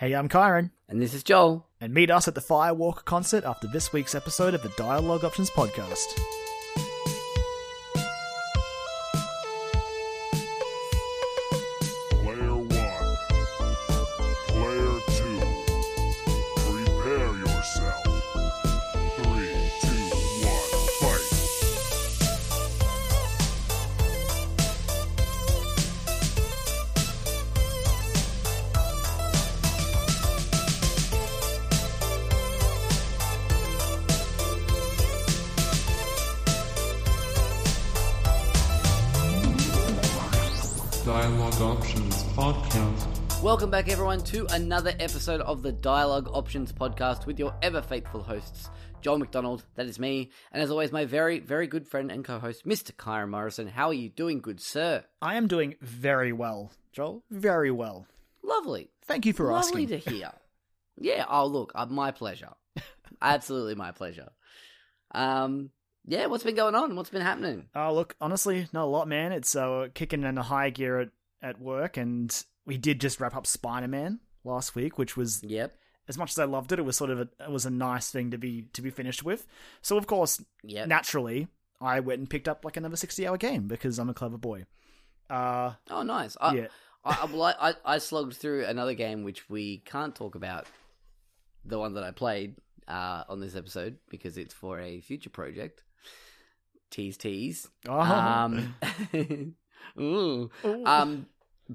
Hey, I'm Kyron, And this is Joel. and meet us at the Firewalker concert after this week's episode of the Dialogue Options podcast. Back, everyone, to another episode of the Dialogue Options Podcast with your ever faithful hosts, Joel McDonald, that is me, and as always, my very, very good friend and co host, Mr. Kyron Morrison. How are you doing, good sir? I am doing very well, Joel. Very well. Lovely. Thank you for Lovely asking. Lovely to hear. yeah, oh, look, uh, my pleasure. Absolutely my pleasure. Um, yeah, what's been going on? What's been happening? Oh, look, honestly, not a lot, man. It's uh, kicking in a high gear at, at work, and we did just wrap up Spider Man last week, which was Yep, as much as I loved it, it was sort of a, it was a nice thing to be to be finished with. So of course, yep. naturally, I went and picked up like another sixty hour game because I'm a clever boy. Uh, oh, nice. I, yeah, I, I, well, I, I slugged through another game which we can't talk about, the one that I played uh, on this episode because it's for a future project. Tease, tease. Oh. Um, ooh. Ooh. um,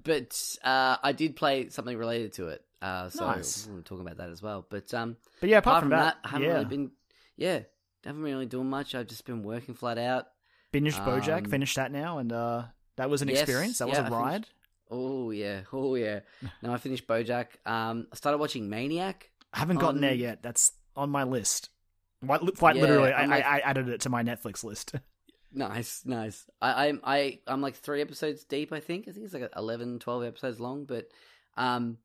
but uh, I did play something related to it, uh, so Nice. we'll talk about that as well. But um, but yeah, apart, apart, from that, I haven't yeah, really been. Yeah, haven't really doing much. I've just been working flat out. binged BoJack, um, finished that now, and uh, that was an Yes, experience. That was yeah, a I finished- ride. Oh yeah, oh yeah. now I finished BoJack. Um, I started watching Maniac. I haven't gotten there yet. That's on my list. Quite, quite Yeah, literally, I, like- I, I added it to my Netflix list. Nice, nice. I, I'm I I'm like three episodes deep. I think. I think it's like 11, 12 episodes long, but um,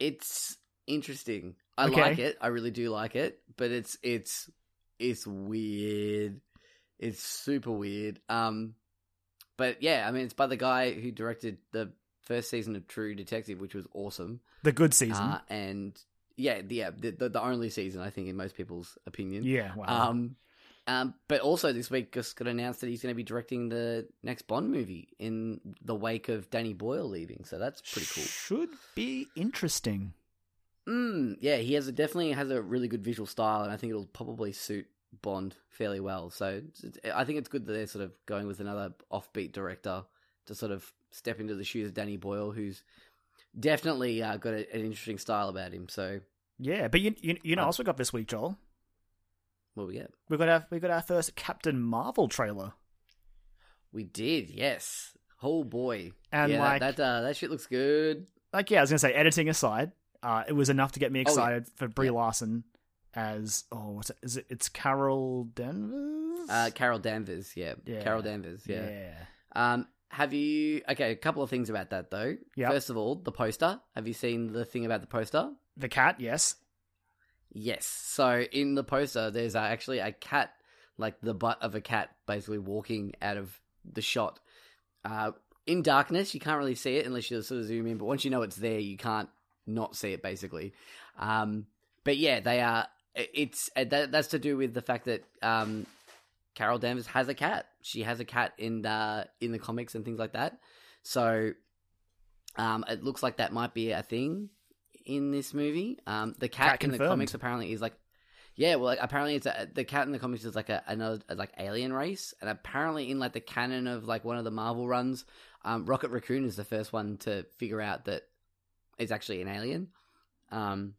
it's interesting. I Okay. like it. I really do like it, but it's it's it's weird. It's super weird. Um, but yeah, I mean, it's by the guy who directed the first season of True Detective, which was awesome. the good season. Uh, and yeah, the- yeah, the, the the only season I think in most people's opinion. yeah, wow. Um, um, but also this week just got announced that he's going to be directing the next Bond movie in the wake of Danny Boyle leaving. So that's pretty cool. Should be interesting. Mm, yeah, he has a, definitely has a really good visual style, and I think it'll probably suit Bond fairly well. So I think it's good that they're sort of going with another offbeat director to sort of step into the shoes of Danny Boyle, who's definitely uh, got a, an interesting style about him. So Yeah, but you you, you know, Uh, also got this week, Joel. What we get? We got our we got our first Captain Marvel trailer, We did, yes. Oh boy, and yeah, like that that, uh, that shit looks good. like yeah, I was gonna say editing aside, uh, it was enough to get me Oh, yeah. excited for Brie Yeah. Larson as oh what's it is it it's Carol Danvers Uh, Carol Danvers, yeah. Yeah. Carol Danvers, yeah. yeah Um, have you? Okay, a couple of things about that though. Yep. First of all, the poster. Have you seen the thing about the poster? the cat yes Yes. So in the poster, there's actually a cat, like the butt of a cat, basically walking out of the shot. Uh, in darkness, you can't really see it unless you sort of zoom in. But once you know it's there, you can't not see it, basically. Um, but yeah, they are. It's uh, that, that's to do with the fact that um, Carol Danvers has a cat. She has a cat in the in the comics and things like that. So um, it looks like that might be a thing in this movie. Um, the cat, Cat in the comics apparently is like, yeah, well, like, apparently it's a, the cat in the comics is like a another like alien race, and apparently in like the canon of like one of the Marvel runs, um, Rocket Raccoon is the first one to figure out that it's actually an alien. Um,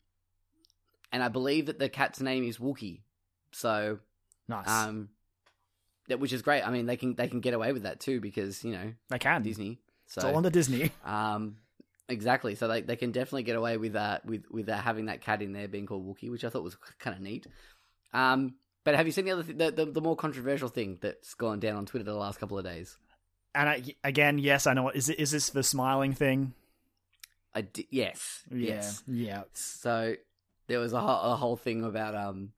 and I believe that the cat's name is Wookie. So, nice um, that which is great. I mean, they can they can get away with that too because you know they can Disney. So it's all under Disney um, exactly. So they they can definitely get away with uh with with uh, having that cat in there being called Wookie, which I thought was kind of neat. Um, but have you seen the other th- the, the the more controversial thing that's gone down on Twitter the last couple of days? and I, again yes I know is it is this the smiling thing I di- yes, yeah yes. yeah So there was a, whole- a whole thing about um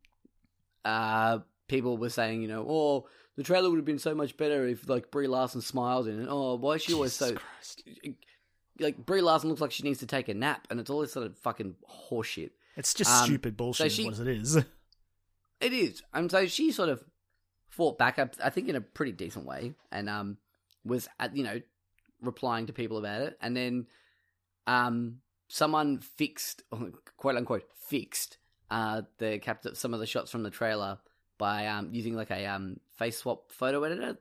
uh people were saying you know oh the trailer would have been so much better if like Brie Larson smiled in it. Oh, why is she always Jesus so Christ. Like Brie Larson looks like she needs to take a nap, and it's all this sort of fucking horseshit. It's just Um, stupid bullshit. So she- what it is. It is. And so she sort of fought back up, I think, in a pretty decent way, and um, was at you know replying to people about it, and then um, someone fixed, quote unquote, fixed uh the capture some of the shots from the trailer by um using like a um face swap photo editor,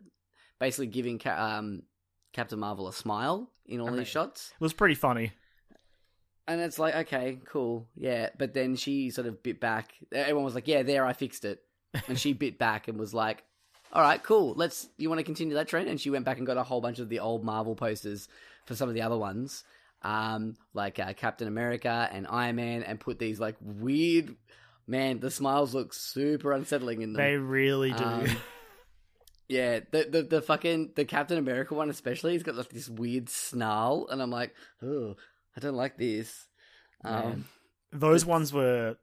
basically giving um Captain Marvel a smile in all Amazing. these shots. It was pretty funny. And it's like, okay, cool, yeah. But then she sort of bit back. Everyone was like, yeah, there, I fixed it. And she bit back and was like, all right, cool. Let's. You want to continue that trend? And she went back and got a whole bunch of the old Marvel posters for some of the other ones, um, like uh, Captain America and Iron Man, and put these like weird. Man, the smiles look super unsettling in them. They really do. Um, Yeah, the, the the fucking the Captain America one especially, he's got like this weird snarl, and I'm like, oh, I don't like this. Um. Those ones were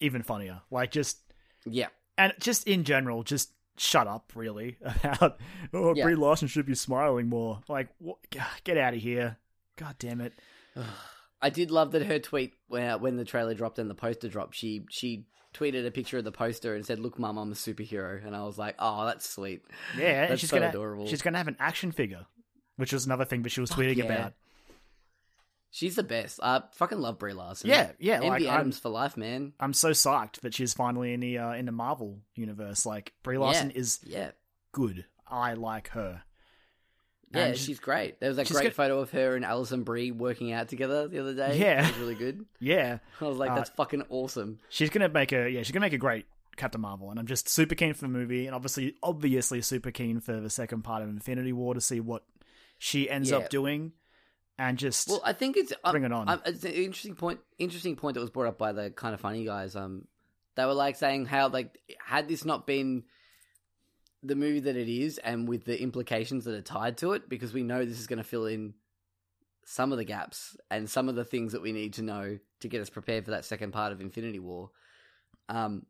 even funnier. Like just yeah, and just in general, just shut up. Really about oh Yeah. Brie Larson should be smiling more. Like what, get out of here. God damn it. I did love that her tweet where when the trailer dropped and the poster dropped, she she tweeted a picture of the poster and said, "Look, mum, I'm a superhero," and I was like, "Oh, that's sweet." Yeah, That's she's so gonna adorable. she's gonna have an action figure, which was another thing that she was tweeting yeah. about. She's the best. I fucking love Brie Larson. Yeah, yeah, Andy like, I'm- for life, man. I'm so psyched that she's finally in the uh, in the Marvel universe. Like Brie Larson is Yeah, good. I like her. Yeah, And she's great. There was that great got- photo of her and Alison Brie working out together the other day. Yeah. it was really good. Yeah, I was like, Uh, that's fucking awesome. she's gonna make a yeah she's gonna make a great Captain Marvel, and I'm just super keen for the movie, and obviously obviously super keen for the second part of Infinity War to see what she ends Yeah. up doing, and just Well, I think it's um, Bring it on. um, it's an interesting point. Interesting point that was brought up by the Kinda Funny guys. Um, they were like saying how like had this not been the movie that it is, and with the implications that are tied to it, because we know this is going to fill in some of the gaps and some of the things that we need to know to get us prepared for that second part of Infinity War. Um,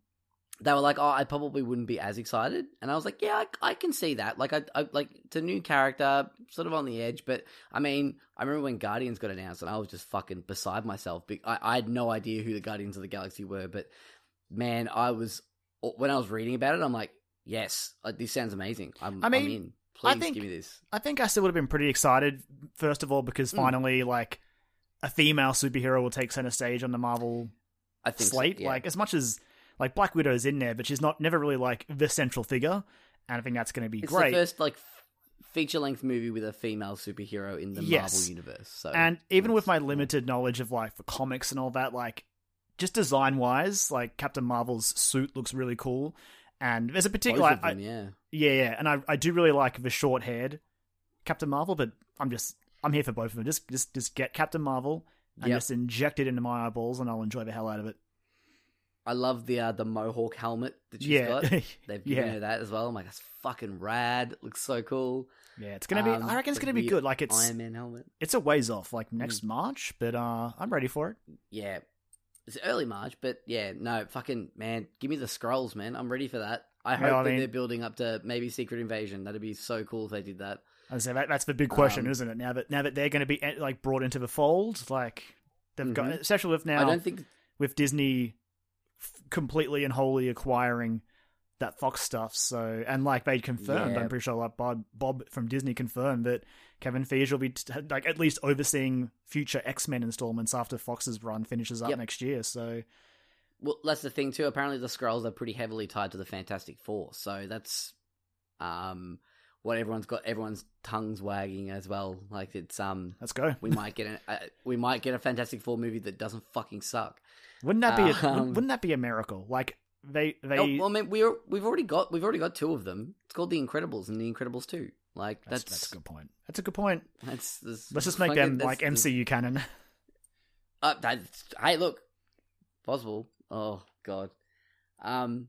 they were like, "Oh, I probably wouldn't be as excited," and I was like, "Yeah, I, I can see that. Like, I, I like it's a new character, sort of on the edge, but I mean, I remember when Guardians got announced, and I was just fucking beside myself. I, I had no idea who the Guardians of the Galaxy were, but man, I was when I was reading about it, I'm like, yes, this sounds amazing. I'm, I mean, I'm in. I Please think- give me this. I think I still would have been pretty excited. First of all, because Mm. finally like a female superhero will take center stage on the Marvel I think so, slate. yeah. Like as much as like Black Widow's in there, but she's not never really like the central figure, and I think that's going to be it's great. the first like feature length movie with a female superhero in the Yes. Marvel universe. So and even with my limited knowledge of like the comics and all that, like just design wise, like Captain Marvel's suit looks really cool. And there's a particular, of I- yeah. yeah, yeah, and I I do really like the short haired Captain Marvel, but I'm just I'm here for both of them. Just just just get Captain Marvel and Yep. just inject it into my eyeballs, and I'll enjoy the hell out of it. I love the uh, the mohawk helmet that she's yeah, got. They've given Yeah. her that as well. I'm like, that's fucking rad. It looks so cool. yeah, it's gonna be. Um, I reckon it's gonna be good. Like it's Iron Man helmet. it's a ways off, like Mm. next March, but uh, I'm ready for it. Yeah, it's early March, but yeah, no, fucking man, give me the Skrulls, man. I'm ready for that. I hope I that mean- they're building up to maybe Secret Invasion. That'd be so cool if they did that. I say that that's the big question, Um, isn't it? Now that now that they're going to be eh, like brought into the fold, like they've got, Mhm. especially with now I don't think with Disney f- completely and wholly acquiring that Fox stuff. So and like they confirmed, Yeah. I'm pretty sure like Bob Bob from Disney confirmed that Kevin Feige will be t- like at least overseeing future X Men installments after Fox's run finishes up Yep. next year. So Well, that's the thing too. Apparently, the Skrulls are pretty heavily tied to the Fantastic Four, so that's um what everyone's got. Everyone's tongues wagging as well. Like it's um let's go. we might get a, uh, we might get a Fantastic Four movie that doesn't fucking suck. Wouldn't that be a, Um, wouldn't that be a miracle? Like they they Oh, well, I mean, we're we've already got we've already got two of them. It's called The Incredibles and The Incredibles Two. Like that's, that's that's a good point. That's a good point. that's, that's Let's just make them like MCU canon. Uh, that's, hey, look, possible. Oh God. Um,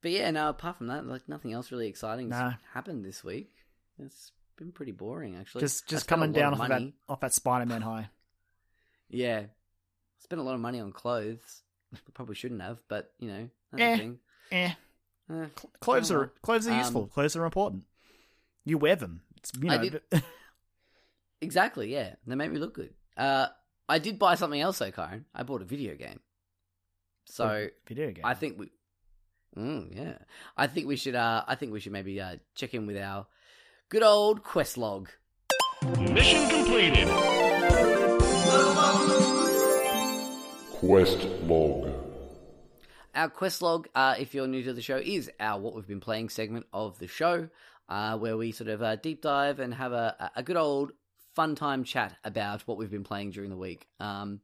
but yeah, no. Apart from that, like nothing else really exciting Nah. happened this week. It's been pretty boring, actually. just just coming down of off of that off that Spider Man high. Yeah, spent a lot of money on clothes. Probably shouldn't have, but you know, that's Eh. the thing. Eh. Eh, Clothes are well. clothes are Um, useful. clothes are important. You wear them. It's, you I know, did- Exactly, yeah. They make me look good. Uh, I did buy something else though, Kyron. I bought a video game. So video game. I think we, mm, yeah, I think we should. Uh, I think we should maybe uh, check in with our good old quest log. Mission completed. Quest log. Our quest log, uh, if you're new to the show, is our what we've been playing segment of the show, uh, where we sort of uh, deep dive and have a, a good old fun time chat about what we've been playing during the week. Um,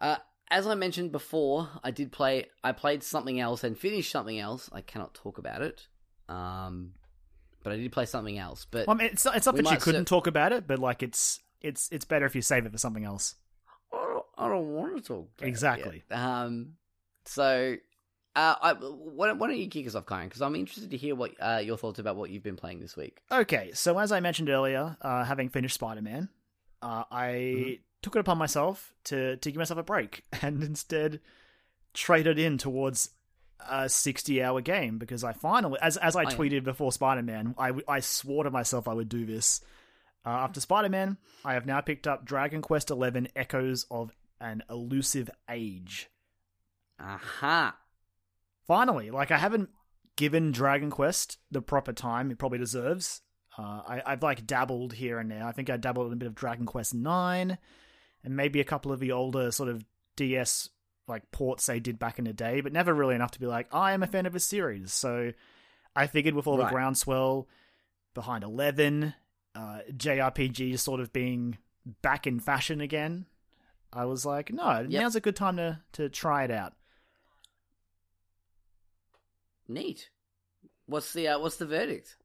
uh, as I mentioned before, I did play. I played something else and finished something else. I cannot talk about it, um, but I did play something else. But Well, I mean, it's not, it's not that you couldn't sit- talk about it, but like it's it's it's better if you save it for something else. I don't, want to talk Exactly. Um, so, uh, I, why, don't- why don't you kick us off, Kyron? Because I'm interested to hear what uh, your thoughts about what you've been playing this week. Okay, so as I mentioned earlier, uh, having finished Spider Man, uh, I Mm-hmm. took it upon myself to to give myself a break and instead traded in towards a sixty hour game because I finally, as as I Oh, yeah. tweeted before Spider Man, I I swore to myself I would do this. Uh, after Spider Man, I have now picked up Dragon Quest Eleven: Echoes of an Elusive Age. Aha! finally like i haven't given dragon quest the proper time it probably deserves uh, I, i've like dabbled here and there i think i dabbled in a bit of dragon quest 9 and maybe a couple of the older sort of ds like ports they did back in the day but never really enough to be like i am a fan of a series so i figured with all Right. the groundswell behind 11 uh, jrpg sort of being back in fashion again i was like no Yep. now's a good time to, to try it out Neat. What's the uh, what's the verdict?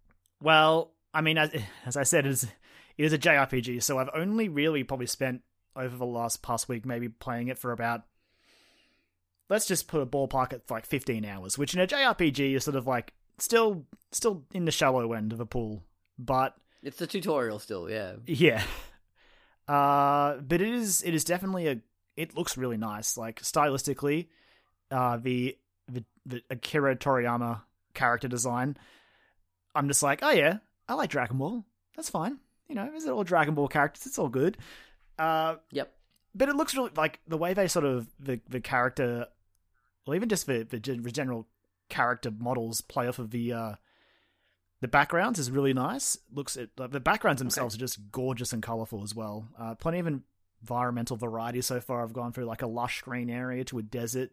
Well, I mean, as, as I said, it is, it is a JRPG, so I've only really probably spent over the last past week maybe playing it for about. Let's just put a ballpark at like 15 hours, which in a JRPG is sort of like still still in the shallow end of a pool, but It's the tutorial still, yeah. yeah. Uh, but it is it is definitely a. It looks really nice, like stylistically. Uh, the the the Akira Toriyama character design. I'm just like, oh yeah, I like Dragon Ball. That's fine. You know, is it all Dragon Ball characters? It's all good. Uh, Yep. but it looks really like the way they sort of the the character, well, even just the the gen- general character models play off of the uh the backgrounds is really nice. Looks at like, the backgrounds themselves are just gorgeous and colorful as well. Uh, plenty of environmental variety so far. I've gone through like a lush green area to a desert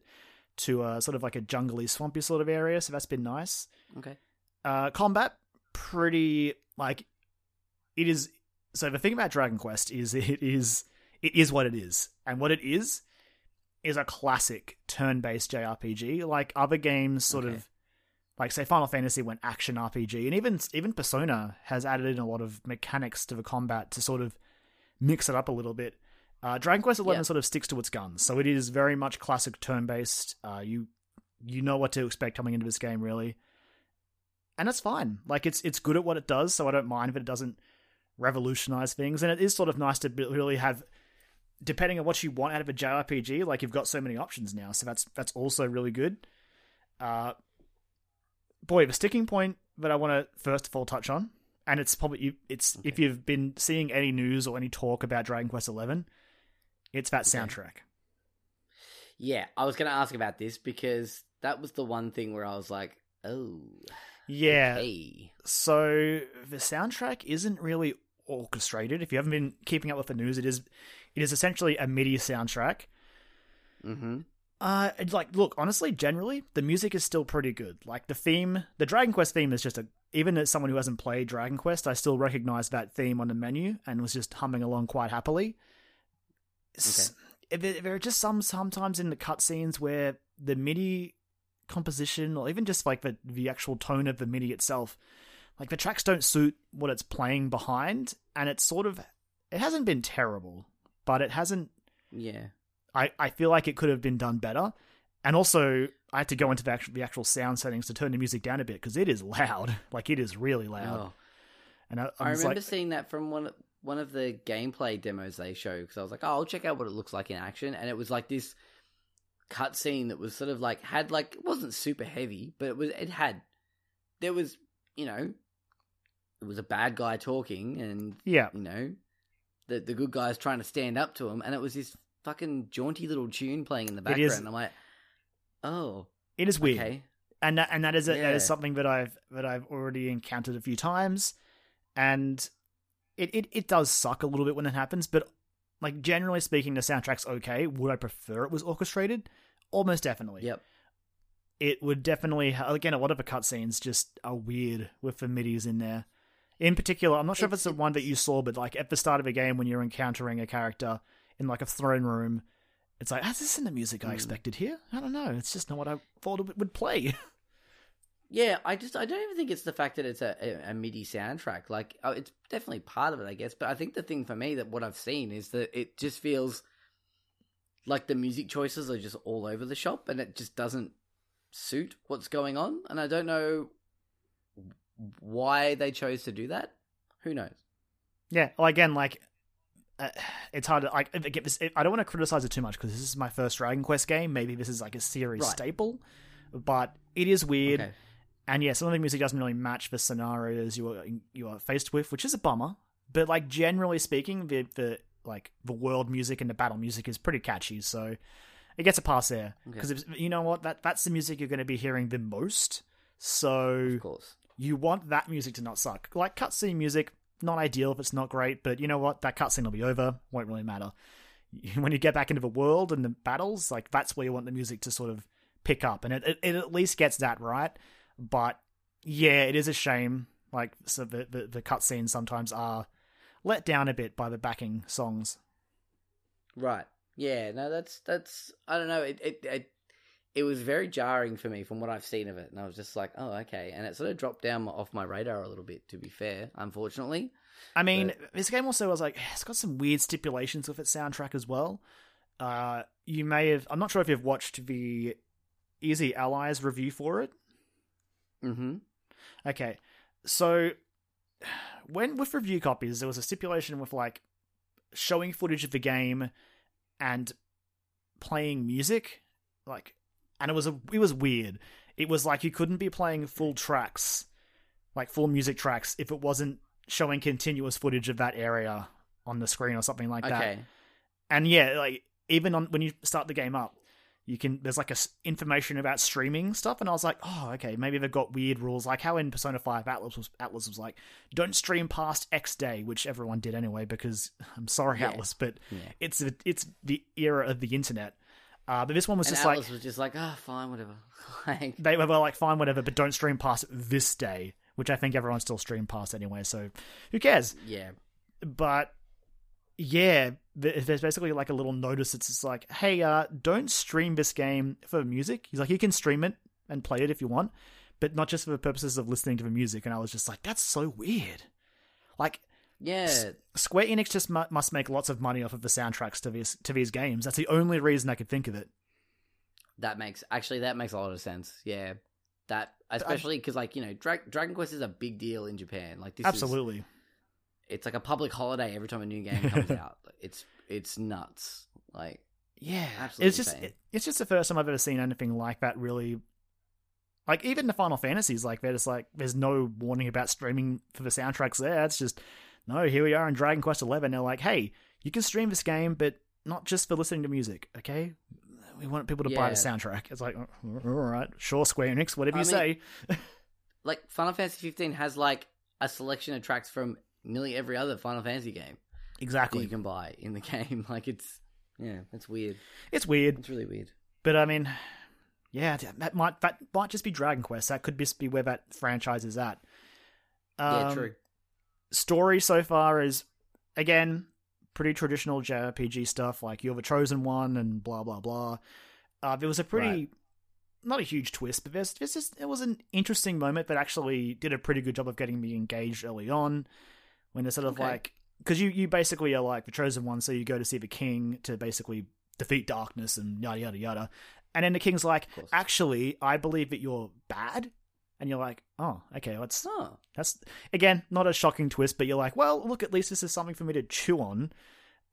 to a sort of like a jungly, swampy sort of area. So that's been nice. Okay. Uh, combat pretty like it is. So the thing about Dragon Quest is it is it is what it is, and what it is is a classic turn-based JRPG. Like other games, sort Okay. of like say Final Fantasy went action RPG, and even even Persona has added in a lot of mechanics to the combat to sort of mix it up a little bit. Uh, Dragon Quest Eleven Yeah. sort of sticks to its guns, so it is very much classic turn-based. Uh, you you know what to expect coming into this game, really, and that's fine. Like it's it's good at what it does, so I don't mind if it doesn't revolutionize things. And it is sort of nice to really have, depending on what you want out of a JRPG, like you've got so many options now. So that's that's also really good. Uh, boy, the sticking point that I want to first of all touch on, and it's probably it's if you've been seeing any news or any talk about Dragon Quest Eleven, it's that Okay. soundtrack. Yeah, I was going to ask about this because that was the one thing where I was like, oh, Yeah. hey. So the soundtrack isn't really orchestrated. If you haven't been keeping up with the news, it is it is essentially a MIDI soundtrack. Mm-hmm. Uh, it's like, look, honestly, generally, the music is still pretty good. Like the theme, the Dragon Quest theme is just a. Even as someone who hasn't played Dragon Quest, I still recognize that theme on the menu and was just humming along quite happily. S- There, there are just some sometimes in the cutscenes where the MIDI composition, or even just like the the actual tone of the MIDI itself, like the tracks don't suit what it's playing behind, and it's sort of it hasn't been terrible, but it hasn't Yeah. I, I feel like it could have been done better. And also, I had to go into the actual, the actual sound settings to turn the music down a bit because it is loud. Like, it is really loud. Oh. And I, I I remember like, seeing that from one one of the gameplay demos they showed because I was like, oh, I'll check out what it looks like in action, and it was like this cutscene that was sort of like had like it wasn't super heavy, but it was it had there was you know it was a bad guy talking, and Yeah. you know, the the good guy's trying to stand up to him, and it was this fucking jaunty little tune playing in the It is- background. I'm like, oh, It is weird. okay, and that, and that is a, Yeah. is something that I've that I've already encountered a few times, and it, it it does suck a little bit when it happens. But like generally speaking, the soundtrack's okay. Would I prefer it was orchestrated? Almost definitely. yep, It would definitely ha- again a lot of the cutscenes just are weird with the midis in there. In particular, I'm not sure if It's- it's the one that you saw, but like at the start of a game when you're encountering a character in like a throne room, it's like, ah, this isn't the music I Hmm. expected here. I don't know. It's just not what I thought it would play. yeah. I just I don't even think it's the fact that it's a, a, a MIDI soundtrack. Like, oh, it's definitely part of it, I guess. But I think the thing for me that what I've seen is that it just feels like the music choices are just all over the shop, and it just doesn't suit what's going on. And I don't know why they chose to do that. Who knows? Yeah. Well, again, like uh, it's hard to like. I don't want to criticize it too much because this is my first Dragon Quest game. Maybe this is like a series Right. staple, but it is weird. Okay. And yeah, some of the music doesn't really match the scenarios you are you are faced with, which is a bummer. But like generally speaking, the the like the world music and the battle music is pretty catchy, so it gets a pass there. Okay. Because you know what, that that's the music you're going to be hearing the most. So Of course. you want that music to not suck. Like cutscene music, not ideal if it's not great, but you know what? That cutscene will be over. Won't really matter. When you get back into the world and the battles, like that's where you want the music to sort of pick up, and it it, it at least gets that right. But yeah, it is a shame. Like so, the the, the cutscenes sometimes are let down a bit by the backing songs. Right. Yeah. No, that's that's. I don't know. It it it, it was very jarring for me from what I've seen of it, and I was just like, oh, okay. And it sort of dropped down off my radar a little bit. To be fair, unfortunately. I mean, this game also was like it's got some weird stipulations with its soundtrack as well. Uh, you may have. I'm not sure if you've watched the Easy Allies review for it. Mm-hmm. Okay, so when with review copies, there was a stipulation with like showing footage of the game and playing music, like, and it was a it was weird. It was like you couldn't be playing full tracks, like full music tracks, if it wasn't showing continuous footage of that area on the screen or something like that. Okay. And yeah, like even on when you start the game up, you can there's like a s- information about streaming stuff, and I was like, oh, okay, maybe they've got weird rules, like how in Persona Five Atlus was Atlus was like, don't stream past X day, which everyone did anyway because I'm sorry Yeah. Atlus, but Yeah. it's the- it's the era of the internet. Uh, but this one was And just Atlus like was just like, ah, fine, whatever. like, they were like, fine, whatever, but don't stream past this day, which I think everyone still streamed past anyway. So who cares? yeah. but yeah, there's basically like a little notice. It's just like, hey, uh, don't stream this game for music. He's like, you can stream it and play it if you want, but not just for the purposes of listening to the music. And I was just like, that's so weird. Like, Yeah. Square Enix just mu- must make lots of money off of the soundtracks to these to these games. That's the only reason I could think of it. That makes actually that makes a lot of sense. Yeah. That especially because like you know Dra- Dragon Quest is a big deal in Japan. Like this is Absolutely. it's like a public holiday every time a new game comes out. It's it's nuts. Like Yeah, Absolutely it's just it- it's just the first time I've ever seen anything like that. Really, like even the Final Fantasies, like they're just like there's no warning about streaming for the soundtracks there. It's just no. Here we are in Dragon Quest Eleven. They're like, hey, you can stream this game, but not just for listening to music. Okay, we want people to buy the soundtrack. It's like, all right, sure, Square Enix, whatever I you mean- say. like Final Fantasy 15 has like a selection of tracks from nearly every other Final Fantasy game that Exactly. you can buy in the game. Like it's yeah, it's weird. It's weird, It's really weird. but I mean, yeah, that might that might just be Dragon Quest. That could just be where that franchise is at. Yeah, Um, true. Story so far is again pretty traditional JRPG stuff like you're the chosen one and blah blah blah. Uh, there was a pretty Right. not a huge twist, but there's, there's just it was an interesting moment that actually did a pretty good job of getting me engaged early on. When they're sort of Okay. like because you you basically are like the chosen one, so you go to see the king to basically defeat darkness and yada yada yada. And then the king's like, actually, I believe that you're bad. And you're like, oh, okay, let's Oh, that's again not a shocking twist, but you're like, well, look, at least this is something for me to chew on.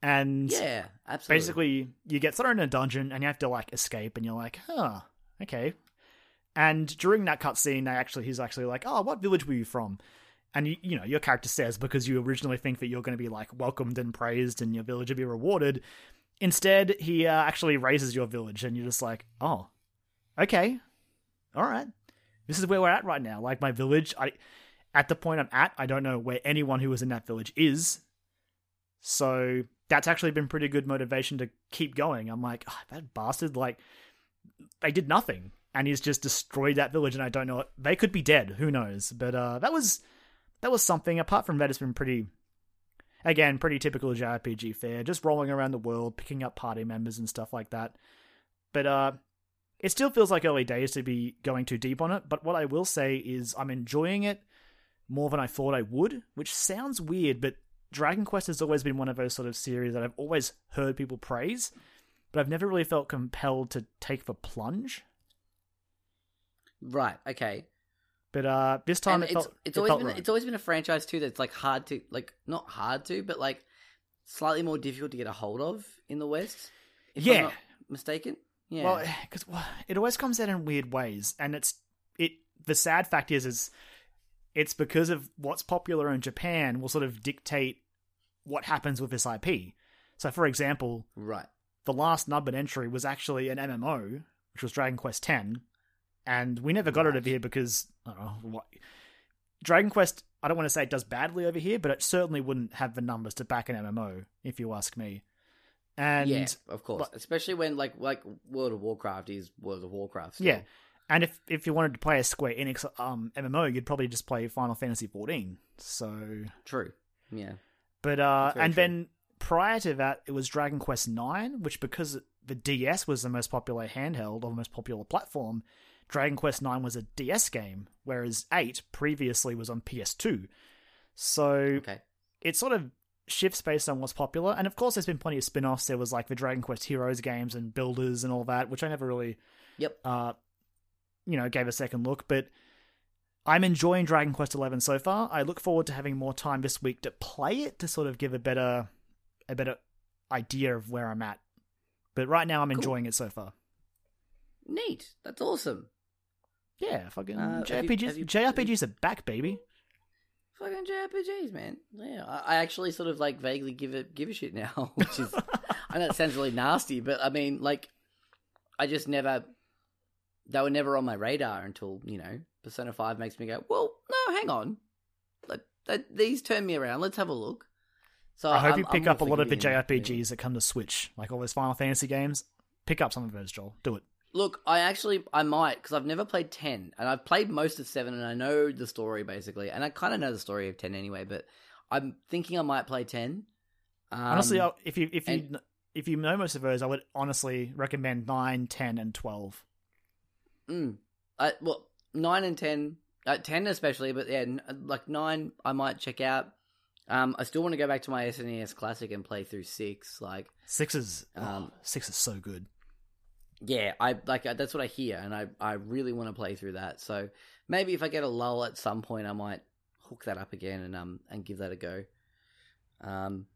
And yeah, absolutely. basically, you get thrown in a dungeon and you have to like escape, and you're like, huh, okay. And during that cutscene, they actually he's actually like, oh, what village were you from? and you, you know your character says because you originally think that you're going to be like welcomed and praised and your village will be rewarded. Instead, he uh, actually razes your village, and you're just like, oh, okay, all right, this is where we're at right now. Like my village, I at the point I'm at, I don't know where anyone who was in that village is. So that's actually been pretty good motivation to keep going. I'm like, oh, that bastard, like, they did nothing. And he's just destroyed that village, and I don't know. They could be dead. Who knows? But uh, that was that was something. Apart from that, it's been pretty, again, pretty typical JRPG fare. Just rolling around the world, picking up party members and stuff like that. But uh, it still feels like early days to be going too deep on it. But what I will say is, I'm enjoying it more than I thought I would, which sounds weird, but Dragon Quest has always been one of those sort of series that I've always heard people praise, but I've never really felt compelled to take the plunge. Right. Okay. But uh, this time And it it's felt it's it always been right. it's always been a franchise too that's like hard to like not hard to but like slightly more difficult to get a hold of in the West. If Yeah. I'm not mistaken. Yeah. Well, because it always comes out in weird ways, and it's it. The sad fact is, is it's because of what's popular in Japan will sort of dictate what happens with this IP. So, for example, right. the last Nubbin entry was actually an MMO, which was Dragon Quest X, and we never got it over here because I don't know what. Dragon Quest, I don't want to say it does badly over here, but it certainly wouldn't have the numbers to back an MMO, if you ask me. And yeah, of course. but- Especially when like like World of Warcraft is World of Warcraft. still. Yeah, and if if you wanted to play a Square Enix um, MMO, you'd probably just play Final Fantasy XIV. So, True. Yeah. but uh, and true. then prior to that, it was Dragon Quest Nine, which because the DS was the most popular handheld or the most popular platform, Dragon Quest Nine was a DS game, whereas Eight previously was on PS2. So Okay. it sort of shifts based on what's popular. And of course, there's been plenty of spin offs. There was like the Dragon Quest Heroes games and Builders and all that, which I never really, Yep. uh, you know, gave a second look. But I'm enjoying Dragon Quest Eleven so far. I look forward to having more time this week to play it to sort of give a better, a better idea of where I'm at. But right now, I'm Cool. enjoying it so far. Neat. That's awesome. Yeah, fucking Uh, have you- JRPGs. have you- JRPGs are back, baby. Fucking JRPGs, man. Yeah, I, I actually sort of like vaguely give it give a shit now, which is I know it sounds really nasty, but I mean, like, I just never they were never on my radar until you know Persona Five makes me go, well, no, hang on, like that, these turn me around. Let's have a look. So I hope I'm- you I'm pick up a lot of the forgiving in that. JRPGs that come to Switch, like all those Final Fantasy games. Pick up some of those, Joel. Do it. Look, I actually I might because I've never played ten, and I've played most of seven, and I know the story basically, and I kind of know the story of ten anyway. But I'm thinking I might play ten. Um, honestly, if you if you and- if you know most of those, I would honestly recommend 9, 10, and twelve. Mm. I, well, nine and ten, uh, ten especially, but yeah, like nine, I might check out. Um, I still want to go back to my SNES Classic and play through six. Like, Six is oh, Um, six is so good. Yeah, I like uh, that's what I hear, and I I really want to play through that. So maybe if I get a lull at some point, I might hook that up again and um and give that a go. Um,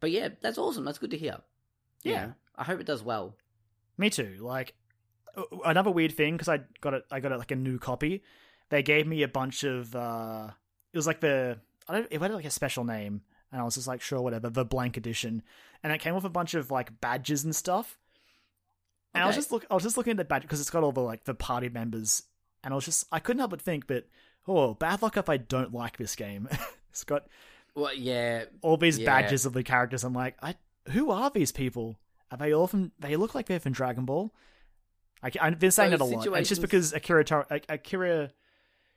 but yeah, that's awesome. That's good to hear. You Yeah. I hope it does well. Me too. Like another weird thing because I got it. I got it like a new copy. They gave me a bunch of. uh It was like the I don't. It had like a special name, and I was just like, sure, whatever. The blank edition, and it came with a bunch of like badges and stuff. And I was just look. I was just looking at the badge because it's got all the like the party members, and I was just I couldn't help but think, but oh, bad luck if I don't like this game. it's got Well, yeah, all these Yeah. badges of the characters. I'm like, I who are these people? Are they all from? They look like they're from Dragon Ball. I, have been saying Those it a lot. It's just because Akira, Akira,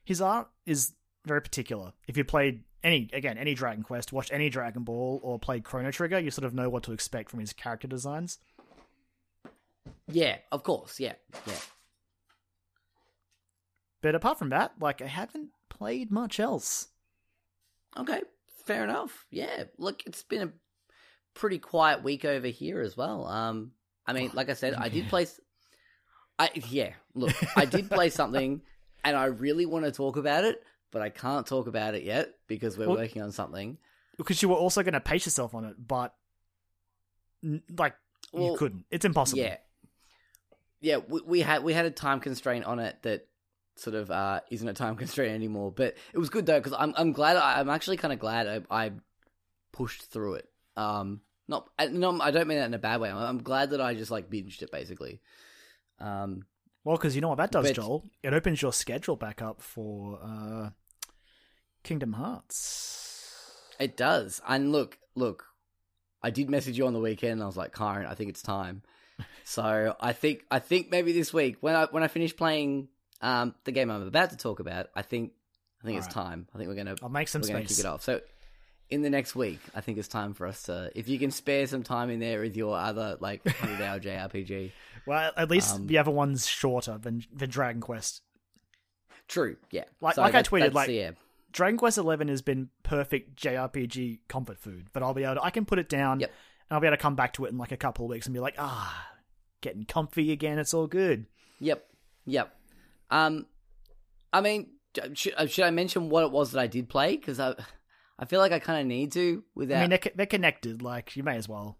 his art is very particular. If you played any, again, any Dragon Quest, watched any Dragon Ball, or played Chrono Trigger, you sort of know what to expect from his character designs. Yeah, of course, yeah, yeah. But apart from that, like I haven't played much else. Okay, fair enough. Yeah, look, it's been a pretty quiet week over here as well. Um, I mean, like I said, I did play. s- I yeah, look, I did play something, and I really want to talk about it, but I can't talk about it yet because we're Well- working on something. Because you were also going to pace yourself on it, but like you couldn't. It's impossible. Yeah, yeah, we, we had we had a time constraint on it that sort of uh, isn't a time constraint anymore. But it was good though because I'm I'm glad I, I'm actually kind of glad I, I pushed through it. Um, not I- no, I don't mean that in a bad way. I'm, I'm glad that I just like binged it basically. Um, Well, because you know what that does, But- Joel? It opens your schedule back up for uh, Kingdom Hearts. It does. And look, look, I did message you on the weekend. And I was like, Kyron, I think it's time. So I think I think maybe this week when I when I finish playing um, the game I'm about to talk about, I think I think it's Alright. time. I think we're gonna I'll make some we're gonna space. kick it off. So in the next week, I think it's time for us to if you can spare some time in there with your other like hundred hour JRPG. Well, at least Um, the other one's shorter than than Dragon Quest. True, yeah. Like- So like I tweeted, like- yeah. Dragon Quest Eleven has been perfect JRPG comfort food, but I'll be able to, I can put it down Yep. And I'll be able to come back to it in like a couple of weeks and be like, ah, getting comfy again. It's all good. Yep, yep. Um, I mean, should, uh, should I mention what it was that I did play? Because I, I feel like I kind of need to without. I mean, they're, they're connected. Like you may as well.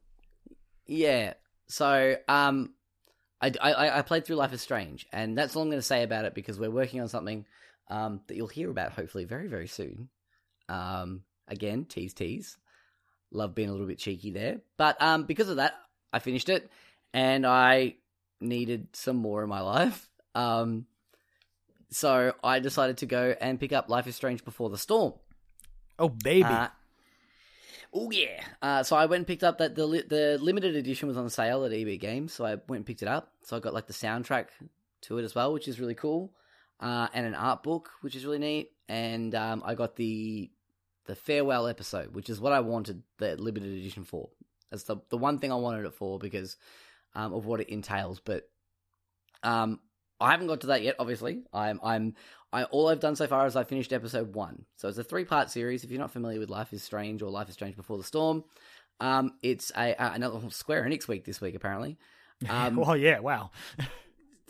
yeah. So, um, I, I, I played through Life is Strange, and that's all I'm going to say about it because we're working on something um, that you'll hear about hopefully very, very soon. Um, again, tease, tease. Love being a little bit cheeky there, but um, because of that, I finished it, and I needed some more in my life. Um, so I decided to go and pick up Life is Strange Before the Storm. Oh baby, Uh, oh yeah. Uh, so I went and picked up that the li- the limited edition was on sale at EB Games, so I went and picked it up. So I got like the soundtrack to it as well, which is really cool, uh, and an art book, which is really neat. And um, I got the the farewell episode, which is what I wanted the limited edition for. That's the the one thing I wanted it for because um, of what it entails. But um, I haven't got to that yet. Obviously, I'm I'm I all I've done so far is I finished episode one. So it's a three part series. If you're not familiar with Life is Strange or Life is Strange Before the Storm, um, it's a uh, another Square Enix week this week apparently. Um, well, yeah, wow.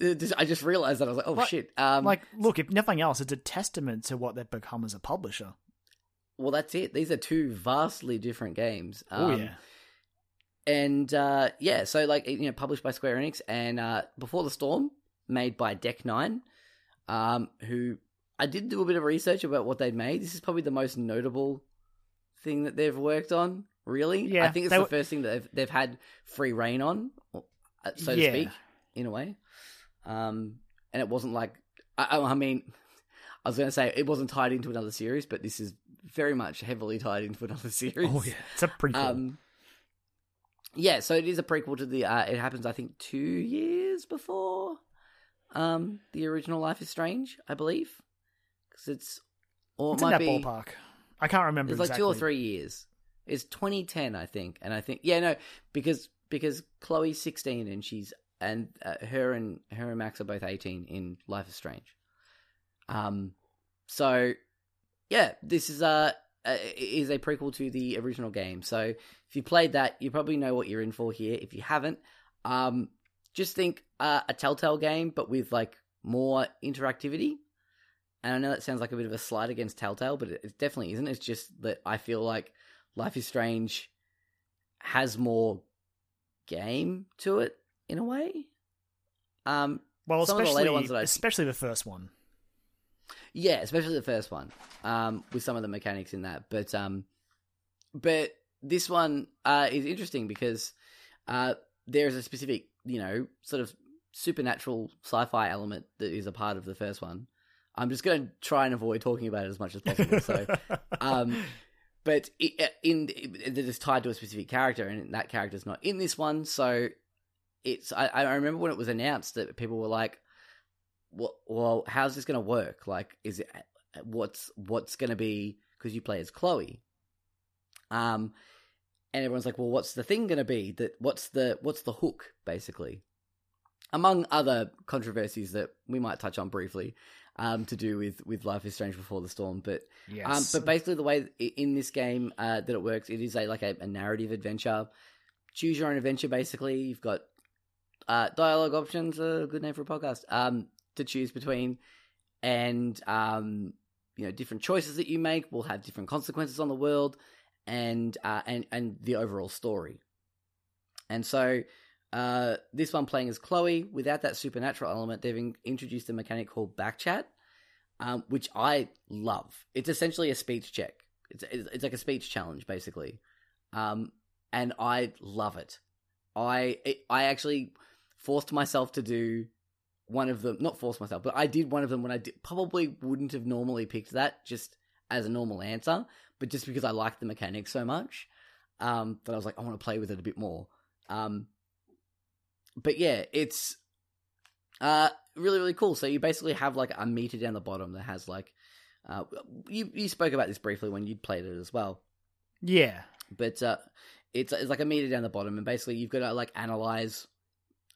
I just realized that I was like, oh Like- shit. Um, like, look, if nothing else, it's a testament to what they've become as a publisher. Well, that's it. These are two vastly different games. oh Um, yeah, and uh, yeah, so like you know, published by Square Enix, and uh, Before the Storm, made by Deck Nine, um, who I did do a bit of research about what they'd made. This is probably the most notable thing that they've worked on. Really, Yeah, I think it's the were- first thing that they've they've had free reign on, uh, so Yeah. to speak, in a way. Um, and it wasn't like I, I mean, I was going to say it wasn't tied into another series, but this is very much heavily tied into another series. oh yeah, it's a prequel. Um, yeah, so it is a prequel to the. Uh, it happens, I think, two years before um, the original Life is Strange, I believe, because it's or it's it in that be ballpark. I can't remember. it's like two or three years. It's 2010, I think, and I think yeah, no, because because Chloe's 16 and she's and uh, her and her and Max are both 18 in Life is Strange. Um, so yeah, this is a uh, is a prequel to the original game. So if you played that, you probably know what you're in for here. If you haven't, um, just think uh, a Telltale game, but with like more interactivity. And I know that sounds like a bit of a slight against Telltale, but it, it definitely isn't. It's just that I feel like Life is Strange has more game to it in a way. Um, Well, the especially that especially the first one. Yeah, especially the first one, um, with some of the mechanics in that. But um, but this one uh, is interesting because uh, there is a specific, you know, sort of supernatural sci-fi element that is a part of the first one. I'm just going to try and avoid talking about it as much as possible. So, um, but it, in it is tied to a specific character, and that character's not in this one. So, it's I, I remember when it was announced that people were like, well, well how's this going to work? Like, is it what's what's going to be because you play as Chloe, um, and everyone's like, well, what's the thing going to be? That what's the what's the hook basically? Among other controversies that we might touch on briefly, um, to do with with Life is Strange Before the Storm, but Yes, um, but basically, the way in this game uh, that it works, it is a like a, a narrative adventure. Choose your own adventure. Basically, you've got uh, dialogue options. A good name for a podcast. Um, to choose between, and um, you know, different choices that you make will have different consequences on the world, and uh, and and the overall story. And so, uh, this one playing as Chloe without that supernatural element, they've in- introduced a mechanic called backchat, um, which I love. It's essentially a speech check. It's it's like a speech challenge, basically, um, and I love it. I it, I actually forced myself to do one of them. Not force myself, but I did one of them when I did, probably wouldn't have normally picked that just as a normal answer, but just because I liked the mechanics so much, um, that I was like, I want to play with it a bit more. Um, but yeah, it's uh really really cool. So you basically have like a meter down the bottom that has like uh you you spoke about this briefly when you played it as well. Yeah. But uh it's it's like a meter down the bottom and basically you've got to like analyze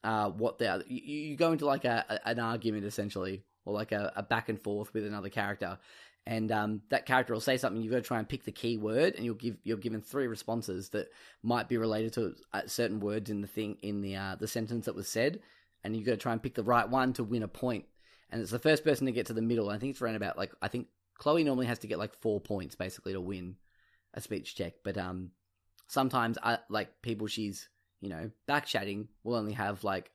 uh what they are. You, you go into like a, an argument essentially or like a, a back and forth with another character and um, that character will say something. You've got to try and pick the key word, and you'll give you're given three responses that might be related to uh, certain words in the thing in the uh, the sentence that was said, and you've got to try and pick the right one to win a point. And it's the first person to get to the middle. I think it's around about like I think Chloe normally has to get like four points basically to win a speech check, but um sometimes I like people she's you know back chatting will only have like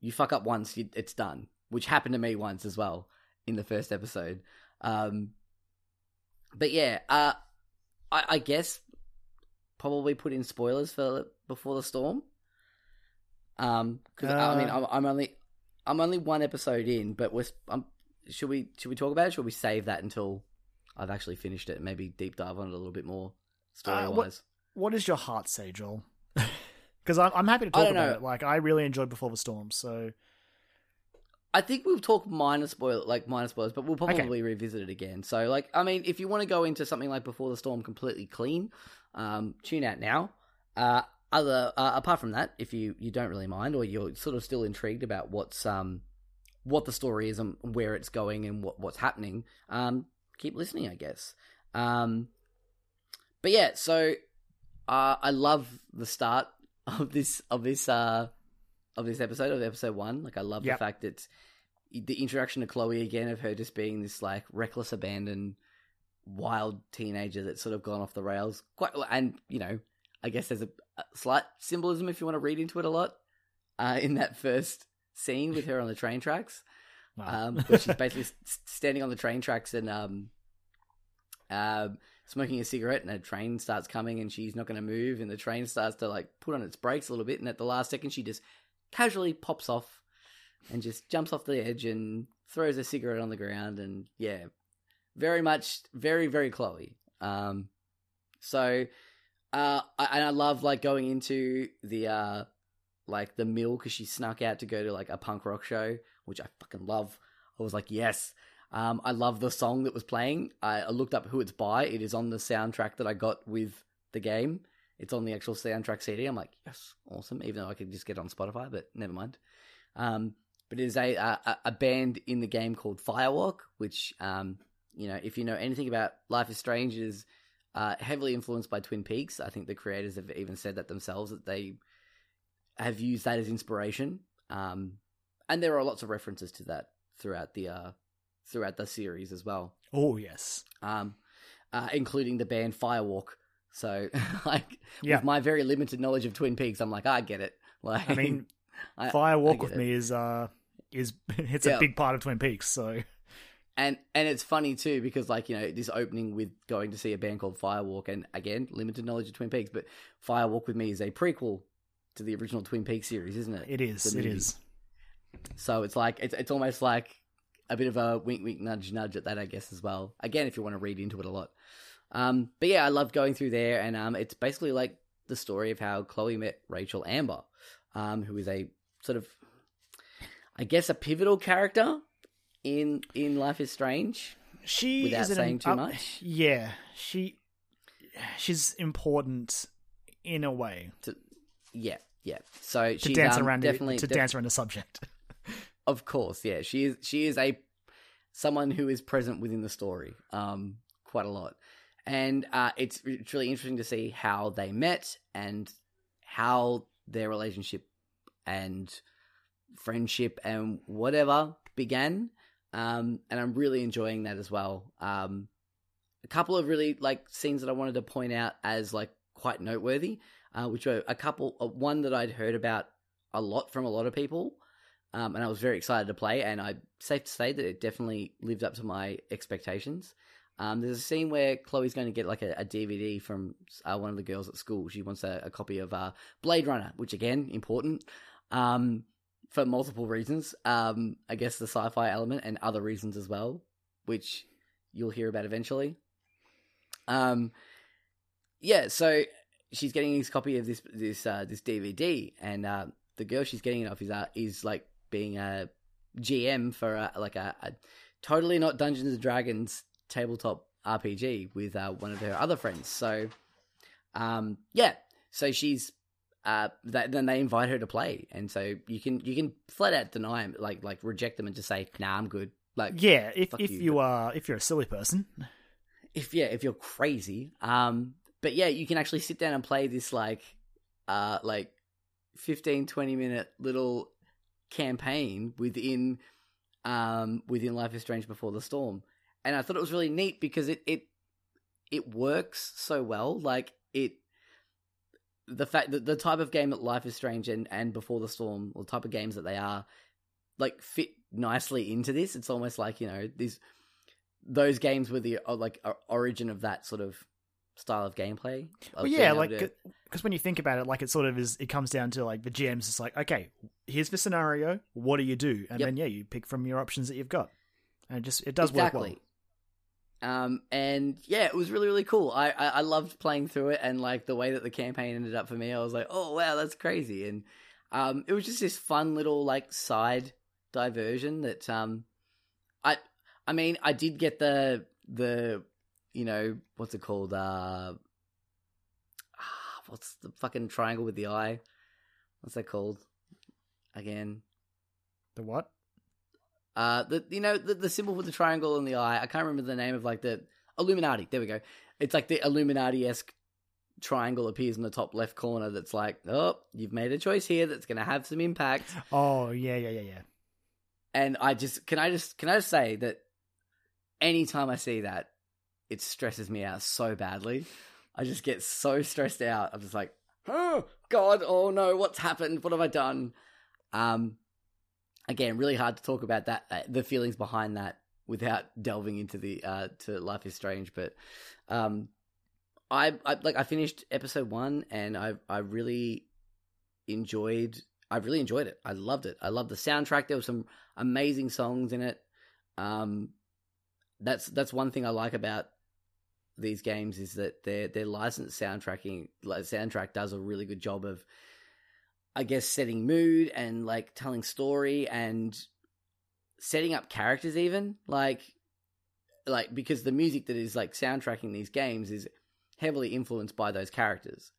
you fuck up once, you, it's done, which happened to me once as well in the first episode. Um, but yeah, uh, I, I guess probably put in spoilers for before the storm. Um, because I mean, Uh. I'm, I'm only I'm only one episode in, but we're um, should we should we talk about it? Should we save that until I've actually finished it? and Maybe deep dive on it a little bit more story Uh, wise. what- What does your heart say, Joel? Because I'm, I'm happy to talk about know. it. Like, I really enjoyed Before the Storm, so I think we'll talk minor spoil like minor spoilers, but we'll Okay. probably revisit it again. So like I mean, if you want to go into something like Before the Storm completely clean, um, tune out now. Uh, other uh, apart from that, if you you don't really mind or you're sort of still intrigued about what's um what the story is and where it's going and what what's happening, um, keep listening, I guess. Um, but yeah, so uh, I love the start of this of this uh of this episode of episode one. Like I love Yep. the fact that the introduction to Chloe again of her just being this like reckless, abandoned, wild teenager that's sort of gone off the rails. Quite, and you know, I guess there's a, a slight symbolism if you want to read into it a lot uh, in that first scene with her on the train tracks wow. um, she's basically standing on the train tracks and um, um, smoking a cigarette, and a train starts coming, and she's not going to move, and the train starts to like put on its brakes a little bit, and at the last second, she just casually pops off and just jumps off the edge and throws a cigarette on the ground, and yeah, very much, very, very Chloe. Um, so, uh, I, and I love like going into the uh, like the mill because she snuck out to go to like a punk rock show, which I fucking love. I was like, yes. Um, I love the song that was playing. I, I looked up who it's by. It is on the soundtrack that I got with the game. It's on the actual soundtrack CD. I'm like, yes, awesome. Even though I could just get it on Spotify, but never mind. Um, but it is a, a a band in the game called Firewalk, which um, you know, if you know anything about Life is Strange, is uh, heavily influenced by Twin Peaks. I think the creators have even said that themselves that they have used that as inspiration. Um, and there are lots of references to that throughout the uh, throughout the series as well, oh, yes. um, uh, including the band Firewalk. So, like, Yeah. with my very limited knowledge of Twin Peaks, I'm like, I get it. Like, I mean, I- Fire I with it. Me is uh is it's Yeah. a big part of Twin Peaks. So and and it's funny too because like you know this opening with going to see a band called Firewalk, and again, limited knowledge of Twin Peaks, but Fire Walk with Me is a prequel to the original Twin Peaks series, isn't it? it is. It is. So it's like it's it's almost like a bit of a wink, wink, nudge, nudge at that, I guess, as well. Again, if you want to read into it a lot. Um, but yeah, I love going through there, and um, it's basically like the story of how Chloe met Rachel Amber, um, who is a sort of, I guess, a pivotal character in in Life is Strange. She Without is an- saying too uh, much? Yeah, she she's important in a way To, yeah, yeah. So to she's dance um, around definitely to def- dance around the subject. Of course, yeah. She is she is a someone who is present within the story um quite a lot. And uh it's it's really interesting to see how they met and how their relationship and friendship and whatever began. Um and I'm really enjoying that as well. Um a couple of really like scenes that I wanted to point out as like quite noteworthy, uh, which were a couple, uh, one that I'd heard about a lot from a lot of people, um, and I was very excited to play. And I safe to say that it definitely lived up to my expectations. Um, there's a scene where Chloe's going to get like a, a DVD from uh, one of the girls at school. She wants a, a copy of uh, Blade Runner, which again important um, for multiple reasons. Um, I guess the sci-fi element and other reasons as well, which you'll hear about eventually. Um, yeah, so she's getting his copy of this this uh, this DVD, and uh, the girl she's getting it off is uh, is like being a GM for a, like a, a totally not Dungeons and Dragons tabletop RPG with uh, one of her other friends. So, um, yeah, so she's uh, that, then they invite her to play, and so you can you can flat out deny them, like like reject them and just say, "Nah, I'm good." Like, Yeah, if if you, you, are if you're a silly person, if yeah, if you're crazy. Um, but yeah, you can actually sit down and play this like, uh, like 15, 20 minute little campaign within, um, within Life is Strange Before the Storm, and I thought it was really neat because it it it works so well. Like it, the fact that the type of game that Life is Strange and and Before the Storm, or the type of games that they are, like fit nicely into this. It's almost like you know these those games were the like origin of that sort of style of gameplay. of well, yeah, like because when you think about it, like it sort of is. It comes down to like the GM's just like, okay, here's the scenario. What do you do? And Yep. then yeah, you pick from your options that you've got, and it just it does work well. Um, and yeah, it was really really cool. I, I I loved playing through it, and like the way that the campaign ended up for me, I was like, oh wow, that's crazy. And um, it was just this fun little like side diversion that um, I I mean, I did get the the you know what's it called uh, ah, what's the fucking triangle with the eye? What's that called? Again, The what? uh, the you know the, the symbol with the triangle and the eye. I can't remember the name of like the Illuminati. There we go. It's like the Illuminati esque triangle appears in the top left corner. That's like, oh, you've made a choice here that's going to have some impact. Oh yeah, yeah, yeah, yeah. And I just can I just can I just say that anytime I see that, it stresses me out so badly. I just get so stressed out. I'm just like, oh God, oh no, what's happened? What have I done? Um, again, really hard to talk about that, uh, the feelings behind that, without delving into the uh to Life is Strange. But um, I, I like I finished episode one, and I I really enjoyed. I really enjoyed it. I loved it. I loved the soundtrack. There were some amazing songs in it. Um, that's that's one thing I like about these games is that their their licensed soundtracking like soundtrack does a really good job of I guess setting mood and like telling story and setting up characters even. Like like because the music that is like soundtracking these games is heavily influenced by those characters.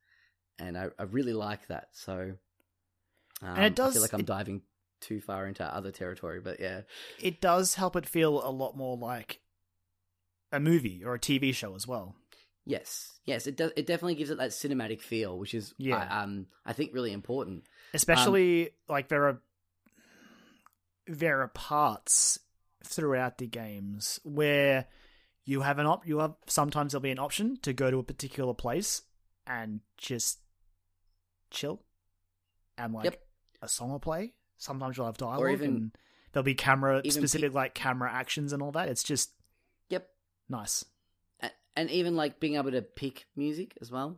And I, I really like that. So um, it I does- feel like I'm it- diving too far into other territory but yeah. It does help it feel a lot more like a movie or a TV show as well. Yes, yes, it does. It definitely gives it that cinematic feel, which is, Yeah. I, um, I think really important. Especially like there are there are parts throughout the games where you have an op you have sometimes there'll be an option to go to a particular place and just chill and like Yep. a song will play. Sometimes you'll have dialogue or even- and there'll be camera specific like camera actions and all that. It's just nice. And even like being able to pick music as well.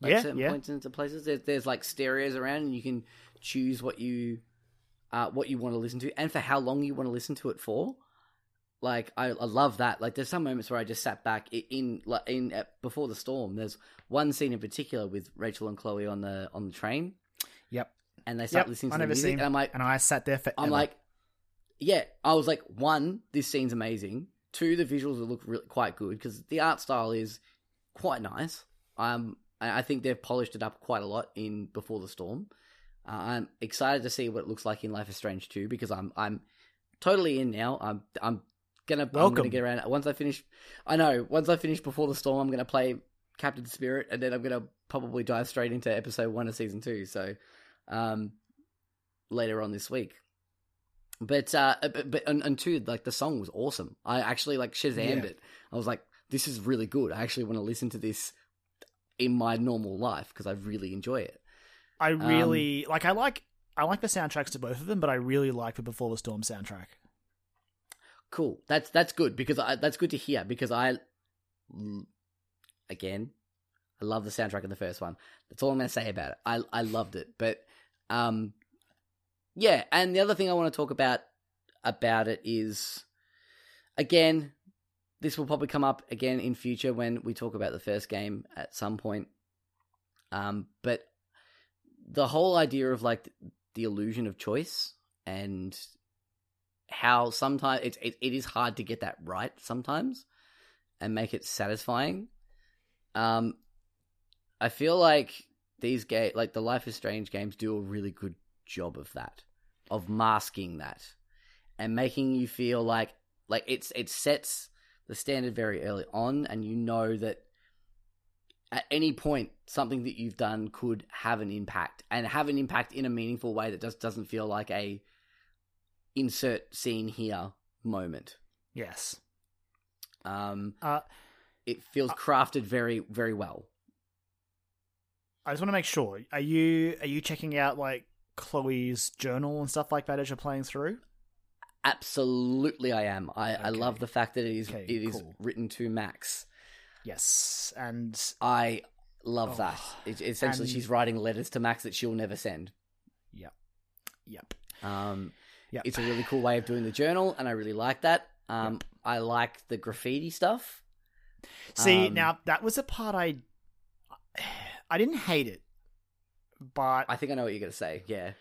Like Yeah, certain yeah. points into places. There's, there's like stereos around, and you can choose what you, uh, what you want to listen to, and for how long you want to listen to it for. Like I, I love that. Like there's some moments where I just sat back i- in, like in uh, before the storm. There's one scene in particular with Rachel and Chloe on the on the train, Yep. and they start Yep. listening I to the never music, seen and I'm like, and I sat there for I'm like, yeah, I was like, one, this scene's amazing. Two, the visuals look really quite good because the art style is quite nice. Um, I think they've polished it up quite a lot in Before the Storm. Uh, I'm excited to see what it looks like in Life is Strange 2 because I'm I'm totally in now. I'm I'm gonna I'm gonna get around once I finish. I know once I finish Before the Storm, I'm gonna play Captain Spirit, and then I'm gonna probably dive straight into episode one of season two. So, um, later on this week. But uh, but, but and, and two, like the song was awesome. I actually like Shazammed Yeah. it. I was like, this is really good. I actually want to listen to this in my normal life because I really enjoy it. I Um, really like. I like I like the soundtracks to both of them, but I really like the Before the Storm soundtrack. Cool. That's that's good because I, that's good to hear because I, again, I love the soundtrack of the first one. That's all I'm going to say about it. I I loved it, but um, yeah. And the other thing I want to talk about about it is, again, this will probably come up again in future when we talk about the first game at some point. Um, but the whole idea of like the illusion of choice and how sometimes it's it, it is hard to get that right sometimes and make it satisfying. Um, I feel like these game like the Life is Strange games do a really good job of that, of masking that, and making you feel like like it's it sets the standard very early on, and you know that at any point something that you've done could have an impact and have an impact in a meaningful way that just doesn't feel like a insert scene here moment. Yes. Um, Uh, it feels crafted very, very well. I just want to make sure. Are you are you checking out like Chloe's journal and stuff like that as you're playing through? Absolutely, I am. I, I love the fact that it is Okay, it is cool. written to Max. Yes, and I love Oh, that. It, essentially, and- she's writing letters to Max that she'll never send. yep, yep, Um, yep. it's a really cool way of doing the journal, and I really like that. Um, I like the graffiti stuff. See, Um, now that was a part I I didn't hate it, but I think I know what you're gonna say. Yeah,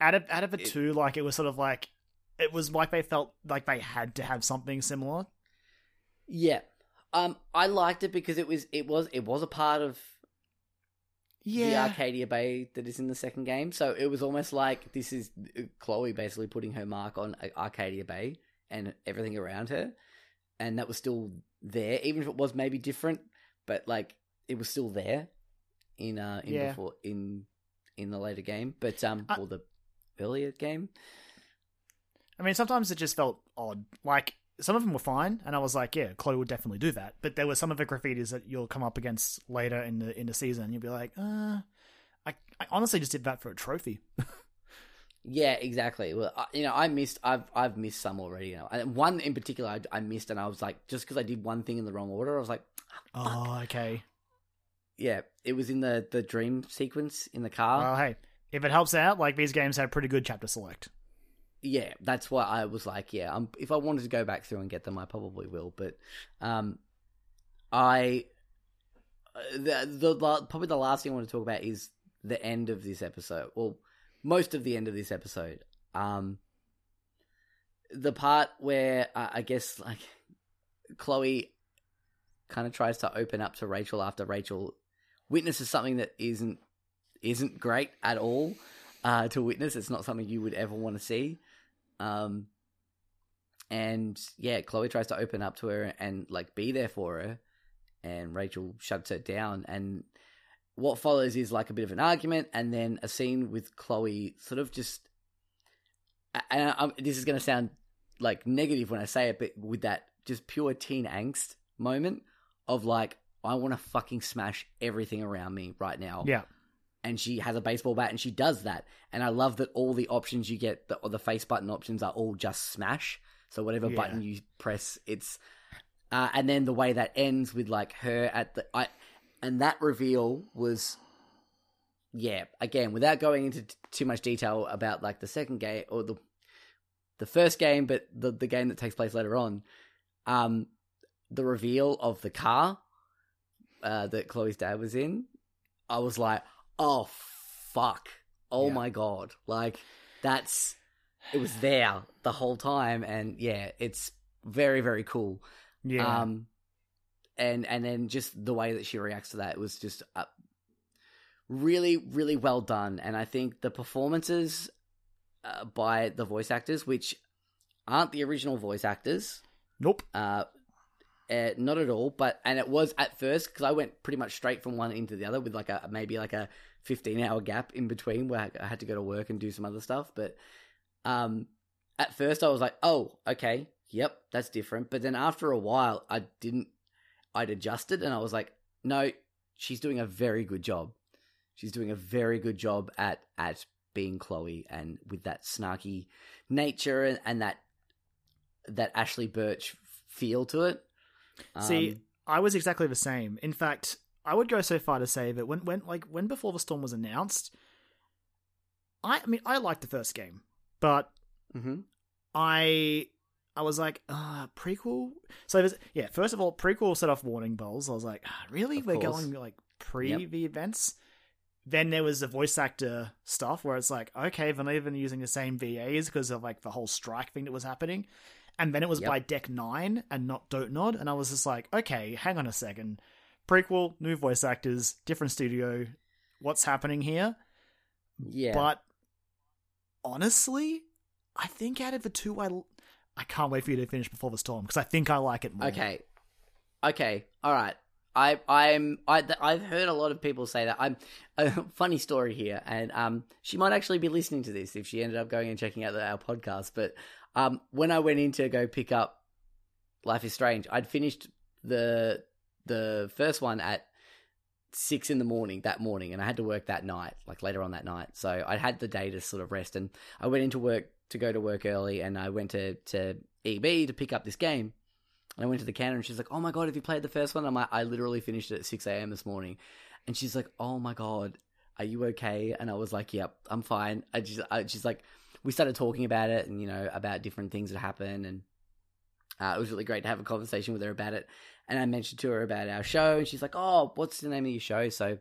out of out of the it- two, like it was sort of like it was like they felt like they had to have something similar. yeah. Um, I liked it because it was it was it was a part of the Arcadia Bay that is in the second game. So it was almost like this is uh, Chloe basically putting her mark on uh, Arcadia Bay and everything around her, and that was still there, even if it was maybe different, but like it was still there in uh in Yeah. before in in the later game, but um I- or the earlier game. I mean, sometimes it just felt odd. Like some of them were fine, and I was like, yeah, Chloe would definitely do that. But there were some of the graffitis that you'll come up against later in the in the season, and you'll be like, uh, I, I honestly just did that for a trophy. Yeah, exactly. Well, I, you know, I missed. I've I've missed some already. You know, and one in particular I, I missed, and I was like, just because I did one thing in the wrong order, I was like, oh, okay. Yeah, it was in the the dream sequence in the car. Well, hey, if it helps out, like these games have pretty good chapter select. yeah, that's why I was like, yeah, um, if I wanted to go back through and get them, I probably will. But um, I uh, the, the the probably the last thing I want to talk about is the end of this episode. Well, most of the end of this episode. Um, the part where uh, I guess like Chloe kind of tries to open up to Rachel after Rachel witnesses something that isn't isn't great at all uh, to witness. It's not something you would ever want to see. Um, and yeah, Chloe tries to open up to her and like be there for her, and Rachel shuts her down. And what follows is like a bit of an argument, and then a scene with Chloe sort of just. And I, this is going to sound like negative when I say it, but with that just pure teen angst moment of like, I want to fucking smash everything around me right now Yeah, and she has a baseball bat and she does that. And I love that all the options you get, the, the face button options, are all just smash. So whatever Yeah. button you press, it's. Uh, and then the way that ends with like her at the I, and that reveal was, yeah. Again, without going into t- too much detail about like the second game or the, the first game, but the the game that takes place later on, um, the reveal of the car, uh, that Chloe's dad was in, I was like, oh fuck oh Yeah. my god like that's it was there the whole time and yeah it's very very cool yeah. um and and then just the way that she reacts to that was just uh, really really well done and i think the performances uh, by the voice actors which aren't the original voice actors nope. uh, uh, not at all. But and it was at first because I went pretty much straight from one into the other with like a maybe like a fifteen hour gap in between where I had to go to work and do some other stuff. But um, at first I was like, oh, okay, yep, that's different. But then after a while, I didn't. I'd adjusted and I was like, no, she's doing a very good job. she's doing a very good job at at being Chloe and with that snarky nature and, and that that Ashly Burch feel to it. See, Um, I was exactly the same. In fact, I would go so far to say that when when like when Before the Storm was announced, I, I mean I liked the first game, but mhm. I I was like, ah, prequel. So yeah, first of all, prequel set off warning bells. I was like, ah, really? Of We're course. going like pre Yep. the events. Then there was the voice actor stuff where it's like, okay, they're not even using the same VAs because of like the whole strike thing that was happening. And then it was Yep. by Deck Nine and not Dontnod, and I was just like, okay, hang on a second. Prequel, new voice actors, different studio. What's happening here? yeah, But honestly, I think out of the two, I I can't wait for you to finish before the storm because I think I like it more. Okay. Okay. All right. I I'm I I've heard a lot of people say that. I'm a funny story here, and um, she might actually be listening to this if she ended up going and checking out the, our podcast. But um, when I went in to go pick up Life is Strange, I'd finished the the first one at six in the morning that morning, and I had to work that night, like later on that night. So I had the day to sort of rest, and I went into work to go to work early, and I went to to EB to pick up this game. And I went to the counter and she's like, "Oh my god, have you played the first one?" I'm like, "I literally finished it at six a.m. this morning," and she's like, "Oh my god, are you okay?" And I was like, "Yep, I'm fine." I just, I, she's like, we started talking about it and you know about different things that happen and uh, it was really great to have a conversation with her about it. And I mentioned to her about our show, and she's like, "Oh, what's the name of your show?" So,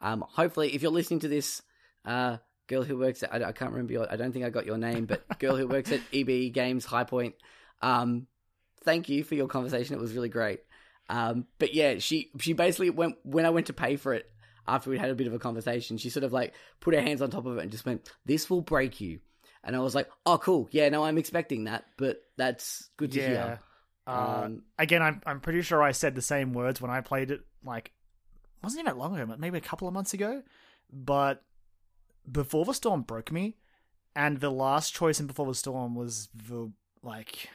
um, hopefully, if you're listening to this, uh, girl who works at, I, I can't remember your, I don't think I got your name, but girl who works at EB Games Highpoint, um, thank you for your conversation. It was really great. Um, but yeah, she she basically went when I went to pay for it after we had a bit of a conversation. She sort of like put her hands on top of it and just went, "This will break you." And I was like, "Oh, cool. Yeah, no, I'm expecting that, but that's good to Yeah. hear." Uh, Um, again, I'm I'm pretty sure I said the same words when I played it. Like, wasn't even that long ago, maybe a couple of months ago. But before the storm broke me, and the last choice in before the storm was the like.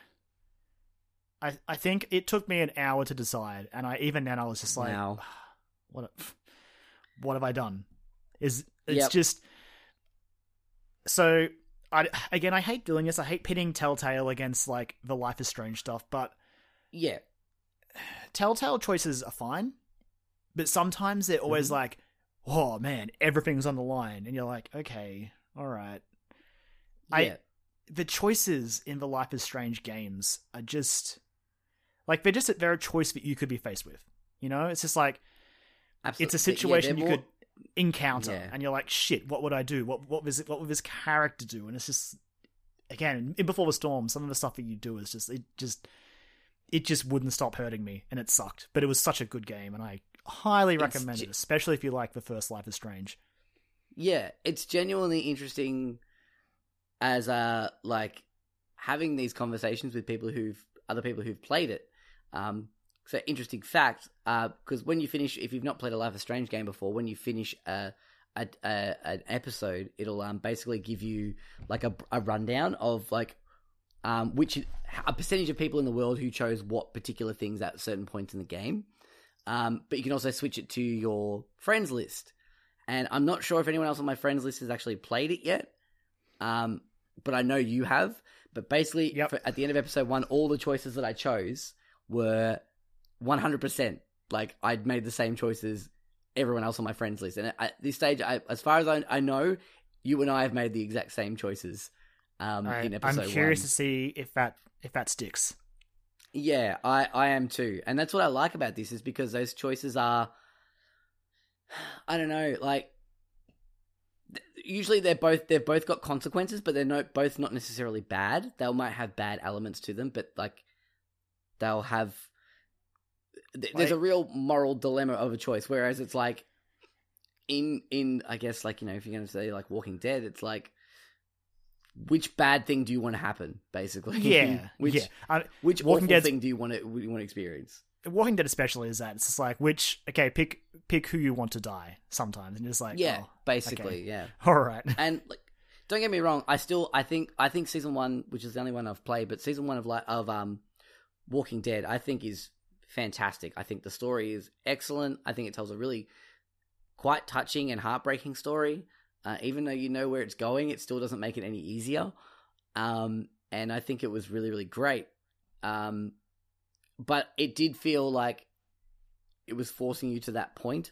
I I think it took me an hour to decide, and I even then I was just like, Wow. what what have I done? Is it's Yep. just so I again I hate doing this. I hate pitting Telltale against like the Life is Strange stuff, but Yeah, Telltale choices are fine, but sometimes they're always Mhm. like, "Oh man, everything's on the line," and you're like, "Okay, all right." I- The choices in the Life is Strange games are just like they're just they're a choice that you could be faced with. You know, it's just like absolutely. it's a situation they're you more- could encounter, Yeah. and you're like, "Shit, what would I do? What what was it? What would this character do?" And it's just again in Before the Storm, some of the stuff that you do is just it just it just wouldn't stop hurting me, and it sucked. But it was such a good game, and I highly It's recommend ge- it, especially if you like the first Life is Strange. Yeah, it's genuinely interesting as uh like having these conversations with people who've other people who've played it. Um so interesting fact, uh because when you finish if you've not played a Life is Strange game before, when you finish a a, a an episode, it'll um basically give you like a, a rundown of like um which a percentage of people in the world who chose what particular things at certain points in the game. Um but you can also switch it to your friends list and I'm not sure if anyone else on my friends list has actually played it yet. Um, but I know you have. But basically, Yep. for, at the end of episode one, all the choices that I chose were 100%. Like I'd made the same choices everyone else on my friends list, and at this stage, I, as far as I, I know, you and I have made the exact same choices. Um, I, in I'm curious one. to see if that if that sticks. Yeah, I, I am too. And that's what I like about this is because those choices are I don't know, like usually they're both they've both got consequences, but they're no, both not necessarily bad. They might have bad elements to them, but like they'll have th- there's a real moral dilemma of a choice whereas it's like in in I guess like you know if you're going to say like Walking Dead, it's like which bad thing do you want to happen basically? Yeah, which yeah. I, which Walking Dead's- thing do you want to you want to experience? Walking Dead especially is that it's just like which okay pick pick who you want to die sometimes and just like yeah, oh, basically, yeah. all right And like, don't get me wrong, I still I think I think season one, which is the only one I've played, but season one of like of um Walking Dead, I think is fantastic. I think the story is excellent. I think it tells a really quite touching and heartbreaking story. Uh, even though you know where it's going, it still doesn't make it any easier. Um, and I think it was really, really great. Um, but it did feel like it was forcing you to that point,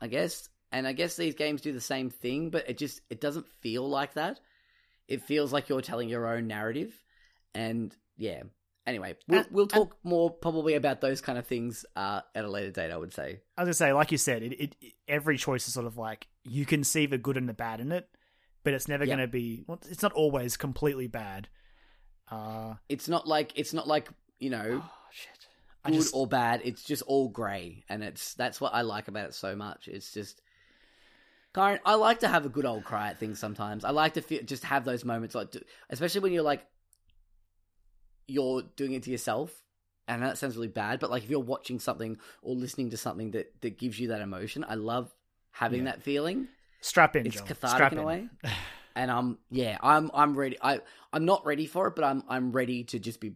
I guess. And I guess these games do the same thing, but it just it doesn't feel like that. It feels like you're telling your own narrative, and yeah. Anyway, we'll, And- we'll talk more probably about those kind of things uh, at a later date. I would say. I was gonna say, like you said, it, it every choice is sort of like you can see the good and the bad in it, but it's never Yeah. gonna be. Well, it's not always completely bad. Uh, It's not like it's not like you know oh shit! Good just or bad. It's just all grey, and it's that's what I like about it so much. It's just, Karen, I like to have a good old cry at things sometimes. I like to feel just have those moments, like especially when you're like you're doing it to yourself, and that sounds really bad. But like if you're watching something or listening to something that that gives you that emotion, I love having Yeah. that feeling. strap in. It's Joel. cathartic strap in a way. and I'm yeah, I'm I'm ready. I I'm not ready for it, but I'm I'm ready to just be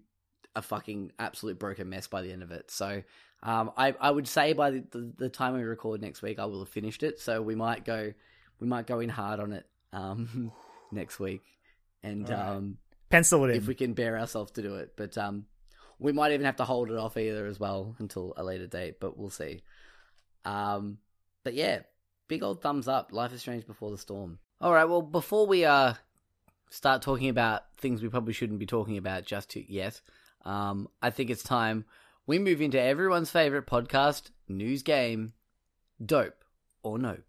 a fucking absolute broken mess by the end of it. So um, I I would say by the, the the time we record next week, I will have finished it. So we might go we might go in hard on it um next week, and Alright. um Pencil it in. if we can bear ourselves to do it, but um we might even have to hold it off either as well until a later date, but we'll see. Um, but yeah, big old thumbs up. Life is Strange Before the Storm. All right, well, before we uh start talking about things we probably shouldn't be talking about just to, yet, um, I think it's time we move into everyone's favorite podcast, News Game, Dope or Nope.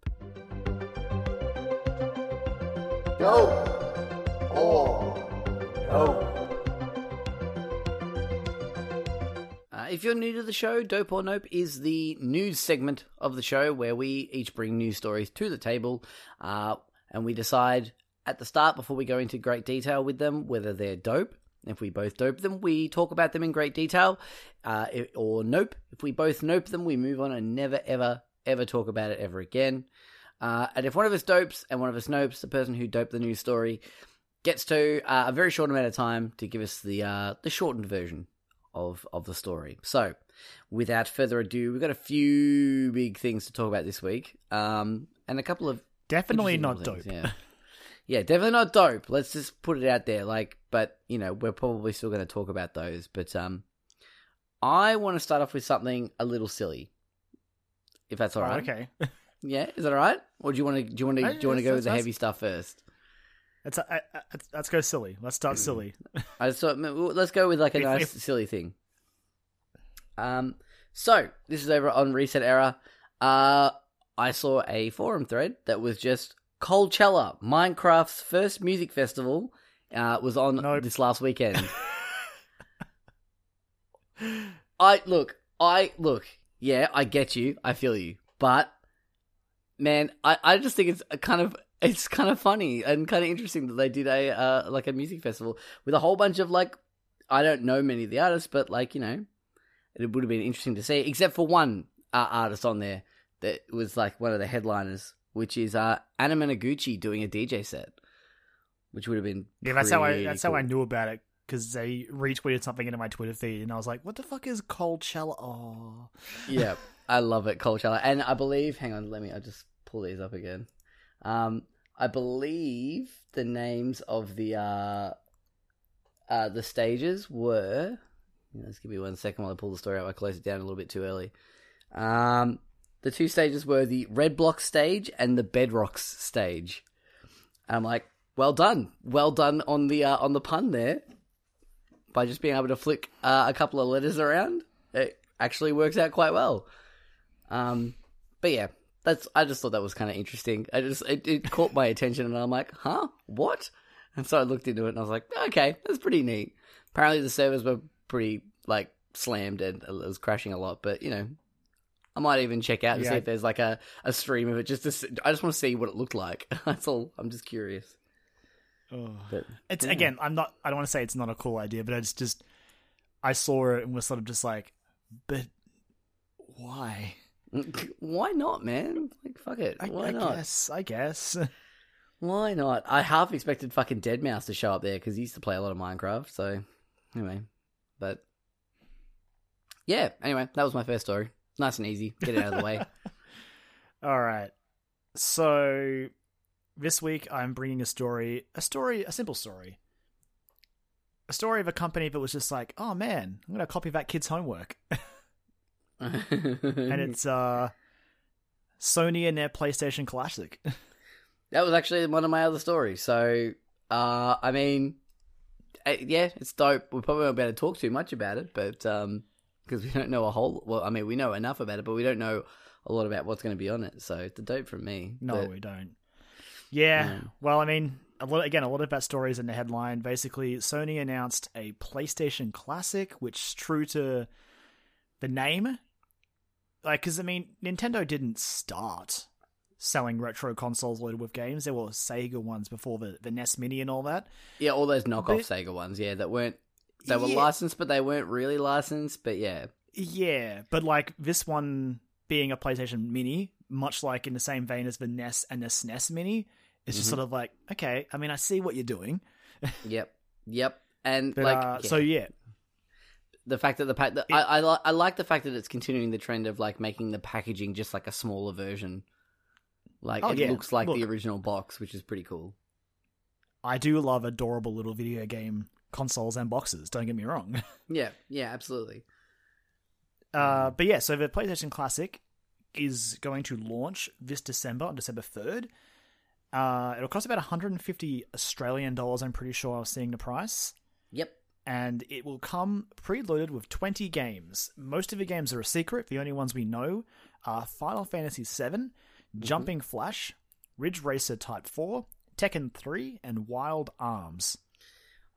Uh, if you're new to the show, Dope or Nope is the news segment of the show where we each bring news stories to the table uh, and we decide at the start, before we go into great detail with them, whether they're dope. If we both dope them, we talk about them in great detail. Uh, or nope. If we both nope them, we move on and never, ever, ever talk about it ever again. Uh, and if one of us dopes and one of us nopes, the person who doped the news story gets to uh, a very short amount of time to give us the uh, the shortened version of of the story. So, without further ado, we've got a few big things to talk about this week, um, and a couple of Definitely not little dope. Yeah, yeah, definitely not dope. Let's just put it out there. Like, but you know, we're probably still going to talk about those. But um, I want to start off with something a little silly, if that's all Oh, right. okay. Yeah, is that all right? Or do you want to do you want to do you want to go with the heavy stuff first? Let's, uh, uh, uh, let's go silly. Let's start silly. I just thought let's go with like a nice silly thing. Um, so this is over on ResetEra. Uh, I saw a forum thread that was just Coachella, Minecraft's first music festival, uh, was on Nope. this last weekend. I look, I look, yeah, I get you, I feel you, but man, I, I just think it's a kind of it's kind of funny and kind of interesting that they did a uh, like a music festival with a whole bunch of like I don't know many of the artists, but like you know, it would have been interesting to see, except for one uh, artist on there that was like one of the headliners, which is uh, Anamanaguchi doing a DJ set, which would have been Yeah, that's how I that's how I knew about it because they retweeted something into my Twitter feed, and I was like, "What the fuck is Coachella?" Oh, yeah, I love it, Coachella, and I believe. Hang on, let me. I just pull these up again. Um, I believe the names of the uh, uh, the stages were. Let's give me one second while I pull the story out. I closed it down a little bit too early. Um, the two stages were the Red Block stage and the Bedrocks stage. And I'm like, well done, well done on the uh, on the pun there. By just being able to flick uh, a couple of letters around, it actually works out quite well. Um, but yeah, that's I just thought that was kind of interesting. I just it, it caught my attention, and I'm like, huh, what? And so I looked into it, and I was like, okay, that's pretty neat. Apparently, the servers were pretty like slammed and it was crashing a lot, but you know. I might even check out and see if there's like a, a stream of it. Just to, I just want to see what it looked like. That's all. I'm just curious. But it's yeah. again. I'm not. I don't want to say it's not a cool idea, but it's just. I saw it and was sort of just like, but why? why not, man? Like fuck it. I, Why I not? guess. I guess. Why not? I half expected fucking deadmau5 to show up there because he used to play a lot of Minecraft. So, anyway, but yeah. Anyway, that was my first story. Nice and easy. Get it out of the way. All right. So this week I'm bringing a story, a story, a simple story. A story of a company that was just like, "Oh man, I'm to copy that kid's homework." And it's uh Sony and their PlayStation Classic. that was actually one of my other stories. So, uh, I mean, eh, yeah, it's dope. We probably won't be able to talk too much about it, but um, because we don't know a whole. Well, I mean, we know enough about it, but we don't know a lot about what's going to be on it. So it's a dope from me. no, But- we don't. Yeah. Well, I mean, a lot again, a lot of that story is in the headline. Basically, Sony announced a PlayStation Classic, which is true to the name. Like, because I mean, Nintendo didn't start selling retro consoles loaded with games. There were Sega ones before the, the NES Mini and all that. yeah, all those knockoff But- Sega ones. Yeah, that weren't. They were Yeah. licensed, but they weren't really licensed. But yeah, Yeah, but like this one being a PlayStation Mini, much like in the same vein as the NES and the SNES Mini, it's just Mhm. sort of like, okay, I mean, I see what you're doing, yep, yep. And but like, uh, yeah. so yeah, the fact that the pack, the, I, I, li- I like the fact that it's continuing the trend of like making the packaging just like a smaller version. Like Oh, it yeah. looks like the Look. original box, which is pretty cool. I do love adorable little video game consoles and boxes. Don't get me wrong. Yeah, yeah, absolutely. Uh, but yeah, so the PlayStation Classic is going to launch this December on December third. Uh, it'll cost about 150 Australian dollars. I'm pretty sure I was seeing the price. And it will come preloaded with 20 games. Most of the games are a secret. The only ones we know are Final Fantasy VII, Jumping Flash, Ridge Racer Type 4, Tekken 3, and Wild Arms.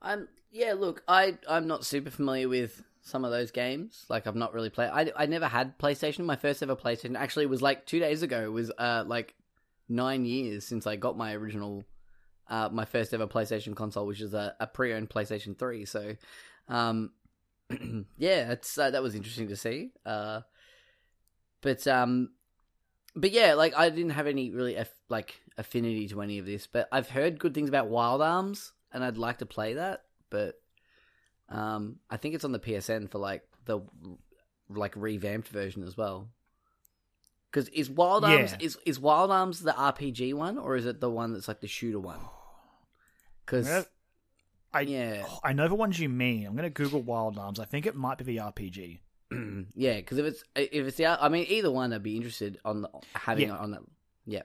Um, yeah, look, I I'm not super familiar with some of those games. Like I've not really played. I I never had PlayStation. My first ever PlayStation actually was like two days ago. It was uh like nine years since I got my original, uh, my first ever PlayStation console, which is a, a pre-owned PlayStation Three. So, um, yeah, it's uh, that was interesting to see. Uh, but um, but yeah, like I didn't have any really like affinity to any of this, but I've heard good things about Wild Arms, and I'd like to play that. But um, I think it's on the PSN for like the like revamped version as well. Because is Wild Arms Yeah. is is Wild Arms the RPG one, or is it the one that's like the shooter one? Because Yeah, I yeah, oh, I know the ones you mean. I'm going to Google Wild Arms. I think it might be the RPG. yeah, because if it's if it's the I mean either one, I'd be interested on the, having Yeah. it on that. Yeah,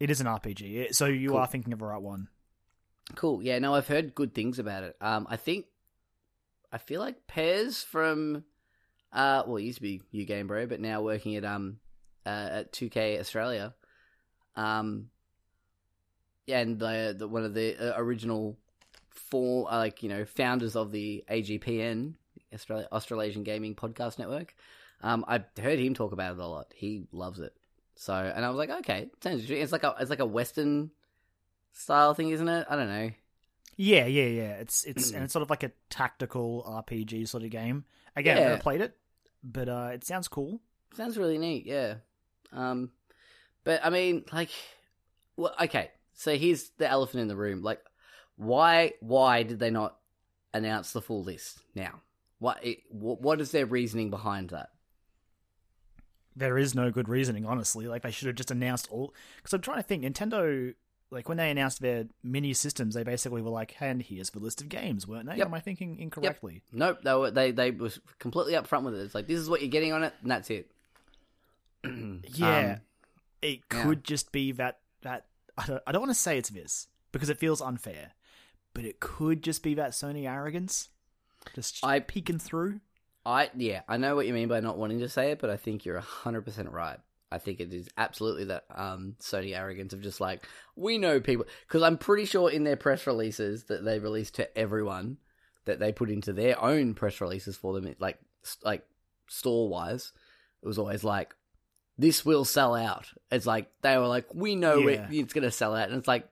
It is an RPG, so you Cool. are thinking of the right one. Cool. Yeah, no, I've heard good things about it. Um, I think I feel like Pairs from uh, well, it used to be U Game Bro, but now working at um uh, at 2K Australia. Um, and the, the one of the uh, original four, uh, like you know, founders of the AGPN, Australia Australasian Gaming Podcast Network. Um, I heard him talk about it a lot. He loves it. So, and I was like, okay. It's like a it's like a Western style thing, isn't it? I don't know. Yeah, yeah, yeah. It's it's and it's sort of like a tactical RPG sort of game. Again, I've Yeah. never played it, but uh, it sounds cool. Sounds really neat, yeah. Um, but I mean, like, well, okay. So here's the elephant in the room. Like, why? Why did they not announce the full list now? What? It, what, what is their reasoning behind that? there is no good reasoning, honestly. Like they should have just announced all. Because I'm trying to think, Nintendo, like when they announced their mini systems, they basically were like, "And here's the list of games," weren't they? Yep. Am I thinking incorrectly? Nope. They were they they was completely upfront with it. It's like this is what you're getting on it, and that's it. Yeah, Um, it yeah. could just be that that I don't, I don't want to say it's this because it feels unfair, but it could just be that Sony arrogance, just I- peeking through. I yeah, I know what you mean by not wanting to say it, but I think you're hundred percent right. I think it is absolutely that um, Sony arrogance of just like we know people because I'm pretty sure in their press releases that they released to everyone that they put into their own press releases for them, like like store wise, it was always like this will sell out. It's like they were like we know Yeah. it, it's gonna sell out, and it's like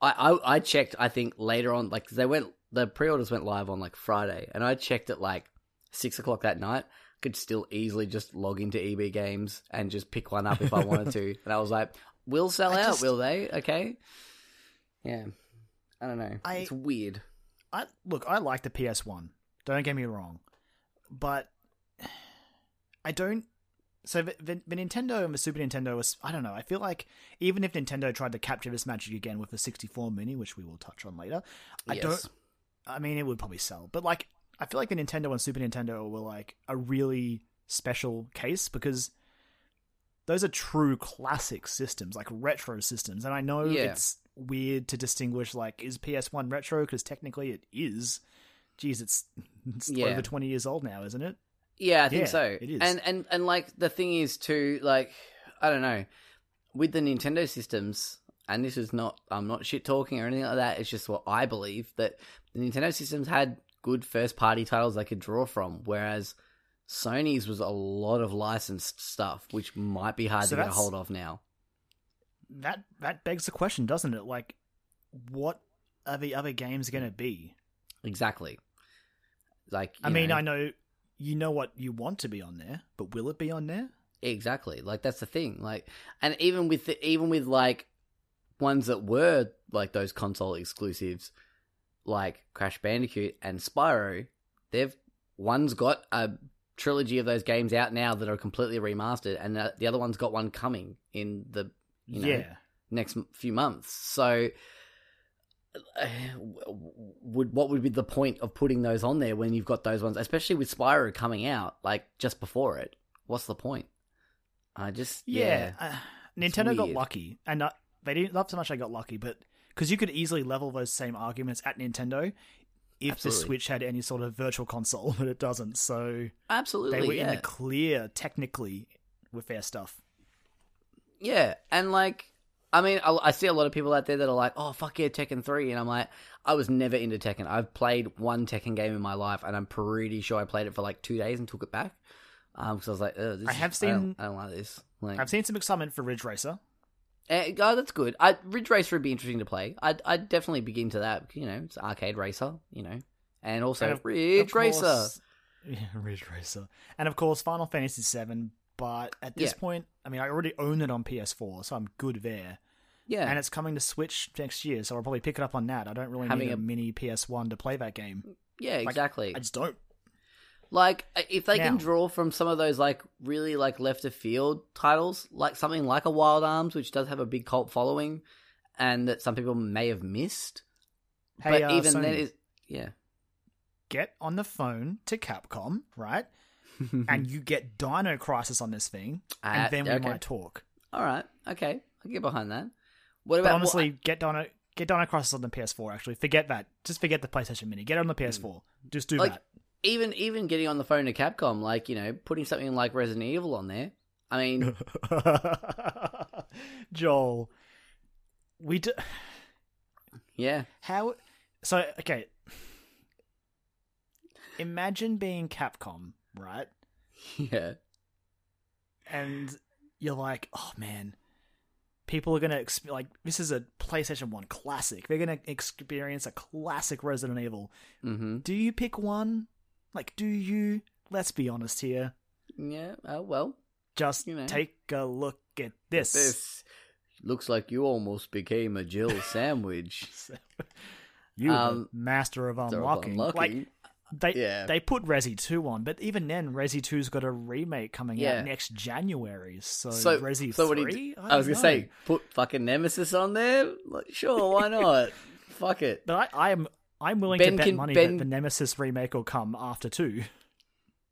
I, I I checked. I think later on, like they went the pre-orders went live on like Friday, and I checked at like six o'clock that night. Could still easily just log into EB Games and just pick one up if I wanted to. And I was like, "Will sell I out? just- Will they? Okay." Yeah, I don't know. I- it's weird. I look, I like the PS1. Don't get me wrong, but I don't so the, the, the Nintendo and the Super Nintendo was I don't know. I feel like even if Nintendo tried to capture this magic again with the 64 Mini, which we will touch on later, I Yes. don't. I mean, it would probably sell, but like I feel like the Nintendo and Super Nintendo were like a really special case because those are true classic systems, like retro systems, and I know Yeah. it's weird to distinguish like is PS1 retro because technically it is. Geez, it's, it's Yeah. over 20 years old now, isn't it? Yeah, I think Yeah, so. it is. And and and like the thing is too, like I don't know, with the Nintendo systems, and this is not I'm not shit talking or anything like that. It's just what I believe that the Nintendo systems had good first party titles they could draw from, whereas Sony's was a lot of licensed stuff, which might be hard So to get a hold of now. that that begs the question, doesn't it? Like, what are the other games going to be? Exactly. Like I mean, know, I know you know what you want to be on there, but will it be on there? Exactly. Like that's the thing. Like, and even with the, even with like ones that were like those console exclusives, like Crash Bandicoot and Spyro, they've one's got a trilogy of those games out now that are completely remastered, and the, the other one's got one coming in the you know yeah, next few months. So. Would what would be the point of putting those on there when you've got those ones, especially with Spyro coming out like just before it? What's the point? I just yeah. yeah, Uh, Nintendo got lucky, and uh, they didn't not so much. I got lucky, but because you could easily level those same arguments at Nintendo if Absolutely. the Switch had any sort of virtual console, but it doesn't. So absolutely. they were yeah. in the clear technically with their stuff. Yeah, and like, I mean, I, I see a lot of people out there that are like, "Oh, fuck yeah, Tekken 3. and I'm like, I was never into Tekken. I've played one Tekken game in my life, and I'm pretty sure I played it for like two days and took it back because I was like, I is- have I seen- don't, I don't like this. Like, I've seen some excitement for Ridge Racer. eh, oh, that's good. I, Ridge Racer would be interesting to play. I'd, I'd definitely begin to that. You know, it's arcade racer. You know, and also And of- Ridge Of Racer. Yeah, Ridge Racer. And of course, Final Fantasy VII. But at this Yeah. point, I mean, I already own it on PS4, so I'm good there. Yeah, And it's coming to Switch next year, so I'll probably pick it up on that. I don't really Having need a, a- mini PS1 to play that game. yeah, exactly. I just don't. Like if they can draw from some of those like really like left of field titles, like something like a Wild Arms, which does have a big cult following, and that some people may have missed. Hey, but uh, even Sony, then, is yeah, get on the phone to Capcom, right? And you get Dino Crisis on this thing, and Ah, then we okay. might talk. all right, okay, I'll get behind that. What But about honestly, get Dino get Dino Crisis on the PS4. Actually, forget that. Just forget the PlayStation Mini. Get it on the PS4. Just do Like- that. even even getting on the phone to Capcom, like you know, putting something like Resident Evil on there. I mean, Joel, we do. yeah, How? So okay. Imagine being Capcom, right? yeah, And you're like, oh man, people are gonna exp- like this is a PlayStation One classic. They're gonna experience a classic Resident Evil. mm-hmm. Do you pick one? Like, do you? Let's be honest here. yeah. Oh well, Just You know. take a look at this. this looks like you almost became a Jill sandwich. you, Um, master of They're unlocking. Like they Yeah. they put Resi two on, but even then, Resi 2's got a remake coming Yeah. out next January. So, So, Resi so three. you, I, was don't gonna say, put fucking Nemesis on there. Like, sure, why not? Fuck it. but I, I am I'm willing Ben to bet can- money Ben- that the Nemesis remake will come after two.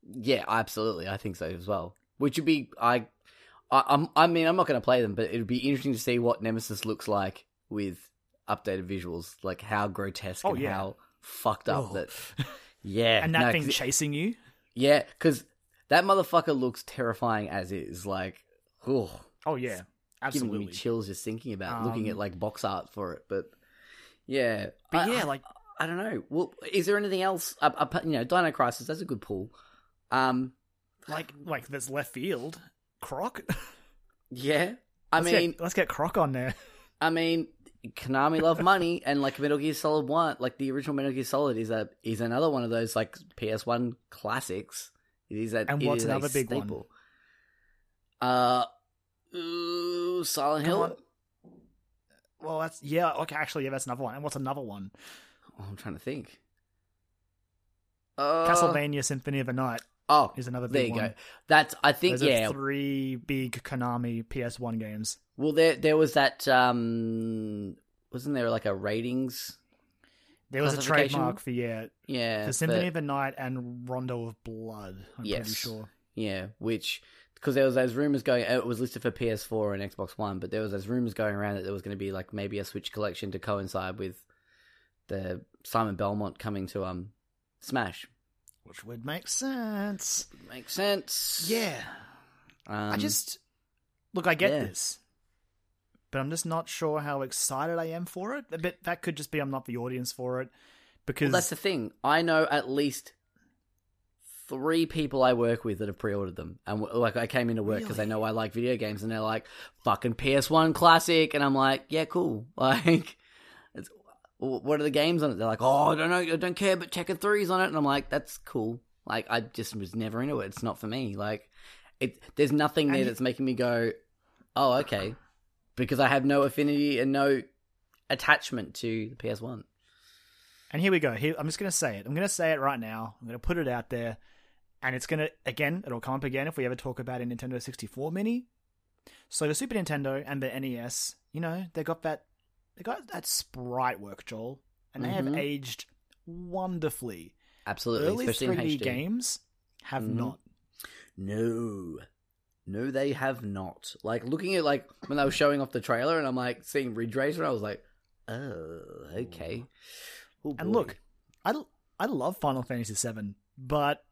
Yeah, absolutely. I think so as well. Which would be, I, I, I'm, I mean, I'm not going to play them, but it would be interesting to see what Nemesis looks like with updated visuals, like how grotesque Oh, and yeah. how fucked up Oh. that. Yeah, and that no, thing chasing you. yeah, because that motherfucker looks terrifying as is. Like, oh, Oh yeah, giving absolutely. me chills just thinking about looking at Um, like box art for it. But yeah, But I- yeah, I- like I don't know. Well, is there anything else? Uh, uh, you know, Dino Crisis. That's a good pull. Um, like like that's left field. Croc. yeah. I Let's mean, get, let's get Croc on there. I mean, Konami love money, and like Metal Gear Solid One, like the original Metal Gear Solid, is a is another one of those like PS One classics. It is a And it what's another big one? Uh, ooh, Silent Come Hill. on. Well, that's yeah. Okay, actually, yeah, that's another one. And what's another one? Oh, I'm trying to think. Uh, Castlevania Symphony of the Night. Oh, is another there big you one. go. That's I think Those are yeah. three big Konami PS1 games. Well, there there was that. um Wasn't there like a ratings? There was a trademark for yeah, Yeah, for Symphony of the Night and Rondo of Blood. I'm pretty sure. Yeah, which because there was those rumors going. It was listed for PS4 and Xbox One, but there was those rumors going around that there was going to be like maybe a Switch collection to coincide with the Simon Belmont coming to um Smash. Which would make sense. Makes sense. Yeah. um, I just look. I get yeah. this, but I'm just not sure how excited I am for it. But that could just be I'm not the audience for it because Well, that's the thing. I know at least three people I work with that have pre-ordered them, and like I came into work because they know I like video games, and they're like, "Fucking PS1 classic," and I'm like, "Yeah, cool." Like, what are the games on it? They're like, "Oh, I don't know, I don't care, but Tekken 3's on it," and I'm like, "That's cool." Like, I just was never into it. It's not for me. Like, it. There's nothing there And that's making me go, "Oh, okay," because I have no affinity and no attachment to the PS1. And here we go. Here, I'm just going to say it. I'm going to say it right now. I'm going to put it out there. And it's going to, again, it'll come up again if we ever talk about a Nintendo 64 Mini. So the Super Nintendo and the NES, you know, they got that, they got that sprite work, Joel. And they have Mhm. aged wonderfully. Absolutely, Early especially 3D in HD. games have Mhm. not. No. No, they have not. Like looking at like when they were showing off the trailer, and I'm like seeing Ridge Racer, I was like, oh, okay. Oh, And look, I, I love Final Fantasy VII, but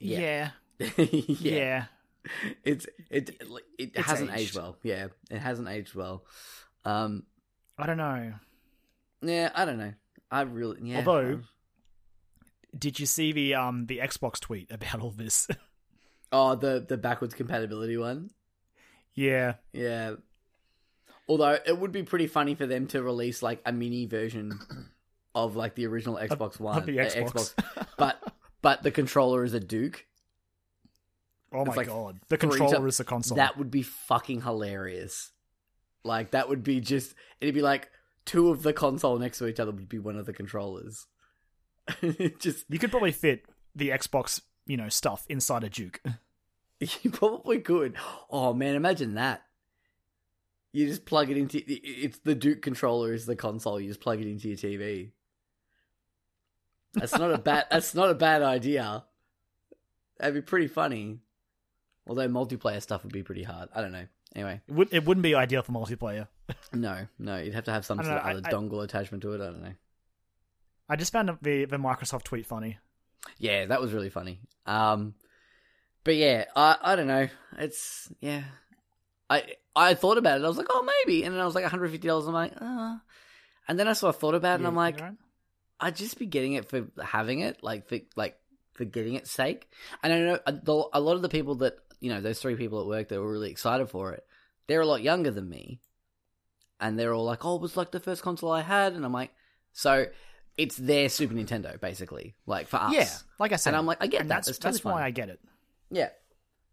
Yeah. yeah, yeah, yeah. it's it it, it hasn't aged. aged. well. Yeah, it hasn't aged well. Um, I don't know. yeah, I don't know. I really, yeah. Although- Did you see the um the Xbox tweet about all this? oh, the the backwards compatibility one. yeah, Yeah. Although it would be pretty funny for them to release like a mini version of like the original Xbox One, of the uh, Xbox. but but the controller is a Duke. oh my like god, the controller ti- is a console. That would be fucking hilarious. Like that would be just it'd be like two of the console next to each other would be one of the controllers. just you could probably fit the Xbox, you know, stuff inside a Duke. you probably could. Oh man, imagine that. You just plug it into it's the Duke controller is the console. You just plug it into your TV. That's not a bad. That's not a bad idea. That'd be pretty funny. Although multiplayer stuff would be pretty hard. I don't know. Anyway, It, would, it wouldn't be ideal for multiplayer. no, no, you'd have to have some sort don't of other I- I- dongle attachment to it. I don't know. I just found the the Microsoft tweet funny. Yeah, that was really funny. Um, but yeah, I I don't know. It's yeah. I I thought about it. I was like, oh, maybe, and then I was like, one hundred fifty dollars. I'm like, uh. And then I sort of thought about it, and Yeah, I'm like, know? I'd just be getting it for having it, like for like for getting its sake. And I know a lot of the people that you know, those three people at work that were really excited for it. They're a lot younger than me, and they're all like, "Oh, it was like the first console I had," and I'm like, so. It's their Super Nintendo, basically, like for us. yeah, like I said, And I'm like, I get that. That's That's totally why. I get it. Yeah.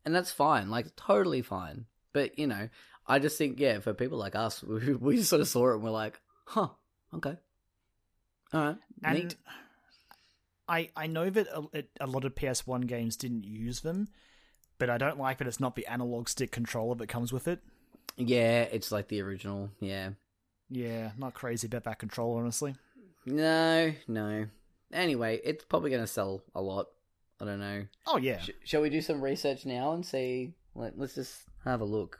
And that's fine. Like, totally fine. But, you know, I just think, yeah, for people like us, we, we sort of saw it and we're like, huh, okay. All right. And Neat. I I know that a, a lot of PS1 games didn't use them, but I don't like that it's not the analog stick controller that comes with it. Yeah, it's like the original. Yeah. Yeah, not crazy about that controller, honestly. No, no. Anyway, it's probably going to sell a lot. I don't know. Oh yeah, Sh- shall we do some research now and see? Let, let's just have a look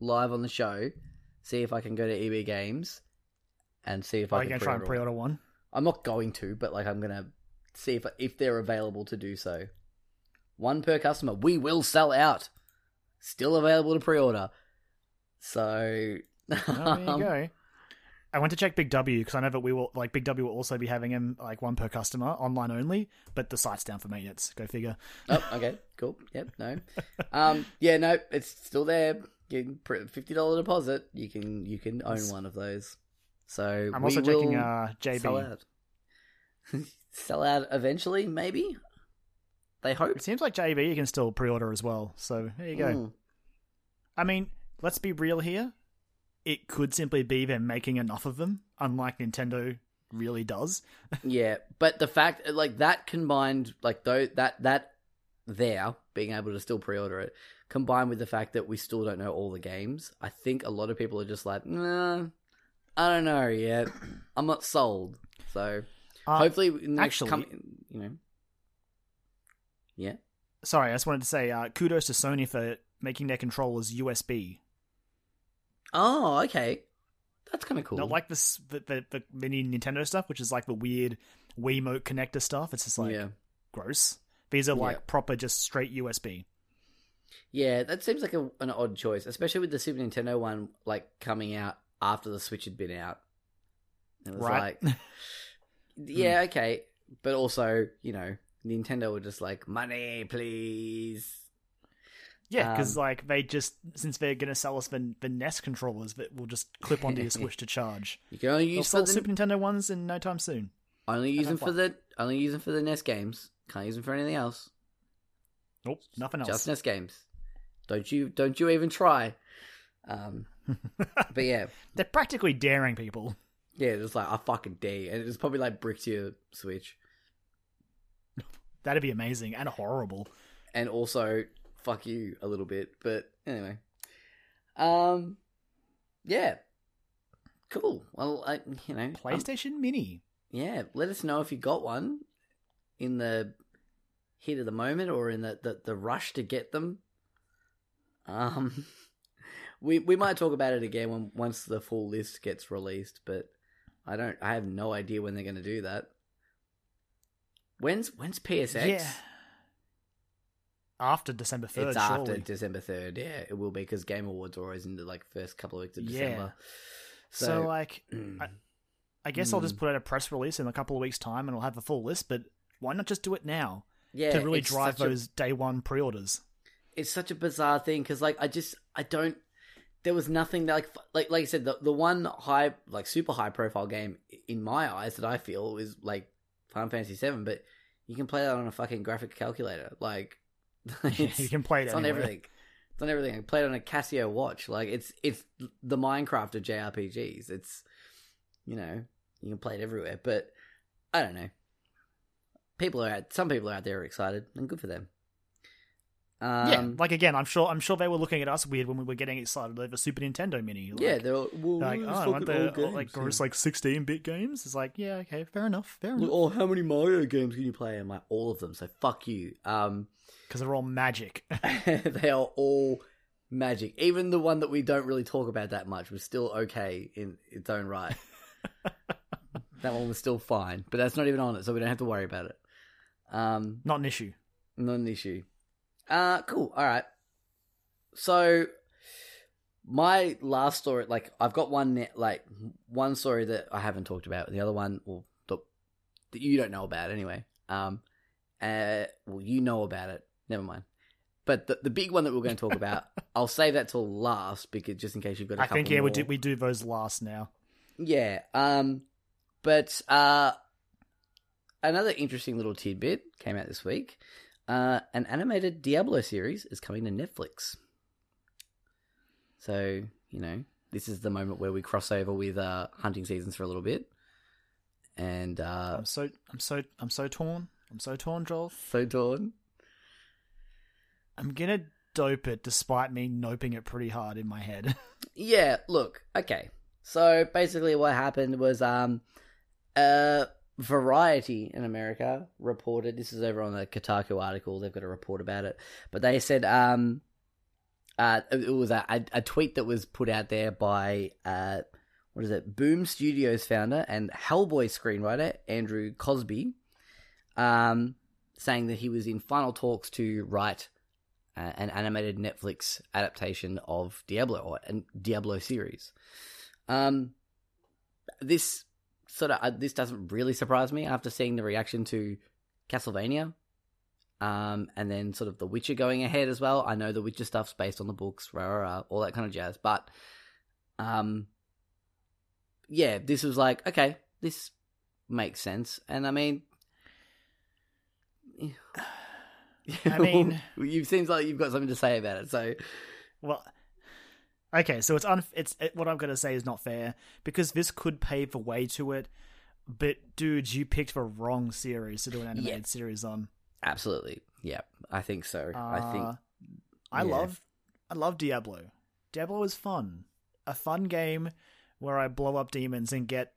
live on the show. See if I can go to EB Games and see if are I you can gonna try and pre-order pre-order one? I'm not going to, but like I'm gonna see if if they're available to do so. One per customer. We will sell out. Still available to pre-order. So Oh, there you um, go. I went to check Big W because I know that we will like Big W will also be having him like one per customer online only, but the site's down for maintenance. Go figure. Oh, okay, cool. Yep, no. Um, yeah, no, it's still there. You can fifty dollar deposit. You can you can own one of those. So I'm we also checking uh, sell out. sell out eventually, maybe. They hope. It seems like JB you can still pre-order as well. So there you go. Mm. I mean, let's be real here. It could simply be them making enough of them, unlike Nintendo really does. Yeah, but the fact like that combined, like though that that there, being able to still pre-order it, combined with the fact that we still don't know all the games, I think a lot of people are just like, nah, I don't know yet. I'm not sold. So Uh, hopefully, in the next actually- com- you know, yeah, Sorry, I just wanted to say uh, kudos to Sony for making their controllers USB. oh, okay, that's kind of cool. Not like this the, the the mini Nintendo stuff, which is like the weird Wiimote connector stuff. It's just like yeah, gross. These are like Yeah. proper, just straight USB. yeah, that seems like a, an odd choice, especially with the Super Nintendo one like coming out after the Switch had been out. It was Right. like, yeah, okay, but also, you know, Nintendo were just like, money, please. Yeah, because Um, like they just since they're gonna sell us the the NES controllers that will just clip onto your Switch to charge. You can only They'll use for sell the, Super Nintendo ones in no time soon. only use them for the only use them for the NES games. Can't use them for anything else. Nope, nothing else. Just NES games. Don't you don't you even try. Um, but yeah, They're practically daring people. yeah, it's like I fucking dare, you. and it's probably like brick to your Switch, That'd be amazing and horrible. and also fuck you a little bit. But anyway, um, yeah, cool. Well, I you know, PlayStation Mini. yeah, let us know if you got one in the heat of the moment or in the, the, the rush to get them. Um, we we might talk about it again when once the full list gets released, but I don't. I have no idea when they're going to do that. When's when's PSX? Yeah. After December third, it's after surely. December third. Yeah, it will be because Game Awards are always in the like first couple of weeks of Yeah. December. So, So, like, mm, I- I guess I'll just Mm. put out a press release in a couple of weeks' time, and I'll have a full list. But why not just do it now yeah, to really drive such a- those day one pre-orders? it's such a bizarre thing because like I just I don't there was nothing that like like like I said the the one high like super high profile game in my eyes that I feel is like Final Fantasy Seven, but you can play that on a fucking graphic calculator like you can play it it's on everything. It's on everything. I play it on a Casio watch. Like it's it's the Minecraft of JRPGs. It's you know you can play it everywhere, but I don't know. People are out. Some people are out there are excited, and good for them. Um, yeah, like again, I'm sure I'm sure they were looking at us weird when we were getting excited over Super Nintendo Mini. Like, yeah, they're all, well, like oh, I look want at all the games, like yeah. like 16 bit games. It's like yeah, okay, fair enough, fair enough, oh, how many Mario games can you play? I'm like, all of them. So fuck you. Um, because they're all magic. they are all magic. Even the one that we don't really talk about that much was still okay in its own right. that one was still fine, but that's not even on it, so we don't have to worry about it. Um, Not an issue. not an issue. Uh, cool. All right. So, my last story, like, I've got one, ne- like, one story that I haven't talked about, the other one, well, the, that you don't know about anyway. Um, uh, well, you know about it. Never mind. But the, the big one that we're going to talk about, I'll save that till last because just in case you've got a I think yeah, more. we do we do those last now. Yeah. Um but uh another interesting little tidbit came out this week. Uh an animated Diablo series is coming to Netflix. So, you know, this is the moment where we cross over with uh hunting seasons for a little bit. And uh I'm so I'm so I'm so torn. I'm so torn, Joel. so torn. I'm gonna dope it despite me noping it pretty hard in my head. Yeah, look, okay. So basically what happened was um uh Variety in America reported this is over on the Kotaku article, they've got a report about it. But they said um uh it was a, a, tweet that was put out there by uh what is it, Boom Studios founder and Hellboy screenwriter Andrew Cosby, um, saying that he was in final talks to write uh, an animated Netflix adaptation of Diablo or a Diablo series. Um, this sort of uh, this doesn't really surprise me after seeing the reaction to Castlevania, um, and then sort of The Witcher going ahead as well. I know The Witcher stuff's based on the books, rah, rah, rah, all that kind of jazz, but um, yeah, this was like okay, this makes sense, and I mean. I mean- you seems like you've got something to say about it. So, well, okay, so it's un it's it, what I'm gonna say is not fair because this could pave the way to it. But dudes, you picked the wrong series to do an animated Yeah. series on. absolutely, Yeah, I think so. I think Uh, I yeah. love I love Diablo. Diablo is fun. A fun game where I blow up demons and get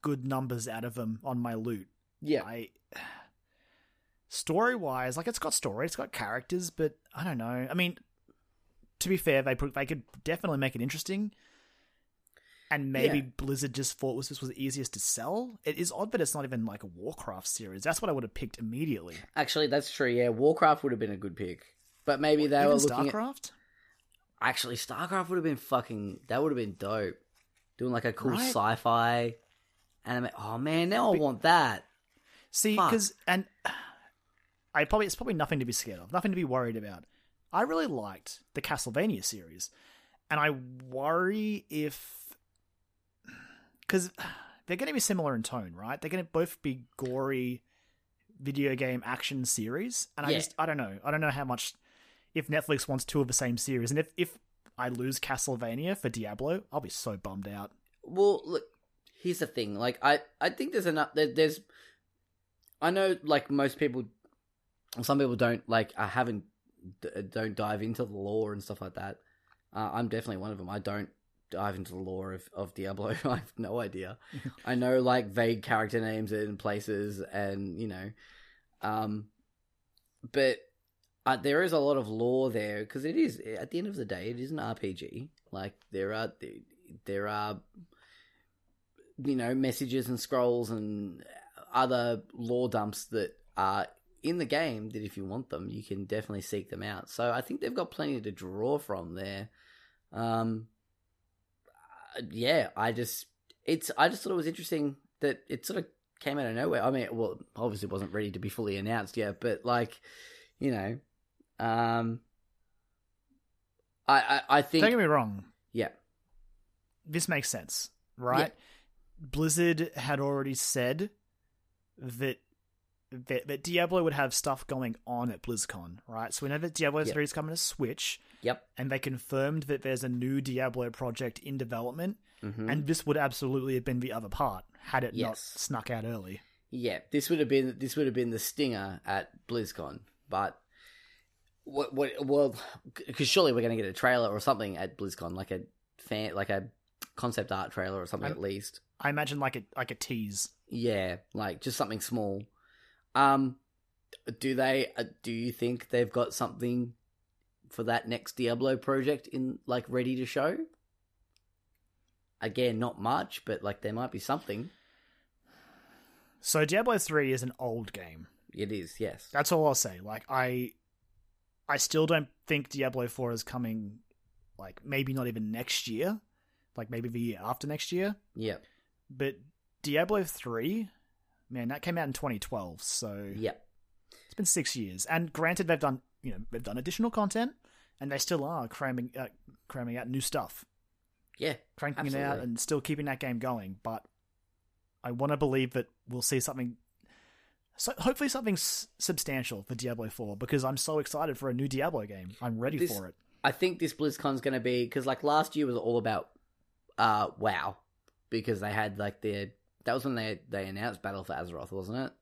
good numbers out of them on my loot. yeah, I story wise, like it's got story, it's got characters, but I don't know. I mean, to be fair, they put, they could definitely make it interesting. And maybe Yeah. Blizzard just thought was this was the easiest to sell. It is odd that it's not even like a Warcraft series. That's what I would have picked immediately. actually, that's true. Yeah, Warcraft would have been a good pick, but maybe they Even were looking at StarCraft. Actually, StarCraft would have been fucking. That would have been dope. Doing like a cool Right? sci-fi anime. Oh man, now I want that. See, because and I probably it's probably nothing to be scared of, nothing to be worried about. I really liked the Castlevania series, and I worry if because they're going to be similar in tone, right? They're going to both be gory video game action series, and I just I don't know, I don't know how much if Netflix wants two of the same series, and if if I lose Castlevania for Diablo, I'll be so bummed out. Well, look. Here's the thing. Like, I I think there's enough. There, there's. I know, like most people, some people don't like. I haven't d- don't dive into the lore and stuff like that. Uh, I'm definitely one of them. I don't dive into the lore of, of Diablo. I have no idea. I know like vague character names and places, and you know, um, but uh, there is a lot of lore there because it is at the end of the day, it is an RPG. Like there are there are you know messages and scrolls and other lore dumps that are in the game that if you want them you can definitely seek them out. So i think they've got plenty to draw from there. Um uh, yeah i just it's i just thought it was interesting that it sort of came out of nowhere. I mean well obviously it wasn't ready to be fully announced yet but like you know um i i, I think Don't get me wrong, yeah. This makes sense, right? Blizzard had already said that, that that Diablo would have stuff going on at BlizzCon, right? So we know that Diablo Yep. 3 is coming to Switch, yep and they confirmed that there's a new Diablo project in development, hmm and this would absolutely have been the other part had it not snuck out early. Yeah, this would have been this would have been the stinger at BlizzCon, but what what well because surely we're going to get a trailer or something at BlizzCon, like a fan like a concept art trailer or something I'm- at least. I imagine like a like a tease. Yeah, like just something small. Um, do they? Uh, do you think they've got something for that next Diablo project in like ready to show? Again, not much, but like there might be something. So Diablo 3 is an old game. It is, yes. That's all I'll say. Like I I still don't think Diablo 4 is coming like maybe not even next year. Like maybe the year after next year. Yeah, But Diablo 3, man, that came out in 2012, so yeah, it's been 6 years. And granted they've done, you know, they've done additional content and they still are cramming uh, cramming out new stuff. yeah. Cranking it out and still keeping that game going, but I want to believe that we'll see something so hopefully something s- substantial for Diablo 4 because I'm so excited for a new Diablo game. I'm ready This- for it. I think this BlizzCon's going to be because like last year was all about uh WoW because they had like their that was when they they announced Battle for Azeroth, wasn't it?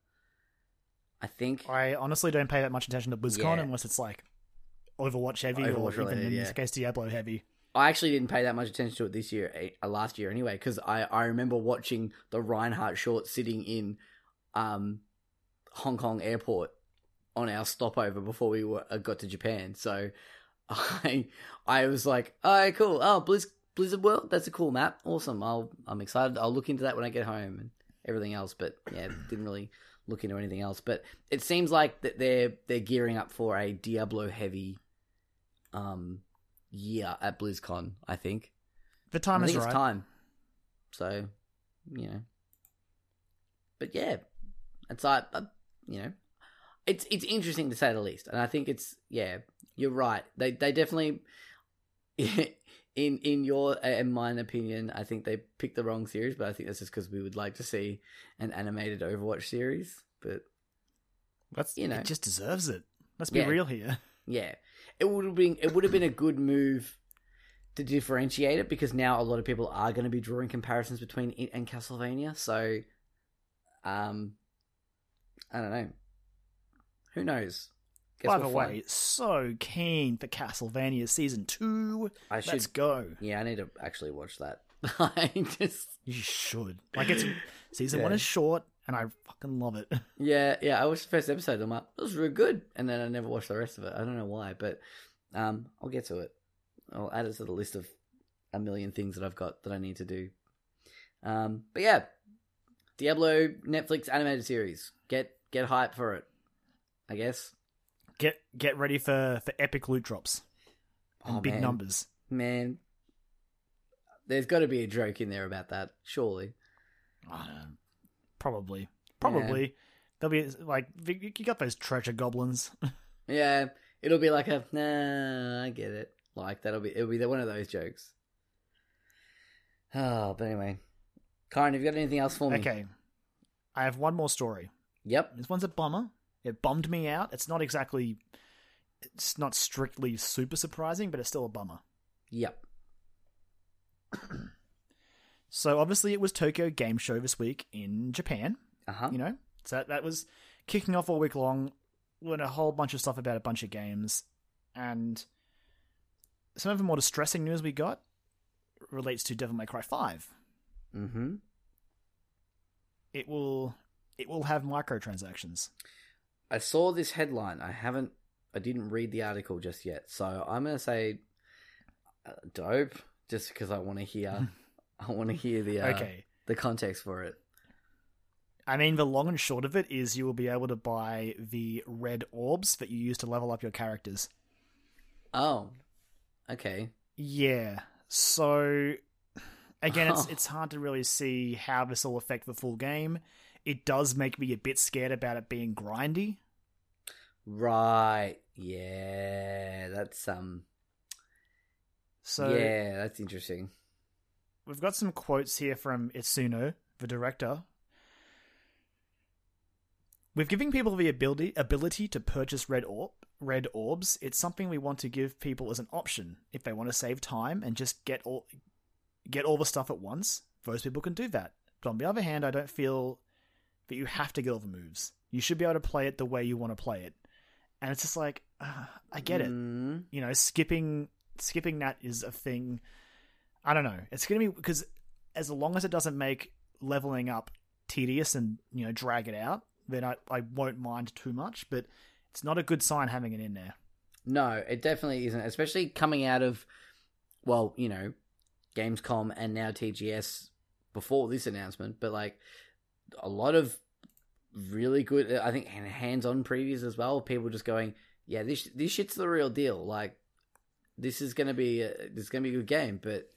I think. I honestly don't pay that much attention to BlizzCon Yeah. unless it's like Overwatch heavy or Overwatch even related, in yeah. this case Diablo heavy. I actually didn't pay that much attention to it this year, eh, uh, last year anyway, because I, I remember watching the Reinhardt short sitting in um, Hong Kong airport on our stopover before we were, uh, got to Japan. So I I was like, oh, cool. Oh, Blizz, Blizzard World, that's a cool map. Awesome. I'll I'm excited. I'll look into that when I get home and everything else. But yeah, didn't really look into anything else. But it seems like that they're they're gearing up for a Diablo heavy um year at BlizzCon. I think. The time I is right. time. So, you know. But yeah, it's like uh, you know, it's it's interesting to say the least, and I think it's yeah, you're right. They they definitely. In in your and mine opinion, I think they picked the wrong series, but I think that's just because we would like to see an animated Overwatch series. But That's you know. it just deserves it. Let's be Yeah. real here. Yeah, it would have been it would have been a good move to differentiate it because now a lot of people are going to be drawing comparisons between it and Castlevania. So, um, I don't know. Who knows? Guess By the way, so keen for Castlevania season two. I Let's should- go. yeah, I need to actually watch that. I just You should. Like it's season one is short, and I fucking love it. Yeah, yeah. I watched the first episode. I'm like, it was really good, and then I never watched the rest of it. I don't know why, but um, I'll get to it. I'll add it to the list of a million things that I've got that I need to do. Um, but yeah, Diablo Netflix animated series. Get get hype for it. I guess. Get get ready for for epic loot drops and Oh, big man. numbers. Man, there's got to be a joke in there about that, surely. I don't know. Probably, probably. There'll be like you you got those treasure goblins. Yeah, it'll be like a nah. I get it. Like that'll be it'll be one of those jokes. Oh, but anyway, Kyron, have you got anything else for me? okay, I have one more story. Yep. This one's a bummer. It bummed me out. It's not exactly. It's not strictly super surprising, but it's still a bummer. Yep. So obviously, it was Tokyo Game Show this week in Japan. Uh huh. You know, so that, that was kicking off all week long. When a whole bunch of stuff about a bunch of games, and some of the more distressing news we got relates to Devil May Cry Five. Mm-hmm. It will it will have microtransactions. I saw this headline. I haven't. I didn't read the article just yet, so I'm gonna say uh, dope, just because I want to hear. I want to hear the uh, Okay. the context for it. I mean, the long and short of it is you will be able to buy the red orbs that you use to level up your characters. Oh, okay. Yeah. So again, it's it's hard to really see how this will affect the full game. It does make me a bit scared about it being grindy. Right. Yeah. That's um. So yeah, that's interesting. we've got some quotes here from Itsuno, the director. With giving people the ability ability to purchase red orb red orbs, it's something we want to give people as an option if they want to save time and just get all get all the stuff at once. Those people can do that. But on the other hand, I don't feel that you have to get all the moves. You should be able to play it the way you want to play it. And it's just like uh, I get it Mm, you know, skipping skipping that is a thing. I don't know. It's gonna be because as long as it doesn't make leveling up tedious and you know drag it out, then I I won't mind too much. But it's not a good sign having it in there. No, it definitely isn't. Especially coming out of, well, you know, Gamescom and now TGS before this announcement, but like a lot of really good, I think, hands-on previews as well. People just going, yeah, this this shit's the real deal. Like, this is gonna be a, this is gonna be a good game, but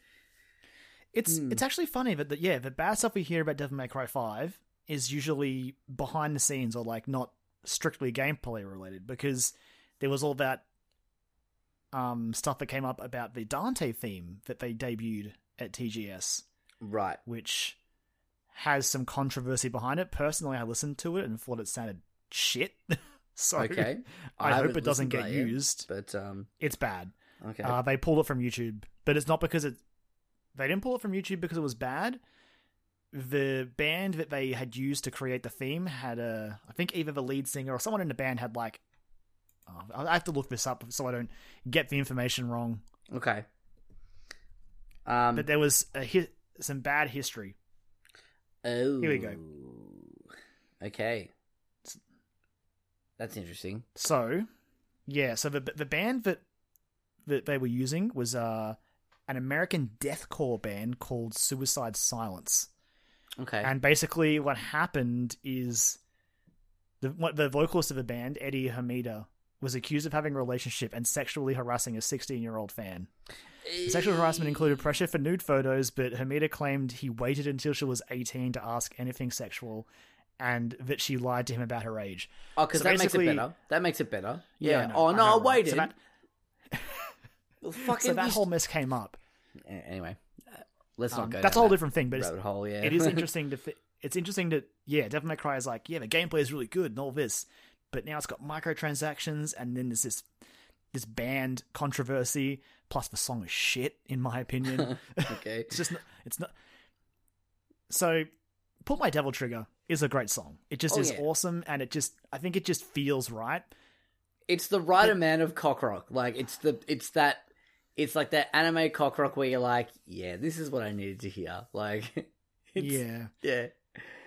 It's Hmm. it's actually funny that the, yeah the bad stuff we hear about Devil May Cry Five is usually behind the scenes or like not strictly gameplay related because there was all that um stuff that came up about the Dante theme that they debuted at TGS. right, which has some controversy behind it. Personally, I listened to it and thought it sounded shit. so okay. I, hope it doesn't get yet, used. but um, It's bad. okay, Uh, they pulled it from YouTube, but it's not because it. They didn't pull it from YouTube because it was bad. The band that they had used to create the theme had a, I think either the lead singer or someone in the band had like. Oh, I have to look this up so I don't get the information wrong. okay. Um, But there was a hi- some bad history. Oh. Here we go. Okay. That's interesting. So, yeah, so the the band that that they were using was uh, an American deathcore band called Suicide Silence. Okay. And basically, what happened is the what the vocalist of the band, Eddie Hermida, was accused of having a relationship and sexually harassing a 16 year old fan. The sexual harassment included pressure for nude photos, but Hermida claimed he waited until she was 18 to ask anything sexual, and that she lied to him about her age. oh, because so that makes it better. That makes it better. Yeah, Yeah. I know, oh no, I right? waited. So that, Well, so that whole mess came up. Anyway, let's not Um, go. that's a whole that different thing, but it's, hole. Yeah, it is interesting to. Fi- it's interesting to yeah. Devil May Cry is like yeah, the gameplay is really good and all this, but now it's got microtransactions and then there's this this band controversy. Plus, the song is shit in my opinion. okay. it's just not, it's not. So, "Put My Devil Trigger" is a great song. It just Oh, is yeah. awesome, and it just I think it just feels right. it's the right amount of cock rock. Like it's the it's that it's like that anime cock rock where you're like, yeah, this is what I needed to hear. Like, it's, yeah. yeah,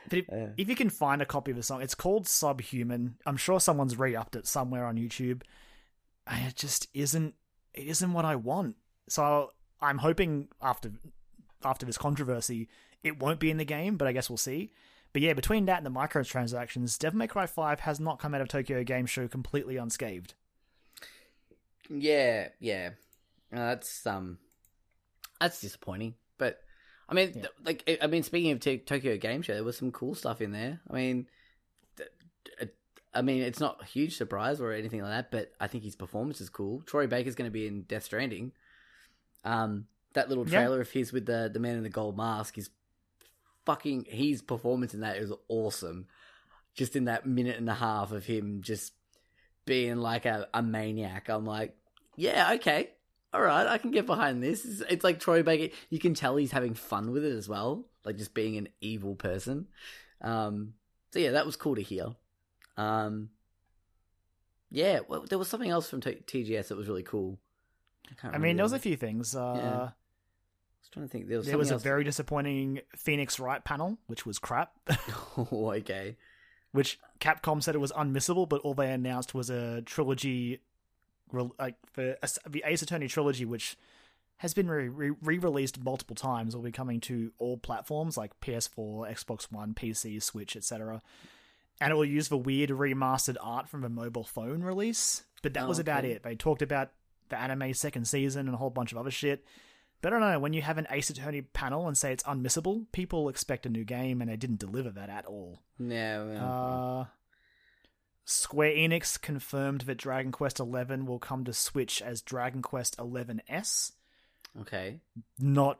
But if, Yeah. if you can find a copy of the song, it's called Subhuman. I'm sure someone's re-upped it somewhere on YouTube, and it just isn't. It isn't what I want. So I'm hoping after after this controversy, it won't be in the game. But I guess we'll see. But yeah, between that and the microtransactions, Devil May Cry 5 has not come out of Tokyo Game Show completely unscathed. yeah, yeah. Uh, that's um, that's disappointing. But I mean, Yeah. th- like, I- mean, speaking of t- Tokyo Game Show, there was some cool stuff in there. I mean, th- I mean, it's not a huge surprise or anything like that, but I think his performance is cool. Troy Baker's going to be in Death Stranding. Um, that little Yeah. trailer of his with the the man in the gold mask is fucking. His performance in that is awesome. Just in that minute and a half of him just being like a, a maniac, I'm like, yeah, okay, all right, I can get behind this. It's, it's like Troy Baker. You can tell he's having fun with it as well, like just being an evil person. Um, so yeah, that was cool to hear. Um, yeah, well, there was something else from T- TGS that was really cool. I, I mean, there was a few things. Uh, Yeah. I was trying to think. There was, There was a something very disappointing Phoenix Wright panel, which was crap. oh, okay. which Capcom said it was unmissable, but all they announced was a trilogy, like the the Ace Attorney trilogy, which has been re re released multiple times, will be coming to all platforms like PS4, Xbox One, PC, Switch, etc. And it will use the weird remastered art from the mobile phone release. But that Oh, was about okay. it. They talked about the anime second season and a whole bunch of other shit. But I don't know, when you have an Ace Attorney panel and say it's unmissable, people expect a new game, and they didn't deliver that at all. Yeah. well, Uh, Square Enix confirmed that Dragon Quest XI will come to Switch as Dragon Quest XI-S. okay. Not,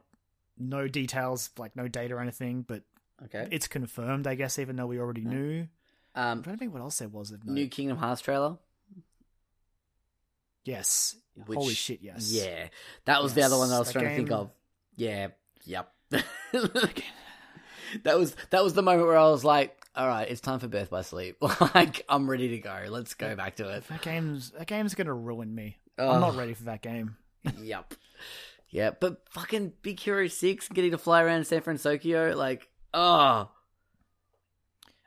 no details, like no data or anything, but Okay. it's confirmed, I guess, even though we already knew. I'm Um, trying to think what else there was. Of note. new Kingdom Hearts trailer. yes. Which, Holy shit, yes. Yeah, that was the other one that I was Yes, trying that to think of. Yeah, yep. that was that was the moment where I was like, "All right, it's time for Birth by Sleep. like, I'm ready to go. Let's go back to it." That game's, that game's gonna ruin me. I'm not ready for that game. yep. Yeah, but fucking Big Hero Six, getting to fly around San Francisco, like, oh,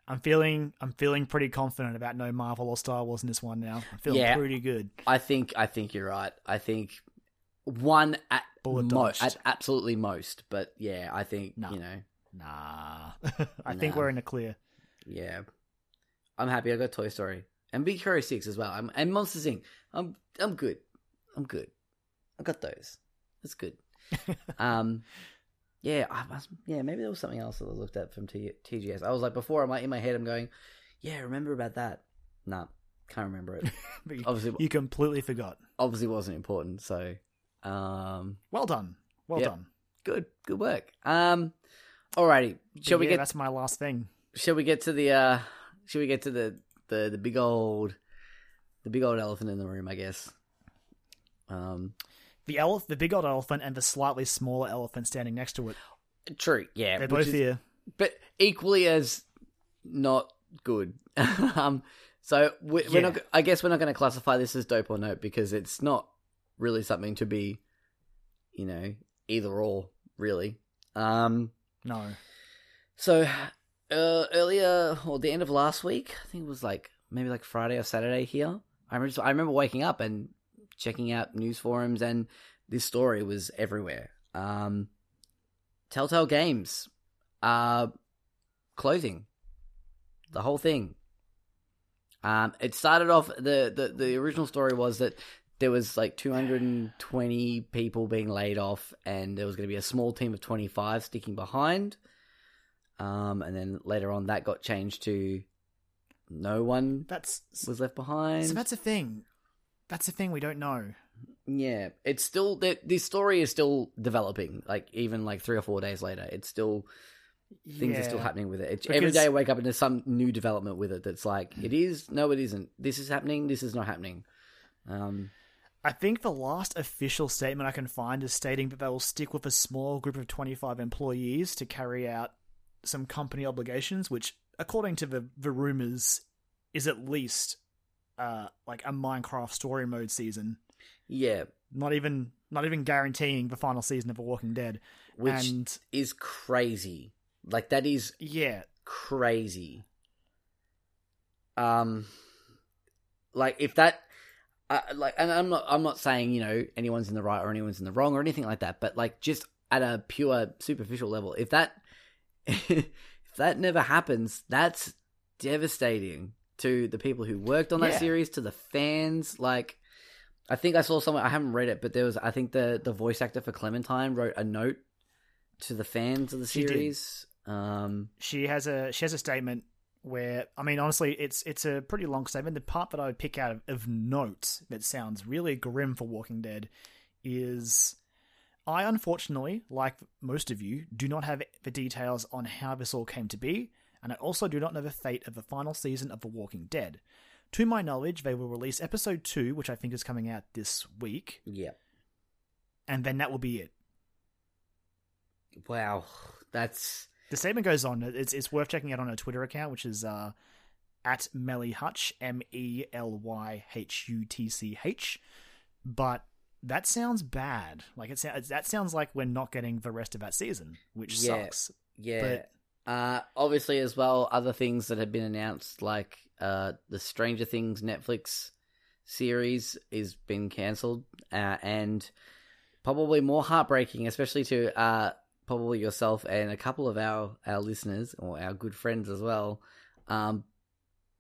I'm feeling, I'm feeling pretty confident about no Marvel or Star Wars in this one now. I'm feeling Yeah. pretty good. I think I think you're right. I think one at Bullet mo- at absolutely most, but yeah, I think No. you know, Nah. I think we're in the clear. Yeah, I'm happy. I got Toy Story and Big Hero Six as well. I'm, and Monsters Inc. I'm I'm good. I'm good. I got those. That's good. um, yeah, I must, yeah. Maybe there was something else that I looked at from T- TGS. I was like before. I'm like in my head. I'm going, yeah. Remember about that? Nah, can't remember it. You, obviously, you completely forgot. obviously wasn't important. So, um, Well done. Well Yep. done. good, good work. Um, alrighty. Shall we yeah, get? That's my last thing. Shall we get to the? uh Shall we get to the the the big old, the big old elephant in the room? I guess. Um. The elef- the big old elephant, and the slightly smaller elephant standing next to it. True. Yeah. They're both is- here. but equally as not good. um, so we, we're not. I guess we're not going to classify this as dope or note because it's not really something to be, you know, either or really. Um, No. so uh, earlier or the end of last week, I think it was like maybe like Friday or Saturday here. I remember. I remember waking up and checking out news forums, and this story was everywhere. Um, Telltale Games, uh, clothing, the whole thing. Um, it started off the, the the original story was that there was like 220 people being laid off, and there was going to be a small team of 25 sticking behind. Um, and then later on, that got changed to no one That's was left behind. so. That's a thing. That's a thing we don't know. Yeah, it's still that this story is still developing. Like even like three or four days later, it's still things are still happening with it. It's, Because- day I wake up and there's some new development with it. That's like it is, no, it isn't. This is happening. This is not happening. Um, I think the last official statement I can find is stating that they will stick with a small group of 25 employees to carry out some company obligations, which, according to the, the rumors, is at least uh, like a Minecraft story mode season. Yeah, Not even not even guaranteeing the final season of The Walking Dead. which and is crazy. Like that is yeah, crazy. Um, like if that, uh, like, and I'm not, I'm not saying you know anyone's in the right or anyone's in the wrong or anything like that, but like just at a pure superficial level, if that, if that never happens, that's devastating to the people who worked on that Yeah. series, to the fans. Like, I think I saw somewhere, I haven't read it, but there was, I think the the voice actor for Clementine wrote a note to the fans of the She did. series. Um, she has a she has a statement where I mean honestly it's it's a pretty long statement. The part that I would pick out of, of note that sounds really grim for Walking Dead is I unfortunately, like most of you, do not have the details on how this all came to be, and I also do not know the fate of the final season of The Walking Dead. To my knowledge, they will release episode two, which I think is coming out this week, yeah. and then that will be it. Wow, that's The statement goes on. It's it's worth checking out on her Twitter account, which is uh, at Melly Hutch, M E L Y H U T C H. But that sounds bad. Like it sounds that sounds like we're not getting the rest of that season, which Yeah. sucks. yeah. But- uh, obviously, as well, other things that have been announced, like uh, the Stranger Things Netflix series, is been cancelled, uh, and probably more heartbreaking, especially to uh, probably yourself and a couple of our our listeners or our good friends as well. Um,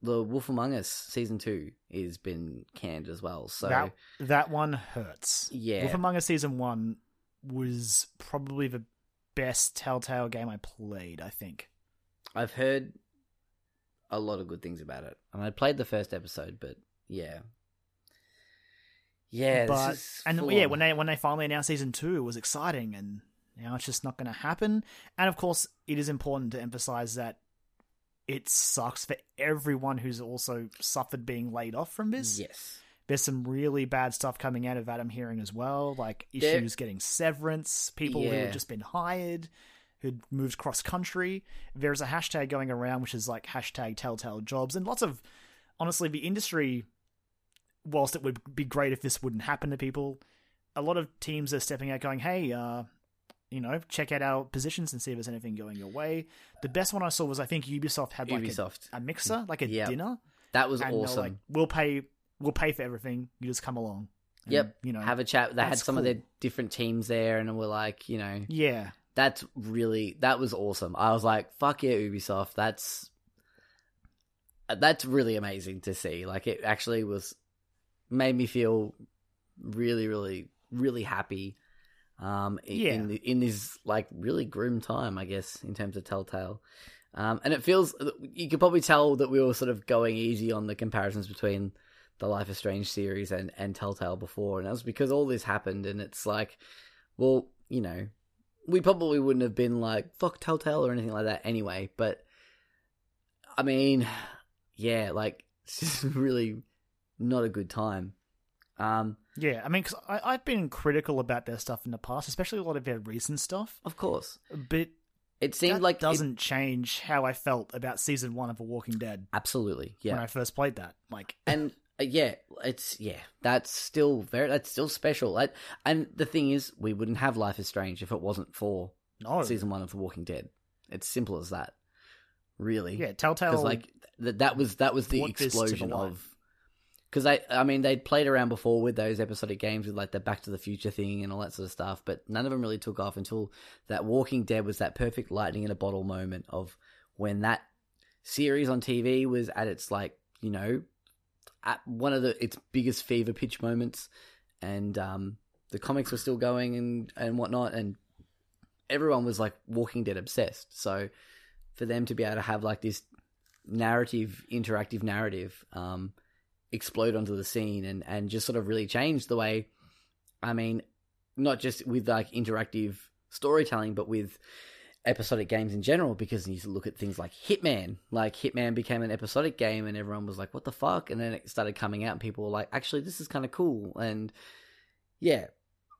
the Wolf Among Us season two has been canned as well. So that that one hurts. Yeah. Wolf Among Us season one was probably the best Telltale game I played. I think. I've heard a lot of good things about it, and I played the first episode, but yeah, yeah, but and full yeah, when they when they finally announced season two, it was exciting, and now it's just not going to happen. And of course, it is important to emphasize that it sucks for everyone who's also suffered being laid off from this. yes, There's some really bad stuff coming out of that. I'm hearing as well, like There- issues getting severance, people who Yeah. had just been hired. Who'd moved cross country. There's a hashtag going around which is like hashtag telltale jobs, and lots of honestly, the industry, whilst it would be great if this wouldn't happen to people, a lot of teams are stepping out going, hey, uh, you know, check out our positions and see if there's anything going your way. The best one I saw was I think Ubisoft had like a- Ubisoft. A, mixer, like a Yep. dinner. that was And awesome. like, we'll pay we'll pay for everything. You just come along. And, yep, You know have a chat. They had some of their different teams there, and we're like, you know, Yeah. that's really that was awesome. I was like, fuck yeah, Ubisoft. That's that's really amazing to see. Like it actually was made me feel really, really, really happy. Um, i- Yeah. in the, in this like really grim time, I guess, in terms of Telltale. Um, and it feels you could probably tell that we were sort of going easy on the comparisons between the Life is Strange series and and Telltale before, and that was because all this happened, and it's like, well, you know, we probably wouldn't have been like fuck Telltale or anything like that anyway. But I mean, yeah, like it's just really not a good time. Um, Yeah. I mean, cause I, I've been critical about their stuff in the past, especially a lot of their recent stuff. of course, But it seemed that like it- doesn't change how I felt about season one of The Walking Dead absolutely, yeah. when I first played that. Like, and uh, yeah, it's yeah, that's still very that's still special. Like, and the thing is, we wouldn't have Life is Strange if it wasn't for no. season one of The Walking Dead. It's simple as that, really. Yeah, Telltale. because like th- that was that was the explosion of because I I mean they'd played around before with those episodic games with like the Back to the Future thing and all that sort of stuff, but none of them really took off until that Walking Dead was that perfect lightning in a bottle moment of when that series on TV was at its like you know at one of the its biggest fever pitch moments, and um, the comics were still going and and whatnot, and everyone was like Walking Dead obsessed. So for them to be able to have like this narrative, interactive narrative, um, explode onto the scene and and just sort of really change the way. I mean, not just with like interactive storytelling, but with episodic games in general. Because you look at things like Hitman, like Hitman became an episodic game, and everyone was like, "What the fuck?" And then it started coming out, and people were like, "Actually, this is kind of cool." And yeah,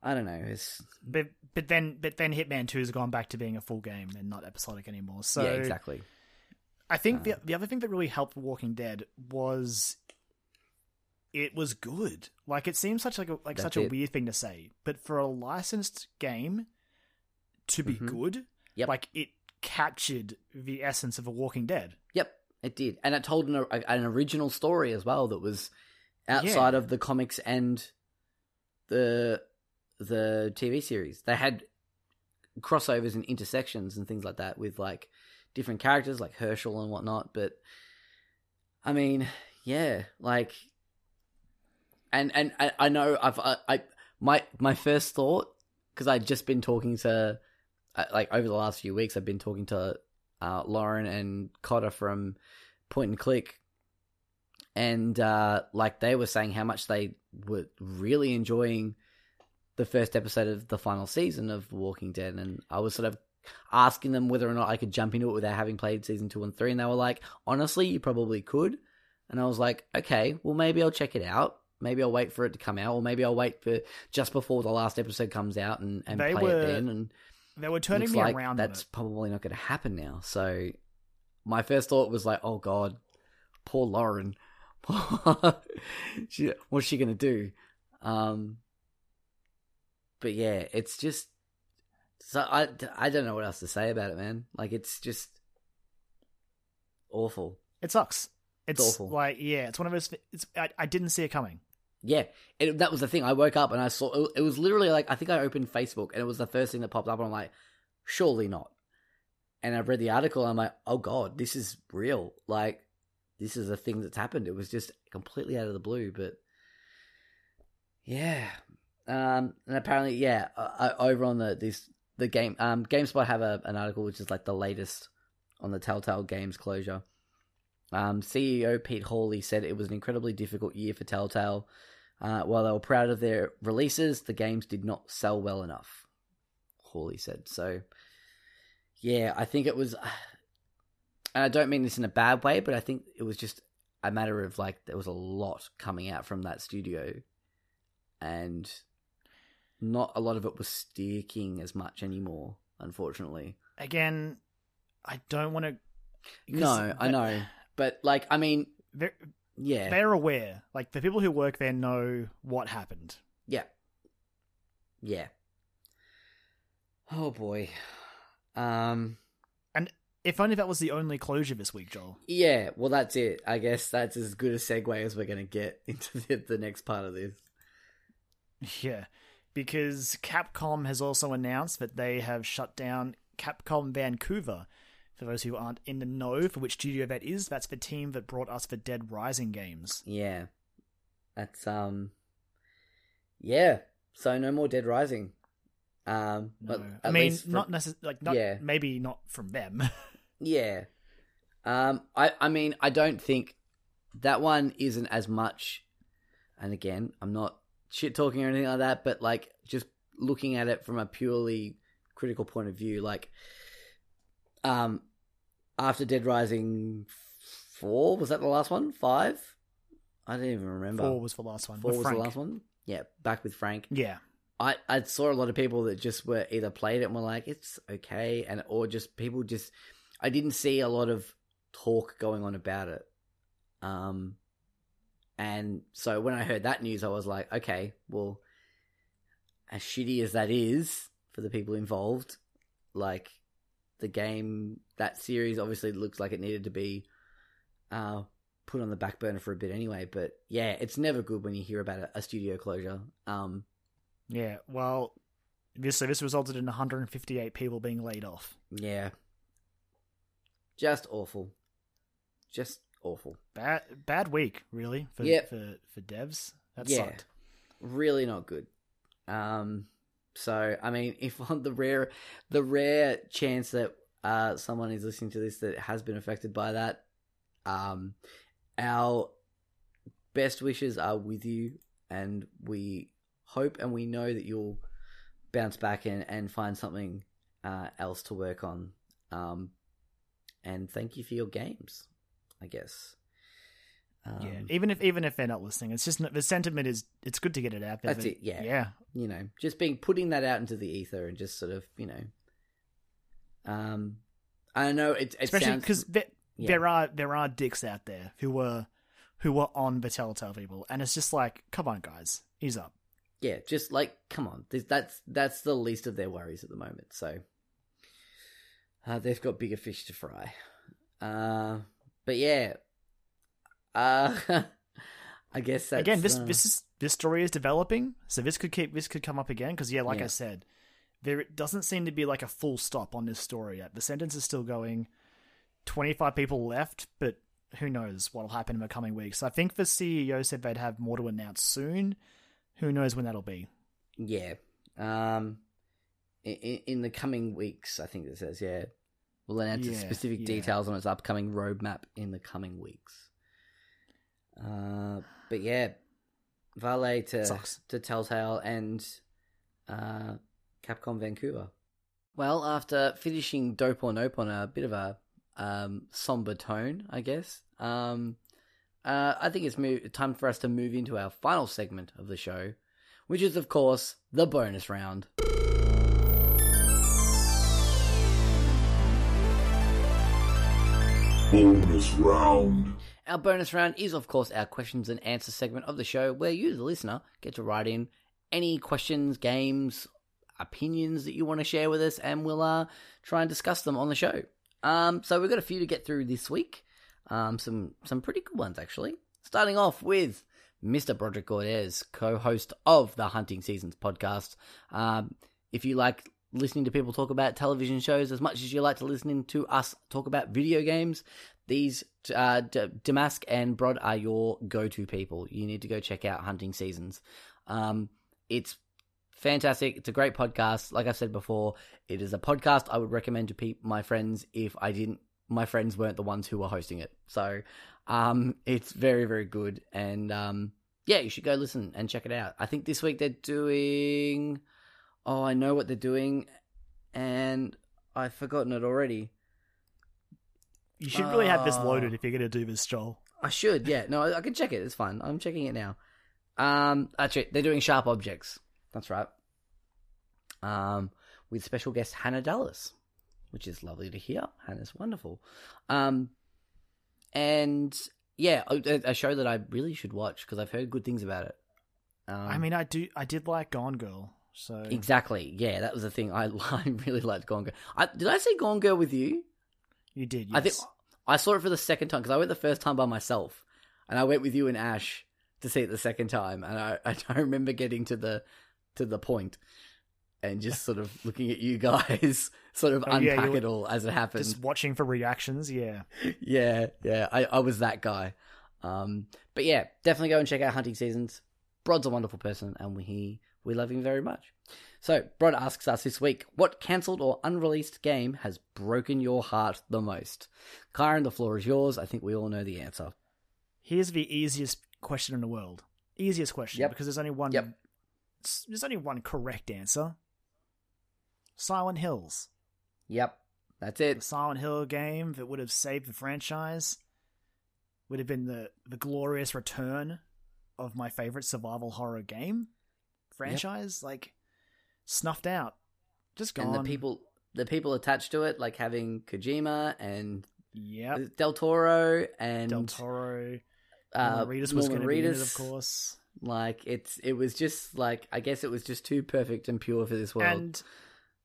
I don't know. It's but but then but then Hitman Two has gone back to being a full game and not episodic anymore. So yeah, exactly. I think Uh, the the other thing that really helped Walking Dead was it was good. Like it seems such like a, like That's such a it. weird thing to say, but for a licensed game to be Mhm. good, Yep. like it captured the essence of a Walking Dead. Yep, it did, and it told an, an original story as well that was outside of the comics and the the TV series. They had crossovers and intersections and things like that with like different characters like Herschel and whatnot. But I mean, yeah, like, and and I, I know I've I, I my my first thought because I'd just been talking to uh, like over the last few weeks I've been talking to uh, Lauren and Cotter from Point and Click, and uh, like they were saying how much they were really enjoying the first episode of the final season of Walking Dead, and I was sort of asking them whether or not I could jump into it without having played season two and three, and they were like, honestly, you probably could, and I was like, okay, well maybe I'll check it out. Maybe I'll wait for it to come out, or maybe I'll wait for just before the last episode comes out and, and They play were it then. And They were turning me like around that's probably not going to happen now. So my first thought was like, oh god, poor Lauren. she, what's she going to do? Um, but yeah, it's just so I I don't know what else to say about it, man. Like it's just awful. It sucks. It's, awful. like yeah, it's one of those. It's I, I didn't see it coming. Yeah, it, that was the thing. I woke up and I saw it, was literally like I think I opened Facebook and it was the first thing that popped up. And I'm like, surely not. And I've read the article and I'm like, oh god, this is real. Like this is a thing that's happened. It was just completely out of the blue, but yeah. Um, and apparently, yeah, uh, over on the this the game um GameSpot have a, an article which is like the latest on the Telltale Games closure. Um, CEO Pete Hawley said it was an incredibly difficult year for Telltale. Uh, while they were proud of their releases, the games did not sell well enough. Hawley said so. Yeah, I think it was, and I don't mean this in a bad way, but I think it was just a matter of like there was a lot coming out from that studio, and not a lot of it was sticking as much anymore. Unfortunately, Again, I don't want to. no, I know, but like, I mean, They're, yeah, they're aware. Like the people who work there know what happened. Yeah. Yeah. Oh boy. Um and If only that was the only closure this week, Joel. yeah, well that's it. I guess that's as good a segue as we're going to get into the, the next part of this. Yeah, because Capcom has also announced that they have shut down Capcom Vancouver. For those who aren't in the know for which studio that is, that's the team that brought us the Dead Rising games. Yeah. That's um Yeah. So no more Dead Rising. Um No. but I mean, from- not necessarily like not Yeah. maybe not from them. Yeah. Um I I mean I don't think that one isn't as much and again, I'm not shit talking or anything like that, but like just looking at it from a purely critical point of view, like um after Dead Rising four, was that the last one? Five? I don't even remember. Four was the last one. Four was Frank. the last one? Yeah, back with Frank. Yeah, I, I saw a lot of people that just were either played it and were like it's okay and or just people just I didn't see a lot of talk going on about it. Um and so when I heard that news I was like, okay, well as shitty as that is for the people involved, like the game that series obviously looks like it needed to be uh put on the back burner for a bit anyway, but yeah, it's never good when you hear about a, a studio closure. Um yeah. Well, this so this resulted in 158 people being laid off. Yeah. Just awful. Just awful. Bad bad week, really, for Yep. for for devs. That Yeah. sucked. Really not good. Um so I mean if on the rare the rare chance that uh someone is listening to this that has been affected by that, um our best wishes are with you and we hope and we know that you'll bounce back and, and find something uh, else to work on. Um, and thank you for your games, I guess. Um, yeah, even if even if they're not listening, it's just the sentiment is it's good to get it out there. That's it, yeah. yeah. You know, just being putting that out into the ether and just sort of, you know, um, I don't know. It, it Especially because there, yeah. there are there are dicks out there who were who were on the Telltale people, and it's just like, come on, guys, ease up. Yeah, just like come on, that's that's the least of their worries at the moment. So uh, they've got bigger fish to fry. Uh, but yeah, uh, I guess that's, again, this uh, this is this story is developing, so this could keep this could come up again because yeah, like Yeah. I said, there doesn't seem to be like a full stop on this story yet. The sentence is still going. Twenty five people left, but who knows what'll happen in the coming weeks. I think the CEO said they'd have more to announce soon. Who knows when that'll be? Yeah. Um, in, in the coming weeks, I think it says, yeah, we'll announce Yeah, specific yeah. details on its upcoming roadmap in the coming weeks. Uh, but yeah, Valet to Sucks. to Telltale and uh, Capcom Vancouver. Well, after finishing Dope or Nope on a bit of a um, somber tone, I guess. Um, uh, I think it's mo- time for us to move into our final segment of the show, which is, of course, the bonus round. Bonus round. Our bonus round is, of course, our questions and answer segment of the show, where you, the listener, get to write in any questions, games, opinions that you want to share with us, and we'll uh, try and discuss them on the show. Um, so we've got a few to get through this week. Um, some some pretty good ones actually. Starting off with Mr. Broderick Cordes, co-host of the Hunting Seasons podcast. Um, if you like listening to people talk about television shows as much as you like to listening to us talk about video games, these uh, D- Damask and Brod are your go-to people. You need to go check out Hunting Seasons. Um, it's fantastic. It's a great podcast. Like I said before, it is a podcast I would recommend to pe- my friends if I didn't. My friends weren't the ones who were hosting it, so um, it's very very good. And um, yeah, you should go listen and check it out. I think this week they're doing. Oh, I know what they're doing, and I've forgotten it already. You should really have this loaded if you're going to do this, Joel. I should, yeah. No, I, I can check it. It's fine. I'm checking it now. Um, actually, they're doing sharp objects. That's right. Um, with special guest Hannah Dallas, which is lovely to hear. Hannah's wonderful. Um, and yeah, a, a show that I really should watch because I've heard good things about it. Um, I mean, I do. I did like Gone Girl, so exactly. Yeah, that was the thing. I, I really liked Gone Girl. I, did I see Gone Girl with you? you did. Yes. I think I saw it for the second time because I went the first time by myself, and I went with you and Ash to see it the second time, and I, I don't remember getting to the to the point and just sort of looking at you guys sort of Oh, unpack were it all as it happens. just watching for reactions. Yeah, Yeah, yeah, I, I was that guy. Um, but yeah, definitely go and check out Hunting Seasons. Brod's a wonderful person, and we we love him very much. So, Brod asks us this week, what cancelled or unreleased game has broken your heart the most? Kyron, the floor is yours. I think we all know the answer. here's the easiest question in the world. Easiest question Yep. because there's only one. Yep. There's only one correct answer. Silent Hills, Yep, that's the it. Silent Hill game that would have saved the franchise, would have been the the glorious return of my favorite survival horror game franchise. Like snuffed out, just gone. And the people, the people attached to it, like having Kojima and yeah, Del Toro and Del Toro. uh, Reedus was going to be in it, of course. Like it's, it was just like I guess it was just too perfect and pure for this world. And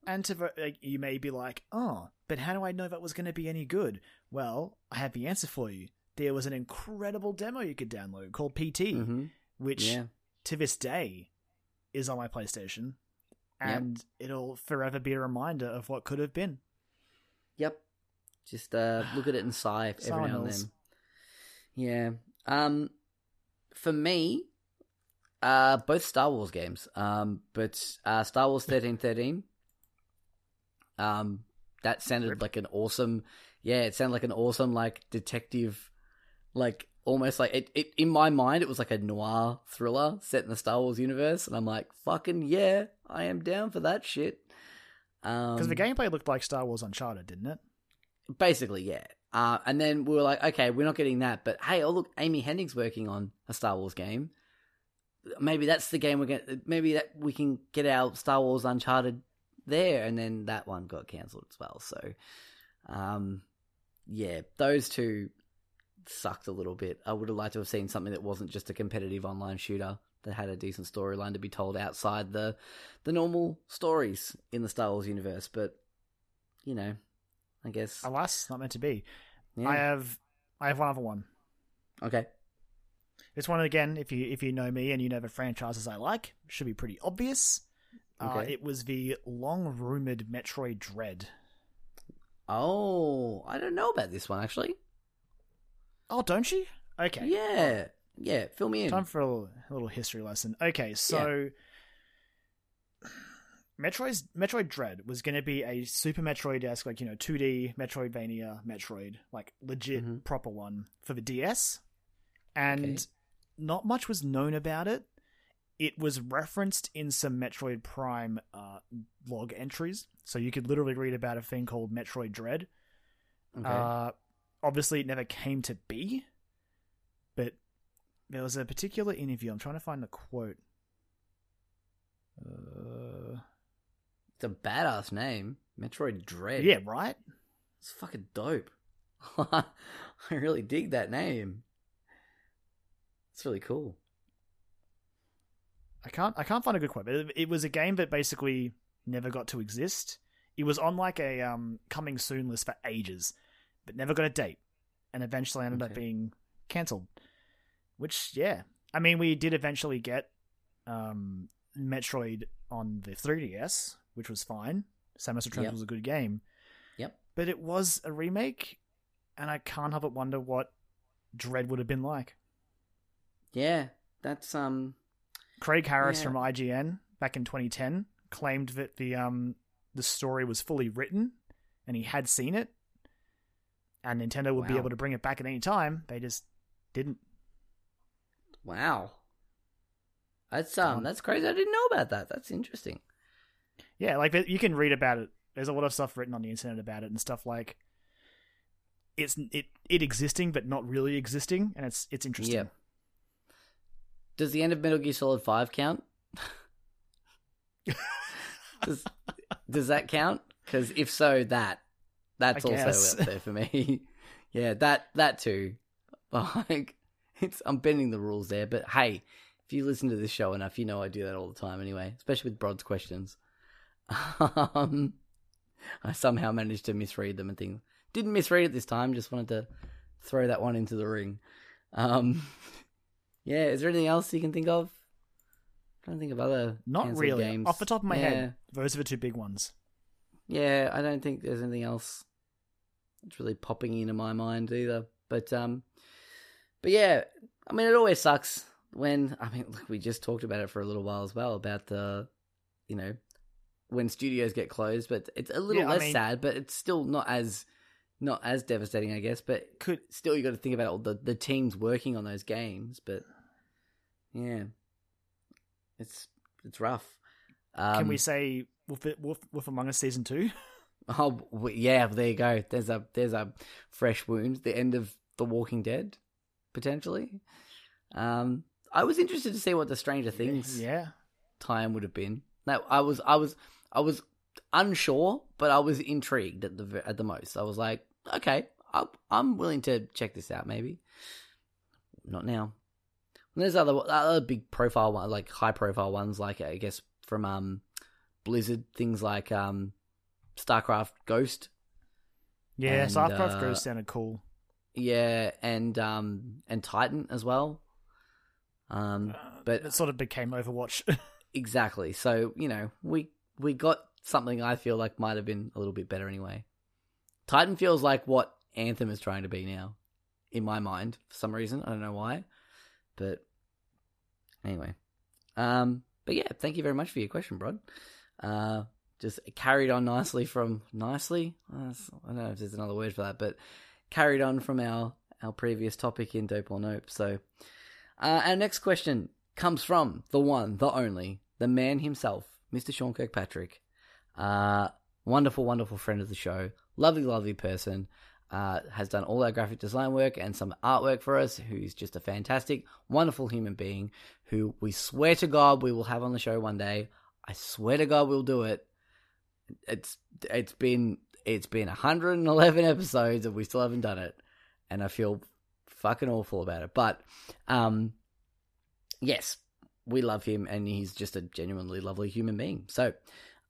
and to like, you may be like, oh, but how do I know that was going to be any good? Well, I have the answer for you. There was an incredible demo you could download called PT, hmm which Yeah. to this day is on my PlayStation, Yep. and it'll forever be a reminder of what could have been. Yep. Just uh, look at it and sigh every Silent now and then. Yeah. Um, for me, uh, both Star Wars games. Um, but uh, Star Wars thirteen thirteen. Um, that sounded like an awesome. Yeah, it sounded like an awesome like detective, like almost like it, it. In my mind, it was like a noir thriller set in the Star Wars universe, and I'm like, fucking yeah, I am down for that shit. Um, Because the gameplay looked like Star Wars Uncharted, didn't it? Basically, yeah. Uh, and then we were like, okay, we're not getting that, but hey, oh look, Amy Hennig's working on a Star Wars game. Maybe that's the game we're going. Maybe that we can get our Star Wars Uncharted there, and then that one got cancelled as well. So, um, yeah, those two, sucked a little bit. I would have liked to have seen something that wasn't just a competitive online shooter that had a decent storyline to be told outside the the normal stories in the Star Wars universe. But you know, I guess Alas, not meant to be. yeah. I have I have one other one. okay. This one again, if you if you know me and you know the franchises I like, should be pretty obvious. Uh, it was the long rumored Metroid Dread. Oh, I don't know about this one actually. Oh, don't you? Okay. Yeah, yeah. Fill me in. Time for a little, a little history lesson. Okay, so Metroid's Metroid Dread was going to be a Super Metroid esque, like you know, two D Metroidvania Metroid, like legit Mhm. proper one for the DS, and Okay. not much was known about it. It was referenced in some Metroid Prime uh, log entries, so you could literally read about a thing called Metroid Dread. Okay. Uh, obviously, it never came to be, but there was a particular interview. I'm trying to find the quote. Uh, it's a badass name, Metroid Dread. yeah, right. it's fucking dope. I really dig that name. It's really cool. I can't. I can't find a good quote. But it, it was a game that basically never got to exist. It was on like a um, coming soon list for ages, but never got a date, and eventually ended up being cancelled. Which, yeah, I mean, we did eventually get um, Metroid on the 3DS, which was fine. Samus Returns Yep. was a good game. Yep. But it was a remake, and I can't help but wonder what Dread would have been like. Yeah, that's um. Craig Harris Yeah. from IGN back in 2010 claimed that the um the story was fully written and he had seen it, and Nintendo would be able to bring it back at any time. They just didn't. Wow. That's um. on. That's crazy. I didn't know about that. That's interesting. Yeah, like you can read about it. There's a lot of stuff written on the internet about it and stuff like it's it it existing but not really existing, and it's it's interesting. Yeah. Does the end of Metal Gear Solid Five count? does, does that count? Because if so, that that's I also guess. up there for me. yeah, that that too. Like, it's I'm bending the rules there, but hey, if you listen to this show enough, you know I do that all the time anyway, especially with Brod's questions. Um, I somehow managed to misread them and things. Didn't misread it this time. Just wanted to throw that one into the ring. Um, yeah, is there anything else you can think of? I trying to think of other Not really. games. Off the top of my Yeah. head, those are the two big ones. Yeah, I don't think there's anything else that's really popping into my mind either. But um, but yeah, I mean, it always sucks when I mean, look, we just talked about it for a little while as well about the, you know, when studios get closed. But it's a little Yeah, I less mean- sad, but it's still not as not as devastating, I guess. But Could still, you got to think about all the the teams working on those games. But yeah, it's it's rough. Um, can we say Wolf, Wolf, Wolf Among Us season two? Oh yeah, there you go. There's a there's a fresh wound. The end of The Walking Dead, potentially. Um, I was interested to see what the Stranger Things Yeah. time would have been. Now I was I was I was unsure, but I was intrigued at the at the most. I was like, okay, I'll, I'm willing to check this out. Maybe not now. And there's other other big profile one, like high profile ones, like I guess from um Blizzard things like um StarCraft Ghost, Yeah, And, StarCraft uh, Ghost sounded cool. yeah, and um and Titan as well. Um, but it sort of became Overwatch. Exactly. So, you know, we we got something I feel like might have been a little bit better anyway. Titan feels like what Anthem is trying to be now, in my mind, for some reason. I don't know why. But anyway. Um but yeah, thank you very much for your question, Brod. Uh just carried on nicely from nicely. I don't know if there's another word for that, but carried on from our our previous topic in Dope or Nope. So uh, our next question comes from the one, the only, the man himself, Mr. Sean Kirkpatrick. Uh, wonderful, wonderful friend of the show. Lovely, lovely person. Uh, has done all our graphic design work and some artwork for us. Who's just a fantastic, wonderful human being who we swear to God we will have on the show one day. I swear to God we'll do it. It's it's been it's been 111 episodes and we still haven't done it, and I feel fucking awful about it. But um, yes, we love him, and he's just a genuinely lovely human being. So,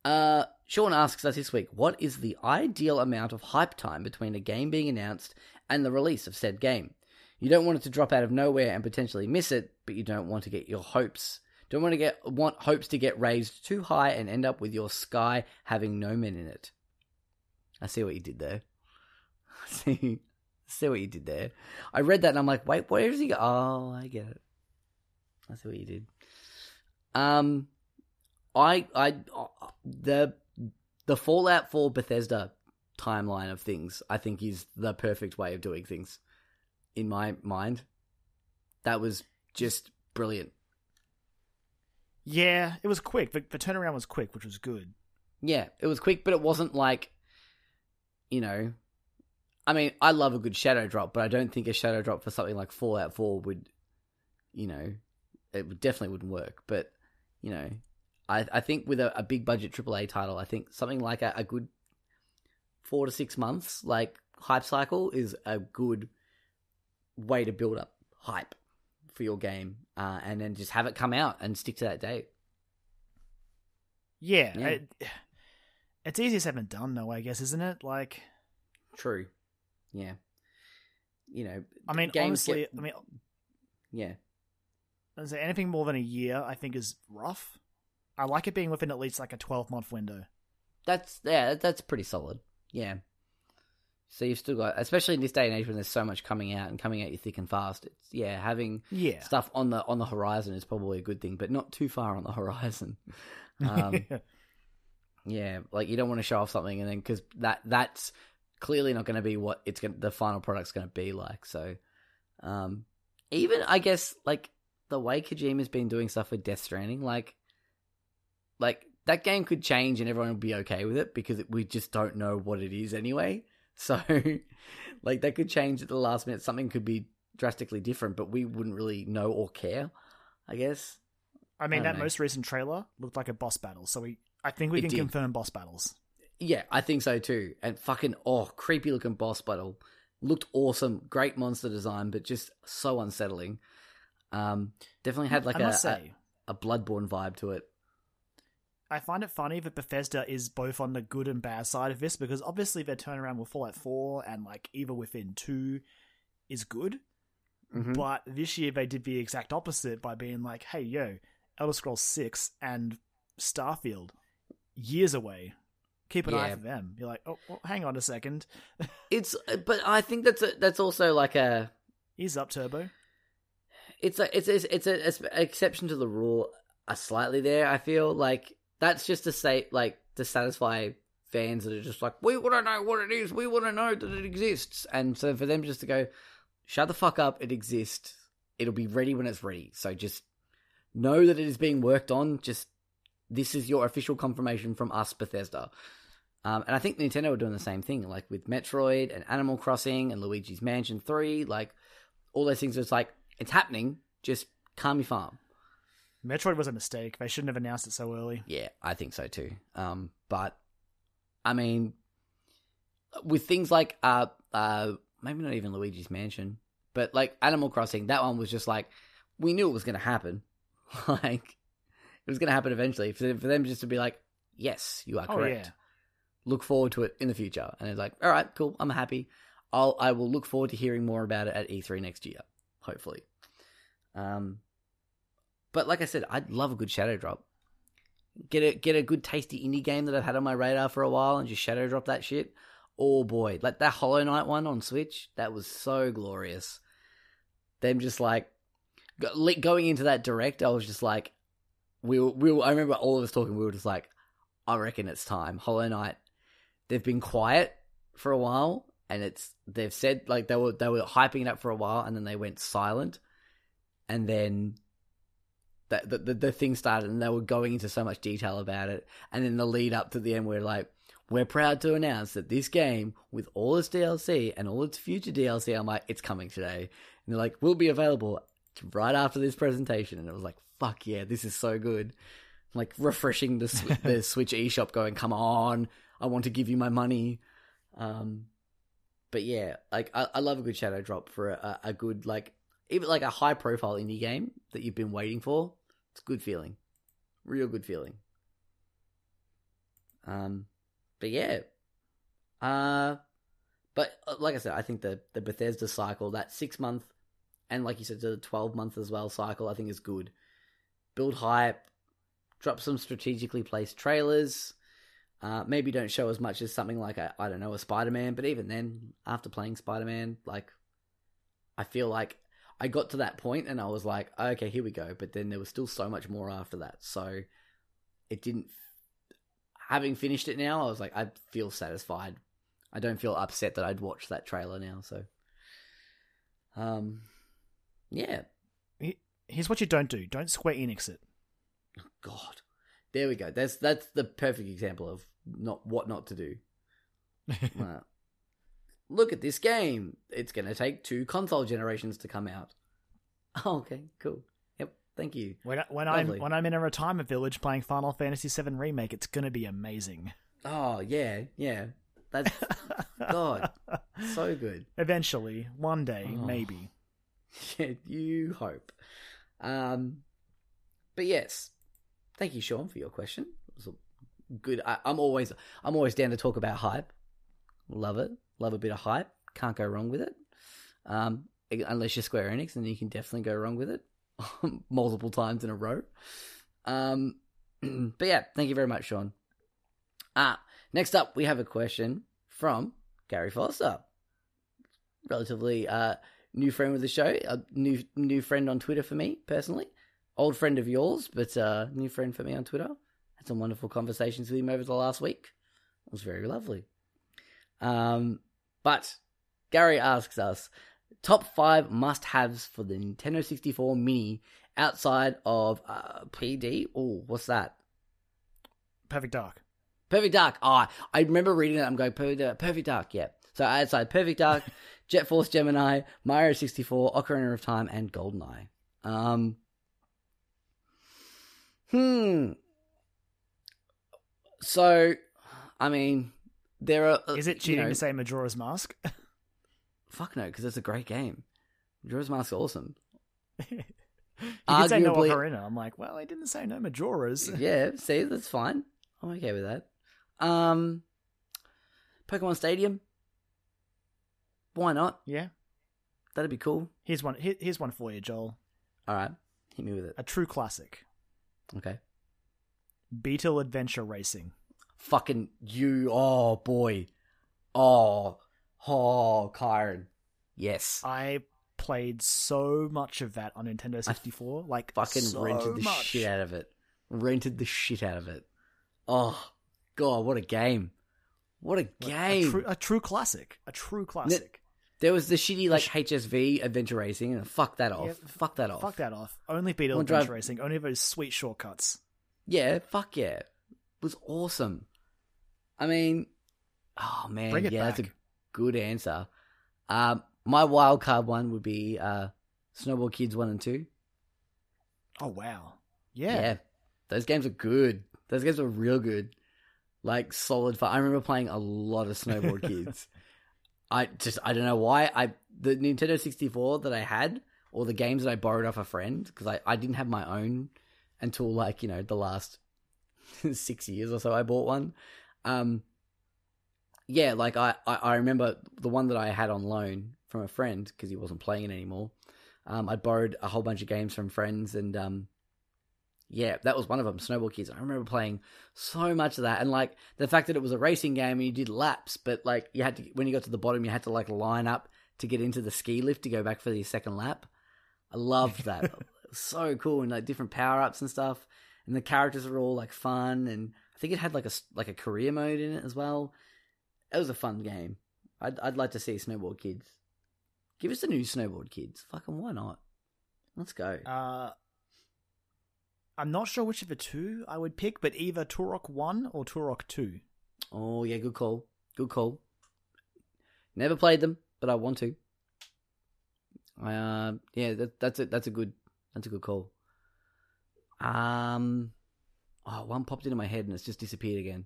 uh, Sean asks us this week, what is the ideal amount of hype time between a game being announced and the release of said game? You don't want it to drop out of nowhere and potentially miss it, but you don't want to get your hopes don't want to get want hopes to get raised too high and end up with your sky having no men in it. I see what you did there. see, see what you did there. I read that and I'm like, wait, where does he go? Oh, I get it. I see what you did. Um, I, I, the, the Fallout 4 Bethesda timeline of things, I think is the perfect way of doing things in my mind. That was just brilliant. Yeah, it was quick. The, the turnaround was quick, which was good. Yeah, it was quick, but it wasn't like, you know, I mean, I love a good shadow drop, but I don't think a shadow drop for something like Fallout 4 would, you know, it definitely wouldn't work. But, you know, I, I think with a, a big budget AAA title, I think something like a, a good four to six months, like hype cycle, is a good way to build up hype for your game, uh, and then just have it come out and stick to that date. Yeah, yeah. It, it's easier said than done, though. I guess, isn't it? Like, true. Yeah. You know, I mean, honestly, get... I mean, yeah. Say anything more than a year, I think, is rough. I like it being within at least like a twelve month window. That's yeah, that's pretty solid. Yeah. So you've still got, especially in this day and age when there's so much coming out and coming at you thick and fast. It's yeah, having yeah. stuff on the on the horizon is probably a good thing, but not too far on the horizon. Um, yeah, like you don't want to show off something and then because that that's clearly not going to be what it's going the final product's going to be like. So, um, even I guess like the way Kojima's been doing stuff with Death Stranding, like, like that game could change and everyone would be okay with it because we just don't know what it is anyway. So, like, that could change at the last minute. Something could be drastically different, but we wouldn't really know or care, I guess. I mean, I that know. most recent trailer looked like a boss battle, so we, I think we it can did. confirm boss battles. Yeah, I think so too. And fucking, oh, creepy looking boss battle. Looked awesome. Great monster design, but just so unsettling. Um, definitely had like a, say, a, a Bloodborne vibe to it. I find it funny that Bethesda is both on the good and bad side of this because obviously their turnaround with Fallout 4 and like Evil Within 2 is good. Mm-hmm. But this year they did the exact opposite by being like, hey, yo, Elder Scrolls 6 and Starfield, years away. Keep an yeah. eye for them. You're like, oh, well, hang on a second. it's, but I think that's a, that's also like a. Ease up, Turbo. It's a, it's a, it's a, it's an exception to the rule. A slightly there. I feel like that's just to say, like, to satisfy fans that are just like, we want to know what it is. We want to know that it exists. And so for them just to go, shut the fuck up, it exists. It'll be ready when it's ready. So just know that it is being worked on. Just this is your official confirmation from us, Bethesda. Um, and I think Nintendo are doing the same thing, like with Metroid and Animal Crossing and Luigi's Mansion 3. Like, all those things, it's like, it's happening. Just calm your farm. Metroid was a mistake. They shouldn't have announced it so early. Yeah, I think so too. Um, but I mean, with things like uh, uh, maybe not even Luigi's Mansion, but like Animal Crossing, that one was just like we knew it was going to happen. like it was going to happen eventually. For, for them just to be like, yes, you are correct. Oh, yeah. Look forward to it in the future, and it's like, all right, cool, I'm happy. I'll I will look forward to hearing more about it at E3 next year, hopefully. Um, but like I said, I'd love a good shadow drop. Get a get a good tasty indie game that I've had on my radar for a while and just shadow drop that shit. Oh boy, like that Hollow Knight one on Switch, that was so glorious. Them just like going into that direct, I was just like, we were, we were, I remember all of us talking. We were just like, I reckon it's time. Hollow Knight. They've been quiet for a while, and it's they've said like they were they were hyping it up for a while, and then they went silent, and then that the, the, the thing started and they were going into so much detail about it. And then the lead up to the end we're like we're proud to announce that this game with all its DLC and all its future DLC I'm like it's coming today. And they're like will be available right after this presentation. And it was like fuck yeah this is so good. Like refreshing the, the Switch eShop going come on I want to give you my money. Um but yeah, like I, I love a good shadow drop for a, a good like even like a high profile indie game that you've been waiting for. It's good feeling, real good feeling. Um, but yeah, uh, but uh, like I said, I think the the Bethesda cycle, that six month, and like you said, the twelve month as well cycle, I think is good. Build hype, drop some strategically placed trailers. Uh, maybe don't show as much as something like a, I don't know a Spider Man, but even then, after playing Spider Man, like I feel like I got to that point and I was like, okay, here we go. But then there was still so much more after that, so it didn't. Having finished it now, I was like, I feel satisfied. I don't feel upset that I'd watched that trailer now. So, um, yeah. Here's what you don't do: don't Square Enix it. God, there we go. That's that's the perfect example of not what not to do. Look at this game. It's going to take two console generations to come out. Oh, okay, cool. Yep, thank you. When, I- when I'm when I'm in a retirement village playing Final Fantasy VII remake, it's gonna be amazing. Oh yeah, yeah. That's God, so good. Eventually, one day, Oh. maybe. Yeah, you hope. Um, but yes, thank you, Sean, for your question. It was a good. I, I'm always I'm always down to talk about hype. Love it. Love a bit of hype. Can't go wrong with it. Um, unless you're Square Enix, then you can definitely go wrong with it multiple times in a row. Um, but yeah, thank you very much, Sean. Ah, next up, we have a question from Gary Foster. Relatively uh, new friend with the show, a new new friend on Twitter for me personally, old friend of yours, but uh, new friend for me on Twitter. Had some wonderful conversations with him over the last week. It was very lovely. Um, but Gary asks us top five must-haves for the Nintendo 64 Mini outside of uh, PD. Oh, what's that? Perfect Dark. Perfect Dark. Oh, I remember reading it. I'm going Perfect Dark. Perfect Dark. Yeah. So outside Perfect Dark, Jet Force Gemini, Mario 64, Ocarina of Time, and GoldenEye. Um. Hmm. So, I mean, there are. uh, Is it you cheating know- to say Majora's Mask? Fuck no, because it's a great game. Majora's Mask's awesome. you did say no Arguably- Ocarina. I'm like, well, I didn't say no Majoras. yeah, see, that's fine. I'm okay with that. Um, Pokemon Stadium. Why not? yeah. That'd be cool. Here's one. Here, here's one for you, Joel. All right, hit me with it. A true classic. Okay. Beetle Adventure Racing. Fucking you. Oh boy. Oh. Oh, Kyron. Yes. I played so much of that on Nintendo 64. like Fucking so rented the much. shit out of it. Rented the shit out of it. Oh, God, what a game. What a Like, game. A true, a true classic. A true classic. There was the shitty like HSV adventure racing, and fuck that off. Yeah, fuck that off. Fuck that off. Only Wanna Adventure drive- Racing. Only those sweet shortcuts. Yeah, fuck yeah. Was awesome. I mean, oh man, yeah, that's a good answer. Um, my wild card one would be uh, Snowboard Kids one and two. Oh wow. Yeah. those games are good. Those games are real good. Like solid fun. I remember playing a lot of Snowboard Kids. I just I don't know why I the Nintendo 64 that I had or the games that I borrowed off a friend because I, I didn't have my own until like you know the last six years or so I bought one. Um, yeah, like I, I, I remember the one that I had on loan from a friend because he wasn't playing it anymore. Um, I'd borrowed a whole bunch of games from friends and um, yeah, that was one of them, Snowboard Kids. I remember playing so much of that, and like the fact that it was a racing game and you did laps, but like you had to when you got to the bottom, you had to like line up to get into the ski lift to go back for the second lap. I loved that. so cool and like different power ups and stuff, and the characters were all like fun, and I think it had like a like a career mode in it as well. It was a fun game. I'd I'd like to see Snowboard Kids. Give us the new Snowboard Kids. Fucking why not? Let's go. Uh, I'm not sure which of the two I would pick, but either Turok 1 or Turok 2. Oh yeah, good call. Good call. Never played them, but I want to. Uh, yeah, that, that's a that's a good that's a good call. Um, oh, one popped into my head and it's just disappeared again.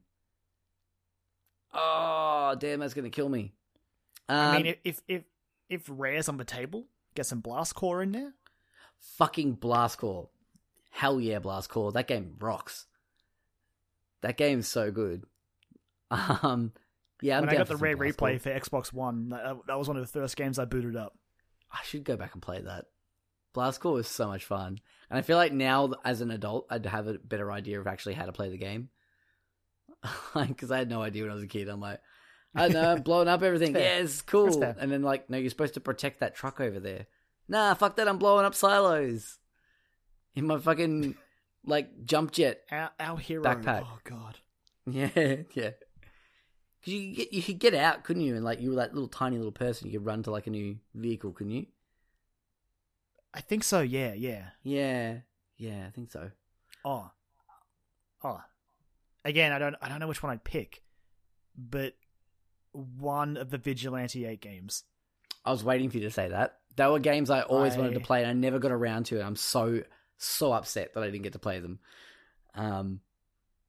Oh damn, that's gonna kill me. Um, I mean, if if if Rare's on the table, get some Blast Corps in there. fucking Blast Corps. Hell yeah, Blast Corps. That game rocks. That game's so good. Um, yeah, I'm when I got the Rare replay Core. for Xbox One, that, that was one of the first games I booted up. I should go back and play that. Blast Corps was so much fun, and I feel like now as an adult, I'd have a better idea of actually how to play the game. Because I had no idea when I was a kid. I'm like, I don't know, I'm blowing up everything. Yeah, it's cool. And then like, no, you're supposed to protect that truck over there. Nah, fuck that. I'm blowing up silos in my fucking like jump jet. Our, our hero. Backpack. Oh god. Yeah, yeah. Cause you could get you could get out, couldn't you? And like you were that little tiny little person, you could run to like a new vehicle, couldn't you? I think so. Yeah, yeah. Yeah, yeah, I think so. Oh, oh. Again, I don't. I don't know which one I'd pick, but one of the Vigilante Eight games. I was waiting for you to say that. They were games I always wanted to play, and I never got around to it. I'm so so upset that I didn't get to play them. Um,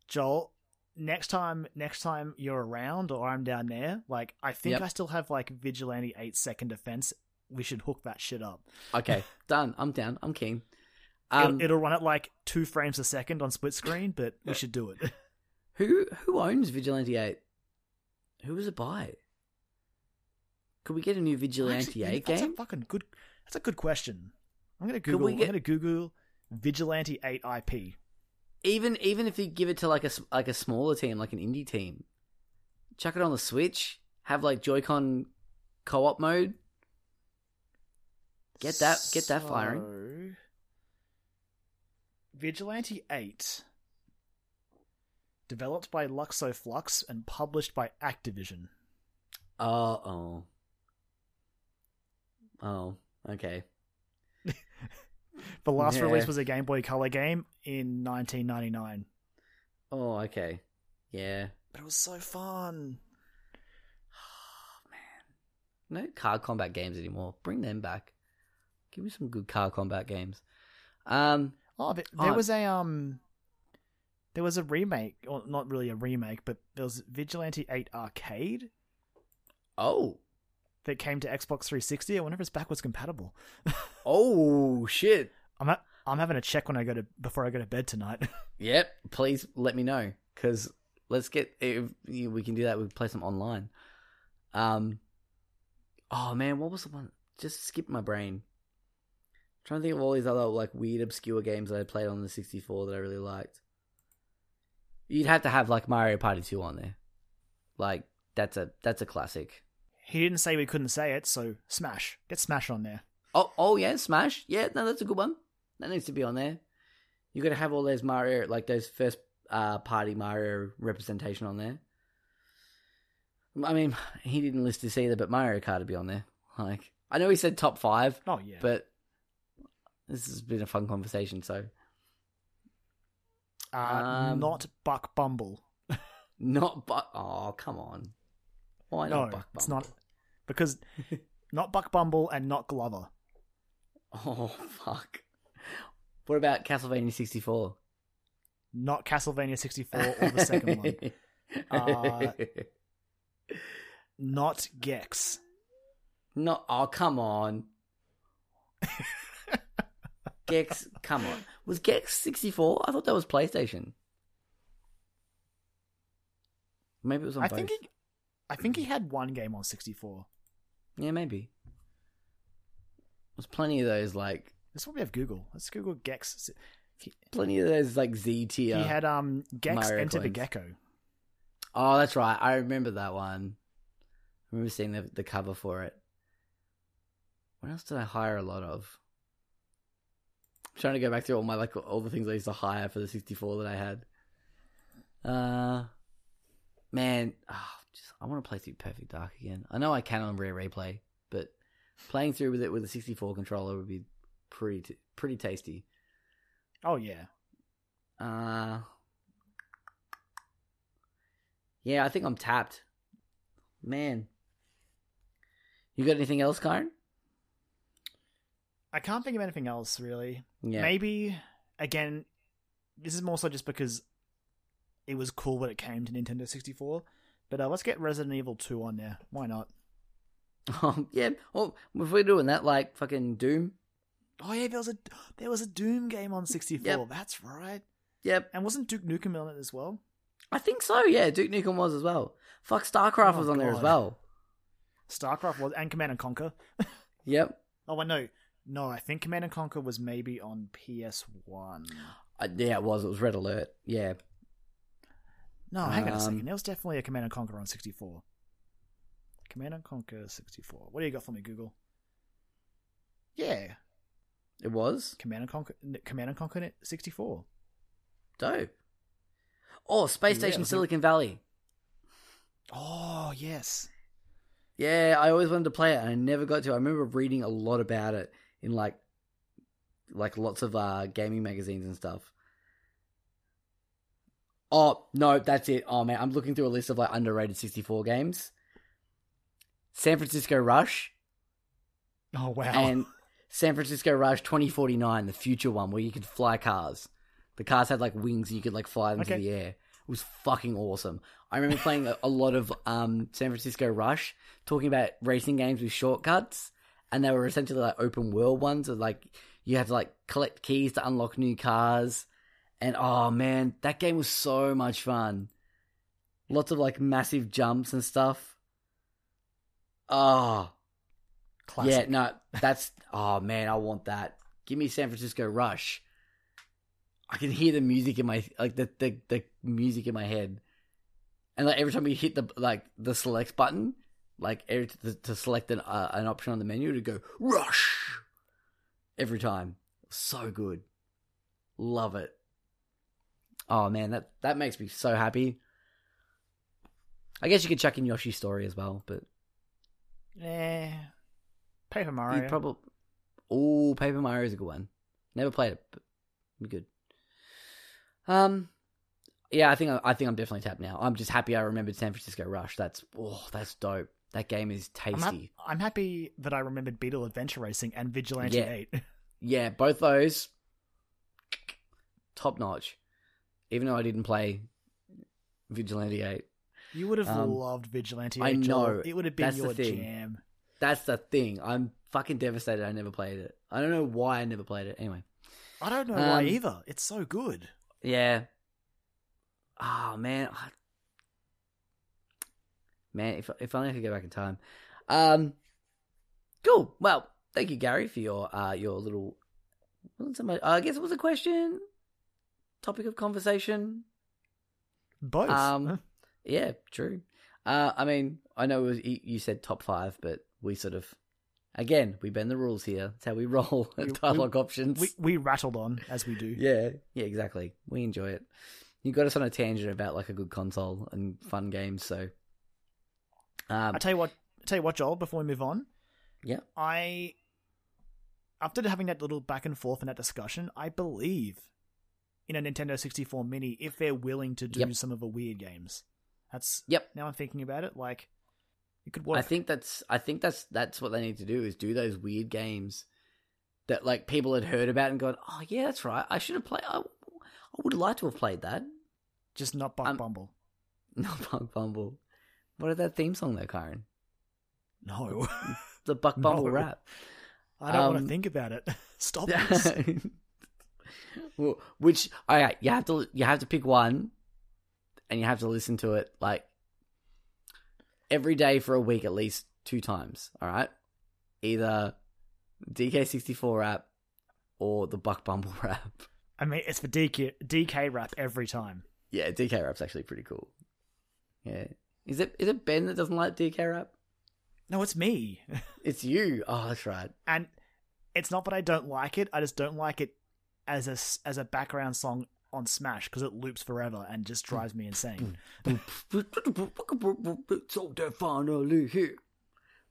Joel, next time, next time you're around or I'm down there, like I think Yep. I still have like Vigilante Eight second defense. We should hook that shit up. okay, done. I'm down. I'm keen. It'll- Um, it'll, run at like two frames a second on split screen, but we should do it. who who owns Vigilante Eight? Who was it by? Could we get a new Vigilante Actually, Eight that's game? a fucking good. That's a good question. I'm gonna Google. get- I'm gonna Google Vigilante Eight IP. even even if you give it to like a like a smaller team, like an indie team, chuck it on the Switch. Have like Joy-Con co-op mode. Get that get that firing. Vigilante 8. Developed by Luxoflux and published by Activision. Uh oh. oh. Okay. The last Yeah. release was a Game Boy Color game in 1999. Oh okay. Yeah. But it was so fun. Oh, man. No card combat games anymore. Bring them back. Give me some good car combat games. Um. Oh, there, Oh. was a um there was a remake, or not really a remake, but there was Vigilante 8 Arcade Oh. that came to Xbox 360. I wonder if it's backwards compatible. Oh shit. I'm ha- I'm having a check when I go to before I go to bed tonight. Yep. Please let me know because let's get if we can do that. We can play some online. Um. Oh man, what was the one? Just skip my brain. Trying to think of all these other like weird obscure games that I played on the 64 that I really liked. You'd have to have like Mario Party 2 on there. Like that's a that's a classic. he didn't say we couldn't say it, so Smash. Get Smash on there. Oh oh yeah, Smash. Yeah, no, that's a good one. That needs to be on there. You got to have all those Mario like those first uh, party Mario representation on there. I mean, he didn't list this either, but Mario Kart would be on there. Like, I know he said top five, Oh yeah. but this has been a fun conversation. So, uh, um, not Buck Bumble. not Buck. Oh, come on. Why no, not Buck? it's Bumble? not because not Buck Bumble and not Glover. Oh fuck. What about Castlevania sixty four? Not Castlevania 64 or the second one. Uh, Not Gex. Not. Oh, come on. Gex, come on. Was Gex 64? I thought that was PlayStation. Maybe it was on I both. think he, I think he had one game on 64. Yeah, maybe. There's plenty of those, like, what we have Google. Let's Google Gex. Plenty of those, like, Z tier. he had um Gex Mario Enter the. Gecko. Oh, that's right. I remember that one. I remember seeing the, the cover for it. What else did I hire a lot of? Trying to go back through all my like all the things I used to hire for the 64 that I had. Uh, man, ah, just I want to play through Perfect Dark again. I know I can on Rare Replay, but playing through with it with a 64 controller would be pretty t- pretty tasty. Oh yeah. Uh Yeah, I think I'm tapped. Man. You got anything else, Kyron? I can't think of anything else really. Yeah. Maybe again, this is more so just because it was cool when it came to Nintendo 64. But uh, let's get Resident Evil 2 on there. Why not? Um, yeah. Well, if we're doing that, like fucking Doom. Oh yeah, there was a there was a Doom game on 64. Yep. That's right. Yep. And wasn't Duke Nukem on it as well? I think so. Yeah, Duke Nukem was as well. Fuck, StarCraft Oh, was on there as well. StarCraft was and Command and Conquer. Yep. Oh I no, no. I think Command and Conquer was maybe on PS One. Uh, yeah, it was. It was Red Alert. Yeah. No, hang on a Um, second. There was definitely a Command and Conquer on 64. Command and Conquer 64. What do you got for me, Google? Yeah, It was. Command and Conquer. Command and Conquer 64. Dope. Oh, Space Yeah, Station Silicon Valley. Oh yes. Yeah, I always wanted to play it and I never got to. I remember reading a lot about it in like like lots of uh gaming magazines and stuff. Oh, no, that's it. Oh man, I'm looking through a list of like underrated 64 games. San Francisco Rush Oh wow. and San Francisco Rush 2049, the future one where you could fly cars. The cars had like wings, you could like fly them Okay. to the air. It was fucking awesome. I remember playing a, a lot of um, San Francisco Rush, talking about racing games with shortcuts, and they were essentially like open world ones. Of like you had to like collect keys to unlock new cars, and oh man, that game was so much fun. Lots of like massive jumps and stuff. Oh, Classic. yeah, no, that's oh man, I want that. Give me San Francisco Rush. I can hear the music in my like the the, the music in my head, and like every time you hit the like the select button, like every, to, to select an uh, an option on the menu to go Rush. Every time, so good, love it. Oh man, that that makes me so happy. I guess you could check in Yoshi's story as well, but yeah, Paper Mario. Probably. Oh, Paper Mario is a good one. Never played it, but be good. Um, yeah, I think I, I think I'm definitely tapped now. I'm just happy I remembered San Francisco Rush. That's oh, that's dope. That game is I'm, hap- tasty. I'm happy that I remembered Beetle Adventure Racing and Vigilante Yeah. 8. Yeah, both those top notch. Even though I didn't play Vigilante Eight, You would have Um, loved Vigilante 8. I Joel. know. It would have been That's your jam. that's the thing. I'm fucking devastated. I never played it. I don't know why I never played it. Anyway. I don't know why Um, either. It's so good. Yeah. Oh man, I- man, if if only I could go back in time. Um, cool. Well, thank you, Gary, for your uh your little. wasn't so much- I guess it was a question, topic of conversation. Both. Um, Yeah, true. Uh, I mean, I know it was, you you said top five, but we sort of, again, we bend the rules here. That's how we roll We- dialogue options. we, we rattled on as we do. Yeah, yeah, exactly. We enjoy it. You got us on a tangent about like a good console and fun games, so um I tell you what, I tell you what, Joel. Before we move on, yeah. I after having that little back and forth and that discussion, I believe in a Nintendo 64 Mini if they're willing to do Yep. some of the weird games. That's Yep. Now I'm thinking about it, like it could work. I think that's I think that's that's what they need to do is do those weird games that like people had heard about and gone, "Oh, yeah, that's right. I should have played I, I would like to have played that." just not Buck um, Bumble. Not Buck Bumble. What is that theme song there, Kyron? No, The Buck Bumble No. rap. I don't want Um, to think about it. Stop this. well, which all right, you have to you have to pick one, and you have to listen to it like every day for a week at least two times. All right, either DK sixty four rap or the Buck Bumble rap. I mean, it's the DK DK rap every time. Yeah, DK rap's actually pretty cool. Yeah, is it is it Ben that doesn't like DK rap? No, it's me. It's you. Oh, that's right. and it's not that I don't like it. I just don't like it as a as a background song on Smash because it loops forever and just drives me insane. so they're finally here.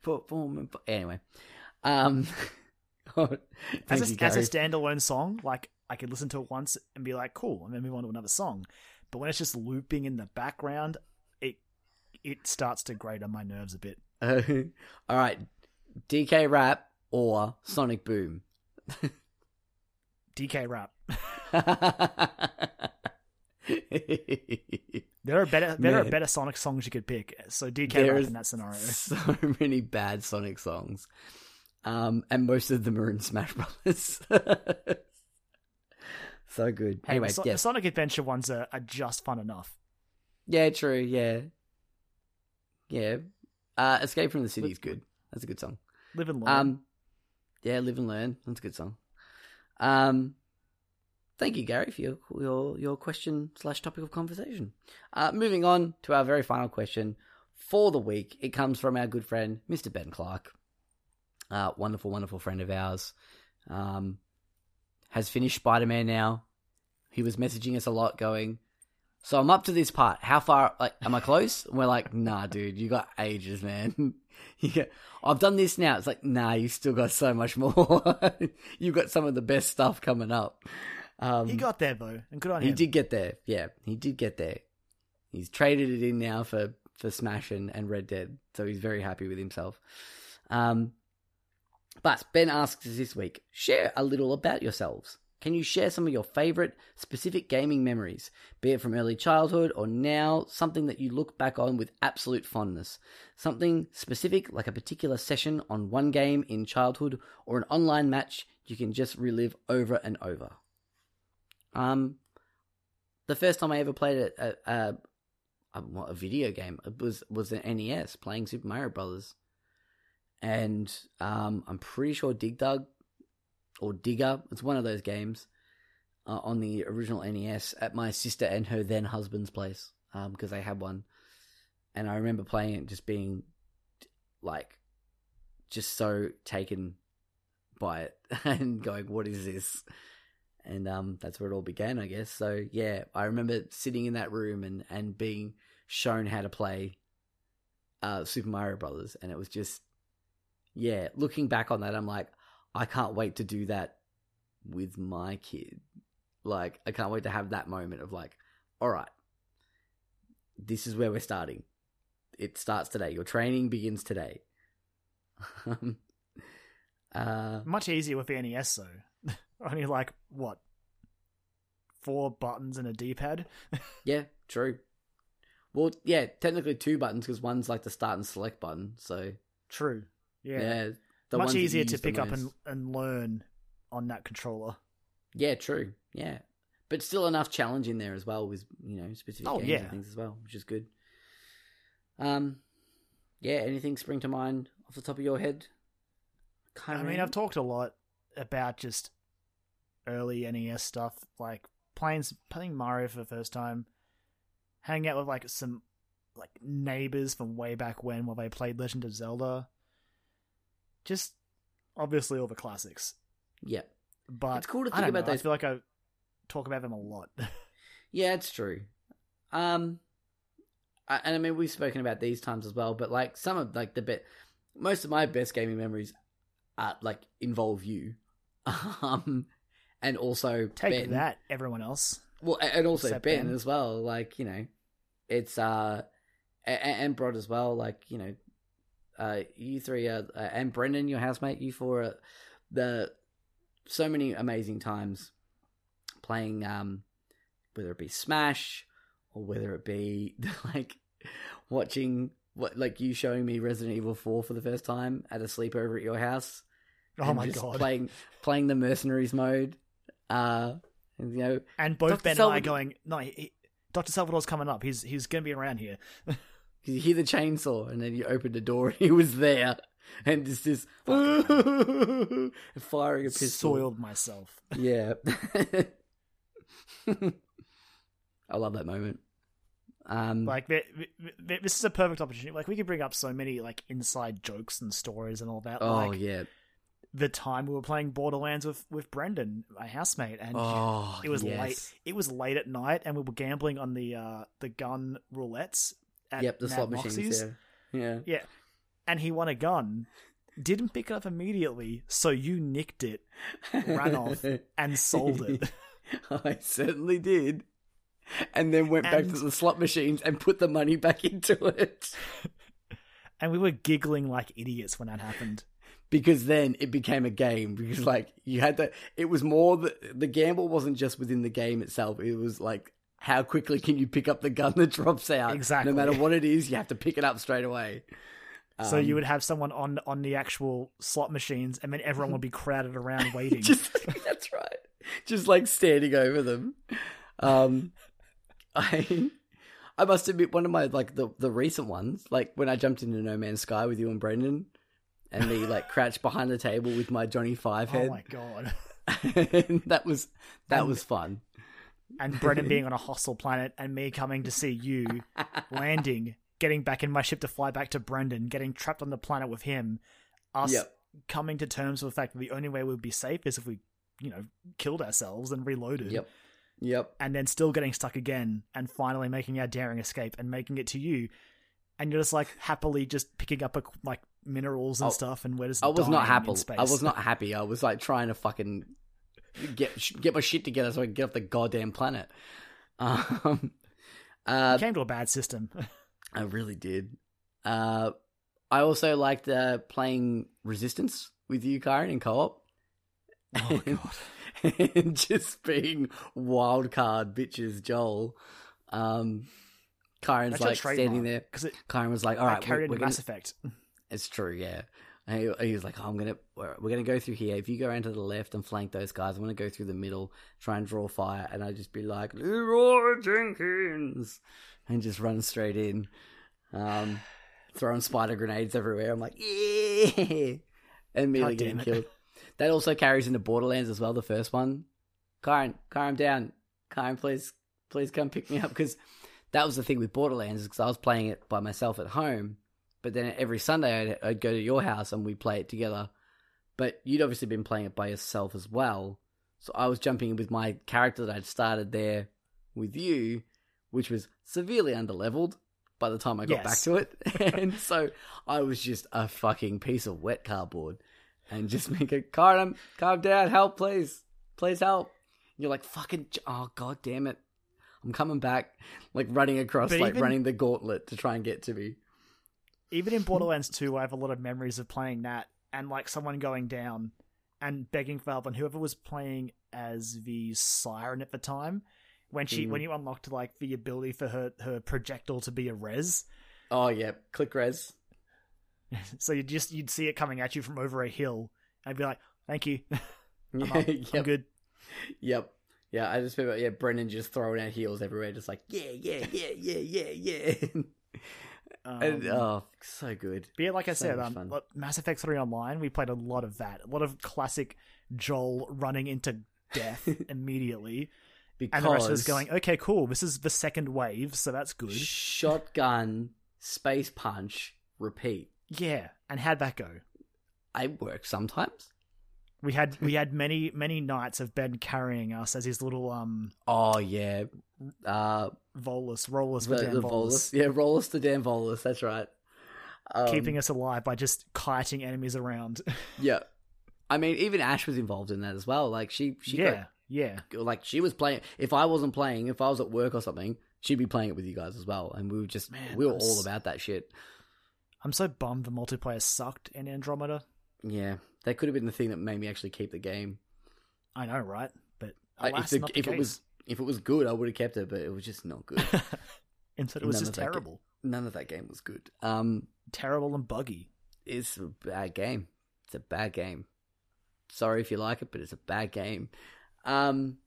Performing. Anyway, um, As you, a, as a standalone song, like I could listen to it once and be like, "Cool," and then move on to another song. But when it's just looping in the background, it starts to grate on my nerves a bit. all right, DK rap or Sonic Boom. DK rap. There are better there are better Sonic songs you could pick. So DK There is in that scenario. so many bad Sonic songs, um, and most of them are in Smash Brothers. so good. Hey, anyway, the, So- the Sonic Adventure ones are, are just fun enough. yeah, true, yeah, yeah. Uh, Escape from the City is good. That's a good song. Live and learn. Um, yeah, live and learn. That's a good song. Um, thank you, Gary, for your your, your question slash topic of conversation. Uh, moving on to our very final question for the week. It comes from our good friend, Mr. Ben Clark. Uh, wonderful, wonderful friend of ours. Um, has finished Spider Man now. He was messaging us a lot, going, "So I'm up to this part. How far? Like, am I close?" And we're like, "Nah, dude, you got ages, man. got, I've done this now." It's like, "Nah, you still got so much more. You've got some of the best stuff coming up." Um, he got there though, and good on he him. did get there. Yeah, he did get there. He's traded it in now for for Smash and, and Red Dead, so he's very happy with himself. Um, but Ben asks us this week: share a little about yourselves. Can you share some of your favorite specific gaming memories, be it from early childhood or now, something that you look back on with absolute fondness? Something specific, like a particular session on one game in childhood or an online match you can just relive over and over. Um, the first time I ever played a a, a, a, video game it was was an NES playing Super Mario Brothers, and um, I'm pretty sure Dig Dug or Digger it's one of those games uh, on the original NES at my sister and her then husband's place because they had one, and I remember playing it just being like just so taken by it and going, "What is this?" and um, that's where it all began, I guess. So yeah, I remember sitting in that room and and being shown how to play uh, Super Mario Brothers, and it was just yeah. Looking back on that, I'm like, I can't wait to do that with my kid. Like, I can't wait to have that moment of like, all right, this is where we're starting. It starts today. Your training begins today. Um, uh, Much easier with the NES though. Only like what four buttons and a D-pad. Yeah, true. Well, yeah, technically two buttons because one's like the start and select button. So True. Yeah. yeah, the Much ones that you easier to pick up and, and learn on that controller. yeah, true. Yeah, but still enough challenge in there as well with you know specific Oh, games yeah. and things as well, which is good. Um, yeah. Anything spring to mind off the top of your head? Kind I mean, I've talked a lot about just early NES stuff, like playing playing Mario for the first time, hanging out with like some like neighbors from way back when while they played Legend of Zelda. Just obviously all the classics, Yeah, but It's cool to think about know, those- I feel like I talk about them a lot. yeah, it's true. Um, I, and I mean we've spoken about these times as well, but like some of like the bit, most of my best gaming memories, uh, like involve you, um, and also Take Ben. that, everyone else. Well, and also Except Ben Ben. as well. Like you know, it's uh, and Brod as well. Like you know, uh, you three are, uh, and Brendan, your housemate, you four are the so many amazing times playing. Um, whether it be Smash or whether it be like watching what like you showing me Resident Evil Four for the first time at a sleepover at your house. Oh my just god! Playing playing the mercenaries mode. Uh, and, you know, and both Dr. Ben and I going, no, he, Doctor Salvador's coming up. He's he's gonna be around here. You hear the chainsaw, and then you open the door, and he was there, and it's just firing a pistol. Soiled myself. Yeah, I love that moment. Um, Like th- th- th- this is a perfect opportunity. Like we could bring up so many like inside jokes and stories and all that. oh like yeah, the time we were playing Borderlands with with Brendan, my housemate, and oh it was yes. late. It was late at night, and we were gambling on the uh the gun roulettes. At Yep, the Mad slot Moxxi's. machines. Yeah, yeah. Yeah, and he won a gun. Didn't pick it up immediately, so you nicked it, ran off, and sold it. I certainly did. And then went back to the slot machines and put the money back into it. and we were giggling like idiots when that happened. because then it became a game because like you had to it was more the the gamble wasn't just within the game itself it was like how quickly can you pick up the gun that drops out? Exactly. No matter what it is, you have to pick it up straight away. so you Um, would have someone on on the actual slot machines, and then everyone would be crowded around waiting. just that's right. Just like standing over them. Um, I I must admit one of my like the the recent ones, like when I jumped into No Man's Sky with you and Brendan, and me like crouched behind the table with my Johnny Five oh head. Oh my god! and that was that And- was fun. And Brendan being on a hostile planet, and me coming to see you landing, getting back in my ship to fly back to Brendan, getting trapped on the planet with him, us Yep. coming to terms with the fact that the only way we'd be safe is if we, you know, killed ourselves and reloaded. Yep. Yep. and then still getting stuck again and finally making our daring escape and making it to you and you're just like happily just picking up a, like minerals and Oh, stuff and we're just I was not happy. I was not happy. I was like trying to fucking get get my shit together so I can get off the goddamn planet. Um, uh, came to a bad system I really did. Uh, I also liked uh, playing Resistance with you, Kyron, in co-op. oh god and just being wild card bitches, Joel. Um, Kyron's that's like standing there. because Kyron was like, "All I carried we're, we're gonna, Mass Effect It's true, yeah. And he, he was like, oh, I'm gonna, we're, we're gonna go through here. If you go around to the left and flank those guys, I'm gonna go through the middle, try and draw fire, and I'd just be like, Leroy Jenkins, and just run straight in, um, throwing spider grenades everywhere. I'm like, yeah, and immediately getting killed. That also carries into Borderlands as well. The first one, Kyron, Kyron, down, Kyron, please, please come pick me up because that was the thing with Borderlands because I was playing it by myself at home, but then every Sunday I'd, I'd go to your house and we'd play it together. But you'd obviously been playing it by yourself as well, so I was jumping in with my character that I'd started there with you, which was severely underleveled by the time I got Yes. back to it, and so I was just a fucking piece of wet cardboard, and just make a calm, calm down, help, please, please help. You're like fucking, oh god damn it, I'm coming back, like running across, But like even- running the gauntlet to try and get to me. Even in Borderlands 2 I have a lot of memories of playing that and like someone going down and begging for help and whoever was playing as the siren at the time when she Mhm. when you unlocked like the ability for her her projectile to be a res Oh yeah, click res. so you just you'd see it coming at you from over a hill and be like thank you I'm, Yeah. I'm good yep. Yeah, I just remember, yeah, Brendan just throwing out heels everywhere, just like, yeah, yeah, yeah, yeah, yeah, yeah. Um, and, oh, so good. but yeah like I so said um, Mass Effect 3 online we played a lot of that a lot of classic Joel running into death immediately Because and the rest of us going okay cool this is the second wave so that's good shotgun, space punch, repeat. Yeah, and how'd that go? I work sometimes. We had we had many many nights of Ben carrying us as his little um Oh yeah, uh, Volus, Rolus the, Dan the Volus, Volus, yeah, Rolus to Dan Volus. That's right. Um, keeping us alive by just kiting enemies around. Yeah, I mean, even Ash was involved in that as well. Like she, she got yeah, yeah. like she was playing. If I wasn't playing, if I was at work or something, she'd be playing it with you guys as well, and we were just Man, we were was- all about that shit. I'm so bummed the multiplayer sucked in Andromeda. Yeah, that could have been the thing that made me actually keep the game. I know, right? But I- alas, if the, if it was if it was good, I would have kept it, but it was just not good. Instead, it was None just of that ga- terrible, None of that game was good. Um, terrible and buggy. it's a bad game. It's a bad game. Sorry if you like it, but it's a bad game. Um,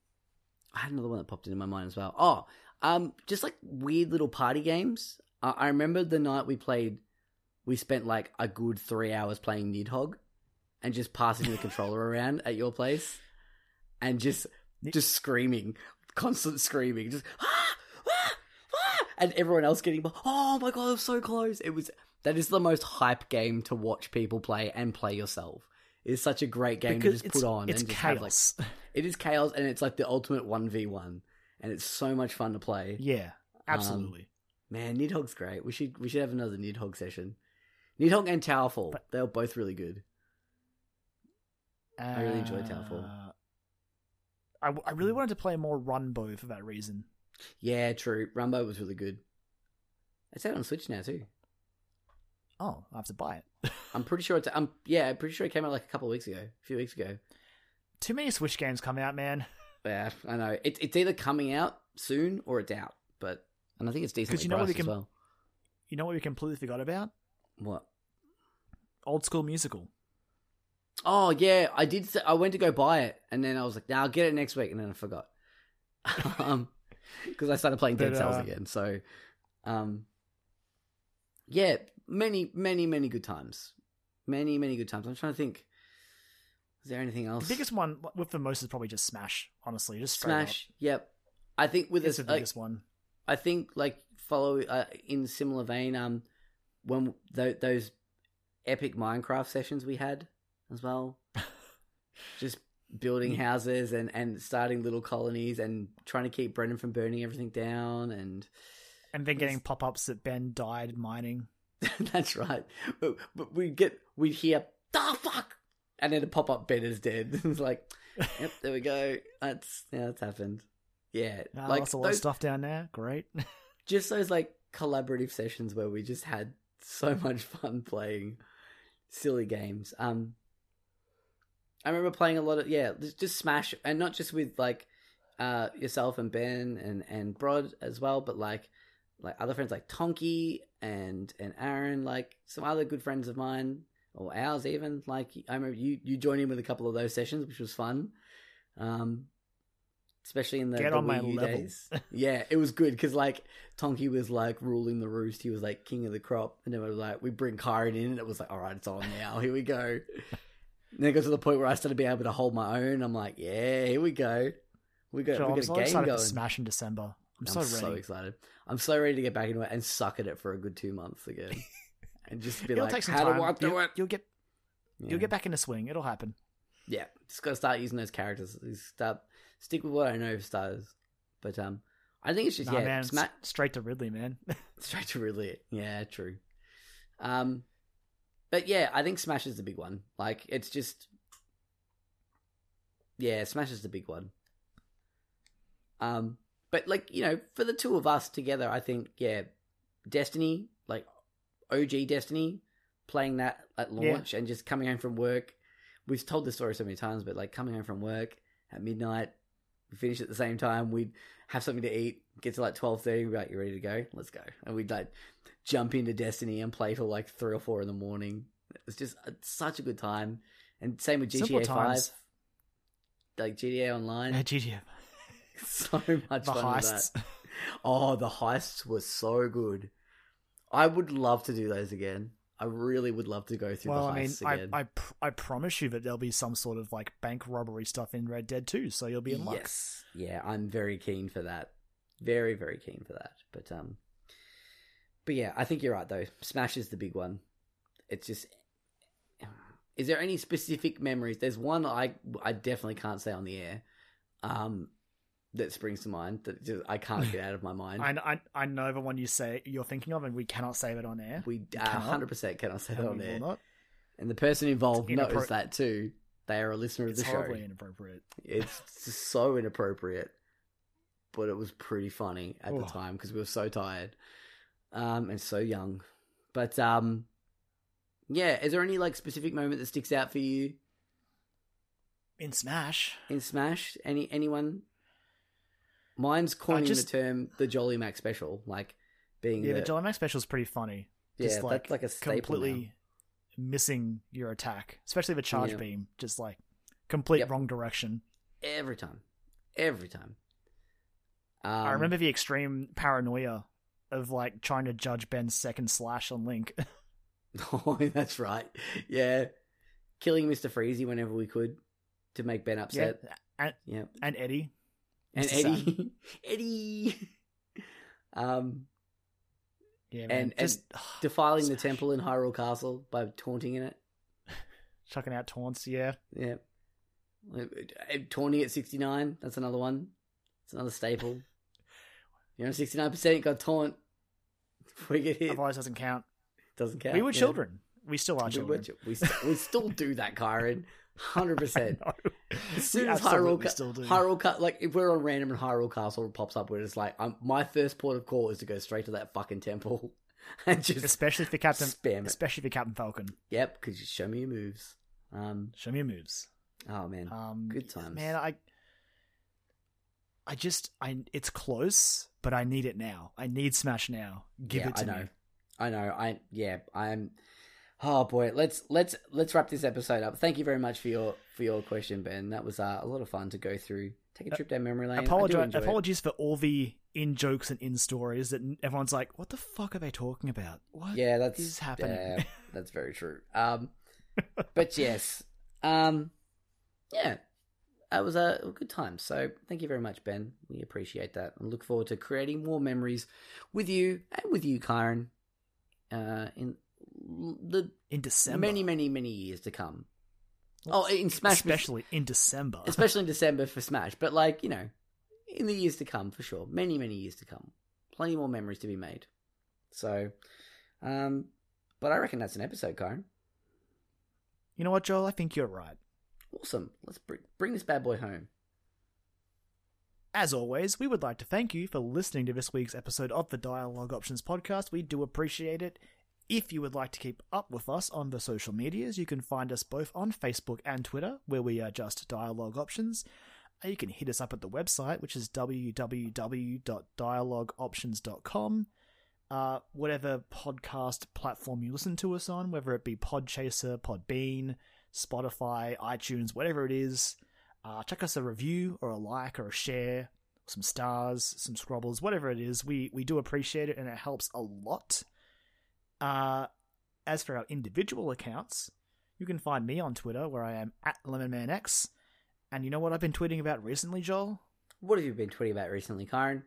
I had another one that popped into my mind as well. Oh, um, just like weird little party games. I, I remember the night we played. We spent like a good three hours playing Nidhogg, and just passing the controller around at your place, and just just screaming, constant screaming, just ah, ah, ah, and everyone else getting oh my god, I'm so close. It was that is the most hype game to watch people play and play yourself. It's such a great game because to just put on it's and just have like chaos. it is chaos and it's like the ultimate one v one, and it's so much fun to play. yeah, absolutely. Man, Nidhogg's great. We should we should have another Nidhogg session. Nidhogg and Towerfall, But- they're both really good. I really enjoyed Towerfall. Uh, I, I really wanted to play more Runbow for that reason. Yeah, true. Runbow was really good. It's out on Switch now too. Oh, I have to buy it. I'm pretty sure it's. I'm yeah, I'm pretty sure it came out like a couple of weeks ago, a few weeks ago. Too many Switch games come out, man. Yeah, I know. It's it's either coming out soon or it's out. But and I think it's decently you know what priced we as well. You know what we completely forgot about? What? Old school musical. Oh yeah, I did. Say, I went to go buy it, and then I was like, "Nah, I'll get it next week," and then I forgot. um, because I started playing Dead But, Cells uh, again. So, um, yeah, many, many, many good times. Many, many good times. I'm trying to think. Is there anything else? The biggest one with the most is probably just Smash. Honestly, just Smash. Yep. I think with It's this, the like, biggest one. I think like follow uh, in similar vein. Um, when th- those epic Minecraft sessions we had as well, just building houses and and starting little colonies and trying to keep Brendan from burning everything down and And then getting pop ups that Ben died mining. that's right. But, but we get we hear the fuck, and then a pop up Ben is dead. it's like, yep, there we go. That's yeah, that's happened. Yeah, Ah, like lots a lot of those- stuff down there. Great. just those like collaborative sessions where we just had so much fun playing silly games. Um, I remember playing a lot of yeah, just- Smash, and not just with like uh yourself and Ben and and Brod as well, but like like other friends like Tonky and and Aaron, like some other good friends of mine or ours even. Like I remember you you joined in with a couple of those sessions, which was fun. Um, especially in the, Get the on my Wii U level. days. yeah, it was good because like Tonky was like ruling the roost. He was like king of the crop, and then we were like we bring Kyron in, and it was like all right, it's on now. Here we go. And then it got to the point where I started being able to hold my own. I'm like, yeah, here we go. We got Sure, we I'm got so game excited going. for Smash in December. I'm, I'm so so, ready. excited. I'm so ready to get back into it and suck at it for a good two months again, and just be It'll like, how time. do I do you'll, it? you'll get Yeah. you'll get back in into swing. It'll happen. yeah, just got to start using those characters. Just Start stick with what I know for starters. But um, I think it's just Nah, yeah, man, Sma- straight to Ridley, man. straight to Ridley. Yeah, true. Um, but yeah, I think Smash is the big one. Like, it's just, yeah, Smash is the big one. Um, but like you know, for the two of us together, I think yeah, Destiny, like OG Destiny, playing that at Yeah. launch and just coming home from work. We've told this story so many times, but like coming home from work at midnight, we finish at the same time. We'd have something to eat, get to like twelve thirty. We'd be like, "You ready to go? Let's go!" And we'd like jump into Destiny and play till like three or four in the morning. It's just it's such a good time. And same with GTA. Five, like GTA Online. Yeah, GTA. so much The fun heists. that. Oh, the heists were so good. I would love to do those again. I really would love to go through Well, the I mean, heists I. I, pr- I promise you that there'll be some sort of like bank robbery stuff in Red Dead 2, so you'll be in luck. Yes. Yeah, I'm very keen for that. Very, very keen for that. But um But yeah, I think you're right though. Smash is the big one. It's just Is there any specific memories? There's one I I definitely can't say on the air. Um that springs to mind that just, I can't get out of my mind. I, I, I know the one you say you're thinking of, and we cannot say it on air. we uh, 100% cannot say that on air. not. And the person involved knows that too. They are a listener of It's the show. It's horribly inappropriate. It's so inappropriate, but it was pretty funny at the time because we were so tired um, and so young. But um, yeah, is there any like specific moment that sticks out for you In Smash, in Smash? Any anyone? Mine's coining just- the term the Jolly Mac special, like being yeah, the, the Jolly Mac special is pretty funny. yeah, Just like, that's like a completely missing your attack, especially the charge Yeah. beam. Just like complete Yep. wrong direction. every time, every time. Um, I remember the extreme paranoia of like trying to judge Ben's second slash on Link. Oh, that's right. Yeah, killing Mister Freezy whenever we could to make Ben yeah, upset. and, Yeah, and Eddie. and. Eddie, Eddie, um, Yeah, man. And- and just defiling the temple in Hyrule Castle by taunting in it. chucking out taunts. Yeah, Yeah, taunting at sixty nine. That's another one. It's another staple. You're on sixty nine percent. Got taunt. Get hit, otherwise doesn't count. doesn't count. we were yeah. children. We still are We, children. were chil- we, st- we still do that, Kyron. Hundred percent. As soon as Hyrule, absolutely Ca- still do. Hyrule, like if we're on random and Hyrule Castle pops up, we're just like, um, my first port of call is to go straight to that fucking temple and just especially for Captain, spam it. especially for Captain Falcon. Yep, because you show me your moves. Um, Show me your moves. oh man, Um, Good times. man. I I just I it's close, but I need it now. I need Smash now. Give yeah, it to me. I know. me. I know. I yeah. I'm. Oh boy, let's let's let's wrap this episode up. Thank you very much for your for your question, Ben. That was uh, a lot of fun to go through. Take a trip down memory lane. I do Apologize, enjoy it. apologies for all the in jokes and in stories that everyone's like, "What the fuck are they talking about? What Yeah, that's is happening?" yeah, that's very true. Um, but yes, um, yeah, that was a, good time. So thank you very much, Ben. We appreciate that, and look forward to creating more memories with you and with you, Kyron, uh, in the in December, many, many, many years to come. Oh, in Smash, especially in December. especially in December for Smash, but like you know, in the years to come for sure, many many years to come, plenty more memories to be made. So, um, but I reckon that's an episode, Kyron. you know what, Joel? I think you're right. Awesome. Let's br- bring this bad boy home. As always, we would like to thank you for listening to this week's episode of the Dialogue Options podcast. We do appreciate it. If you would like to keep up with us on the social medias, you can find us both on Facebook and Twitter, where we are just Dialogue Options. Uh, You can hit us up at the website, which is www.dialogueoptions.com. Uh, whatever podcast platform you listen to us on, whether it be Podchaser, Podbean, Spotify, iTunes, whatever it is, uh, chuck us a review or a like or a share, some stars, some scrobbles, whatever it is. We we do appreciate it and it helps a lot. Uh, as for our individual accounts, you can find me on Twitter where I am at LemonManX. And you know what I've been tweeting about recently, Joel? What have you been tweeting about recently, Kyron?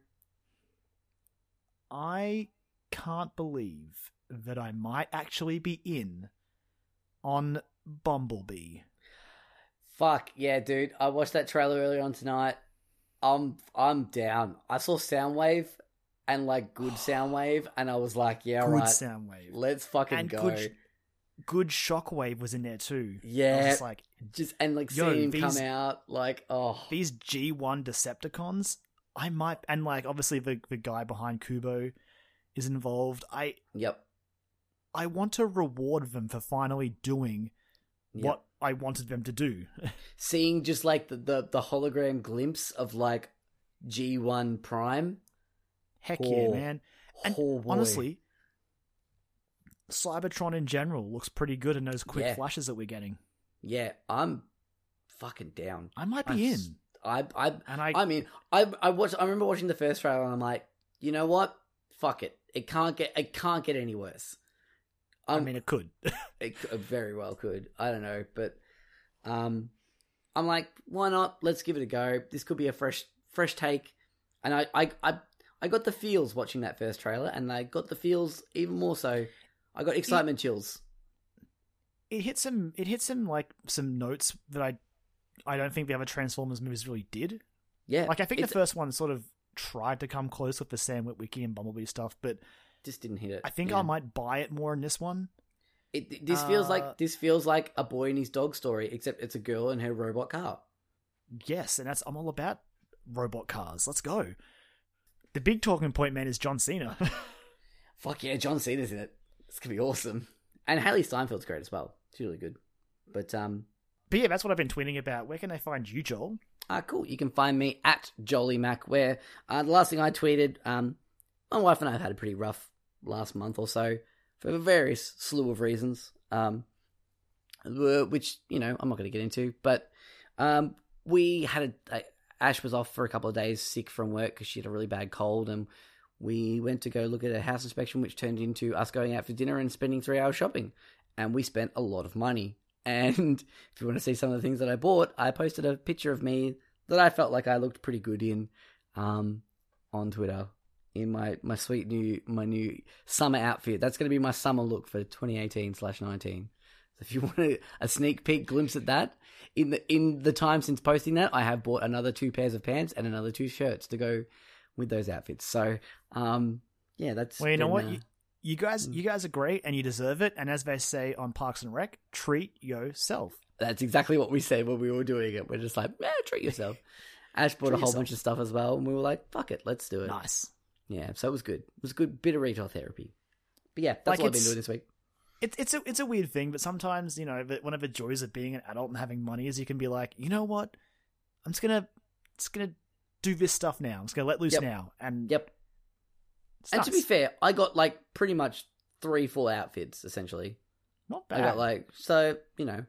I can't believe that I might actually be in on Bumblebee. Fuck yeah, dude! I watched that trailer earlier on tonight. I'm I'm down. I saw Soundwave and like good Soundwave, and I was like, yeah, good right, Soundwave. let's fucking and go. good, good Shockwave was in there too. I was Yeah. just like Just and like Yo, seeing him come out, like oh these G1 Decepticons, I might and like obviously the the guy behind Kubo is involved. I yep, I want to reward them for finally doing yep. what I wanted them to do. seeing just like the, the the hologram glimpse of like G one Prime. Heck Oh, yeah, man. And oh, honestly, Cybertron in general looks pretty good in those quick Yeah. flashes that we're getting. yeah, I'm fucking down. I might I'm be in. I I And I, I mean, I I watched. I remember watching the first trailer, and I'm like, you know what? Fuck it. It can't get. It can't get any worse. I I'm- mean, it could. it very well could. I don't know, but um, I'm like, why not? Let's give it a go. This could be a fresh, fresh take. And I, I, I, I got the feels watching that first trailer, and I got the feels even more so. I got excitement chills. it hit some. It hit some like some notes that I, I don't think the other Transformers movies really did. Yeah, Like I think the first one sort of tried to come close with the Sam Witwicky and Bumblebee stuff, but just didn't hit it. I think Yeah. I might buy it more in this one. It, this feels Uh, like this feels like a boy and his dog story, except it's a girl and her robot car. Yes, and that's I'm all about robot cars. Let's go. The big talking point, man, is John Cena. Fuck yeah, John Cena's in it. It's gonna be awesome. And Hailee Steinfeld's great as well. She's really good. But um, but yeah, that's what I've been tweeting about. Where can they find you, Joel? Ah, cool. You can find me at Jolly Mac, where uh, the last thing I tweeted, um, my wife and I have had a pretty rough last month or so for a various slew of reasons, um, which, you know, I'm not going to get into, but um, we had a, a, Ash was off for a couple of days sick from work because she had a really bad cold, and we went to go look at a house inspection, which turned into us going out for dinner and spending three hours shopping. And we spent a lot of money. And if you want to see some of the things that I bought, I posted a picture of me that I felt like I looked pretty good in um, on Twitter in my, my sweet new my new summer outfit. That's going to be my summer look for 2018 slash 19. So if you want a, a sneak peek glimpse at that, in the in the time since posting that, I have bought another two pairs of pants and another two shirts to go with those outfits. So um, yeah, that's Well, you know what? uh, You, you guys, you guys are great, and you deserve it. And as they say on Parks and Rec, treat yourself. That's exactly what we said when we were doing it. We're just like, yeah, treat yourself. Ash bought a whole yourself. bunch of stuff as well, and we were like, fuck it, let's do it. Nice. Yeah, so it was good. It was a good bit of retail therapy. But yeah, that's Like, what I've been doing this week. It's it's a it's a weird thing, but sometimes you know one of the joys of being an adult and having money is you can be like, you know what, I'm just gonna just gonna do this stuff now. I'm just gonna let loose Yep. now. And Yep. And to be fair, I got like pretty much three full outfits essentially. not I bad. got like so you know,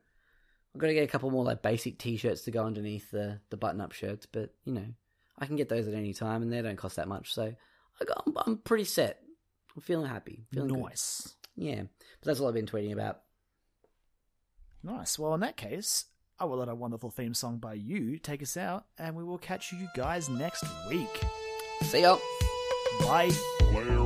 I've got to get a couple more like basic t-shirts to go underneath the the button-up shirts, but you know, I can get those at any time and they don't cost that much. So I I'm, I'm pretty set. I'm feeling happy. Feeling good. nice, Yeah, but that's all I've been tweeting about. nice. Well, in that case, I will let a wonderful theme song by you take us out, and we will catch you guys next week. See ya. Bye. Player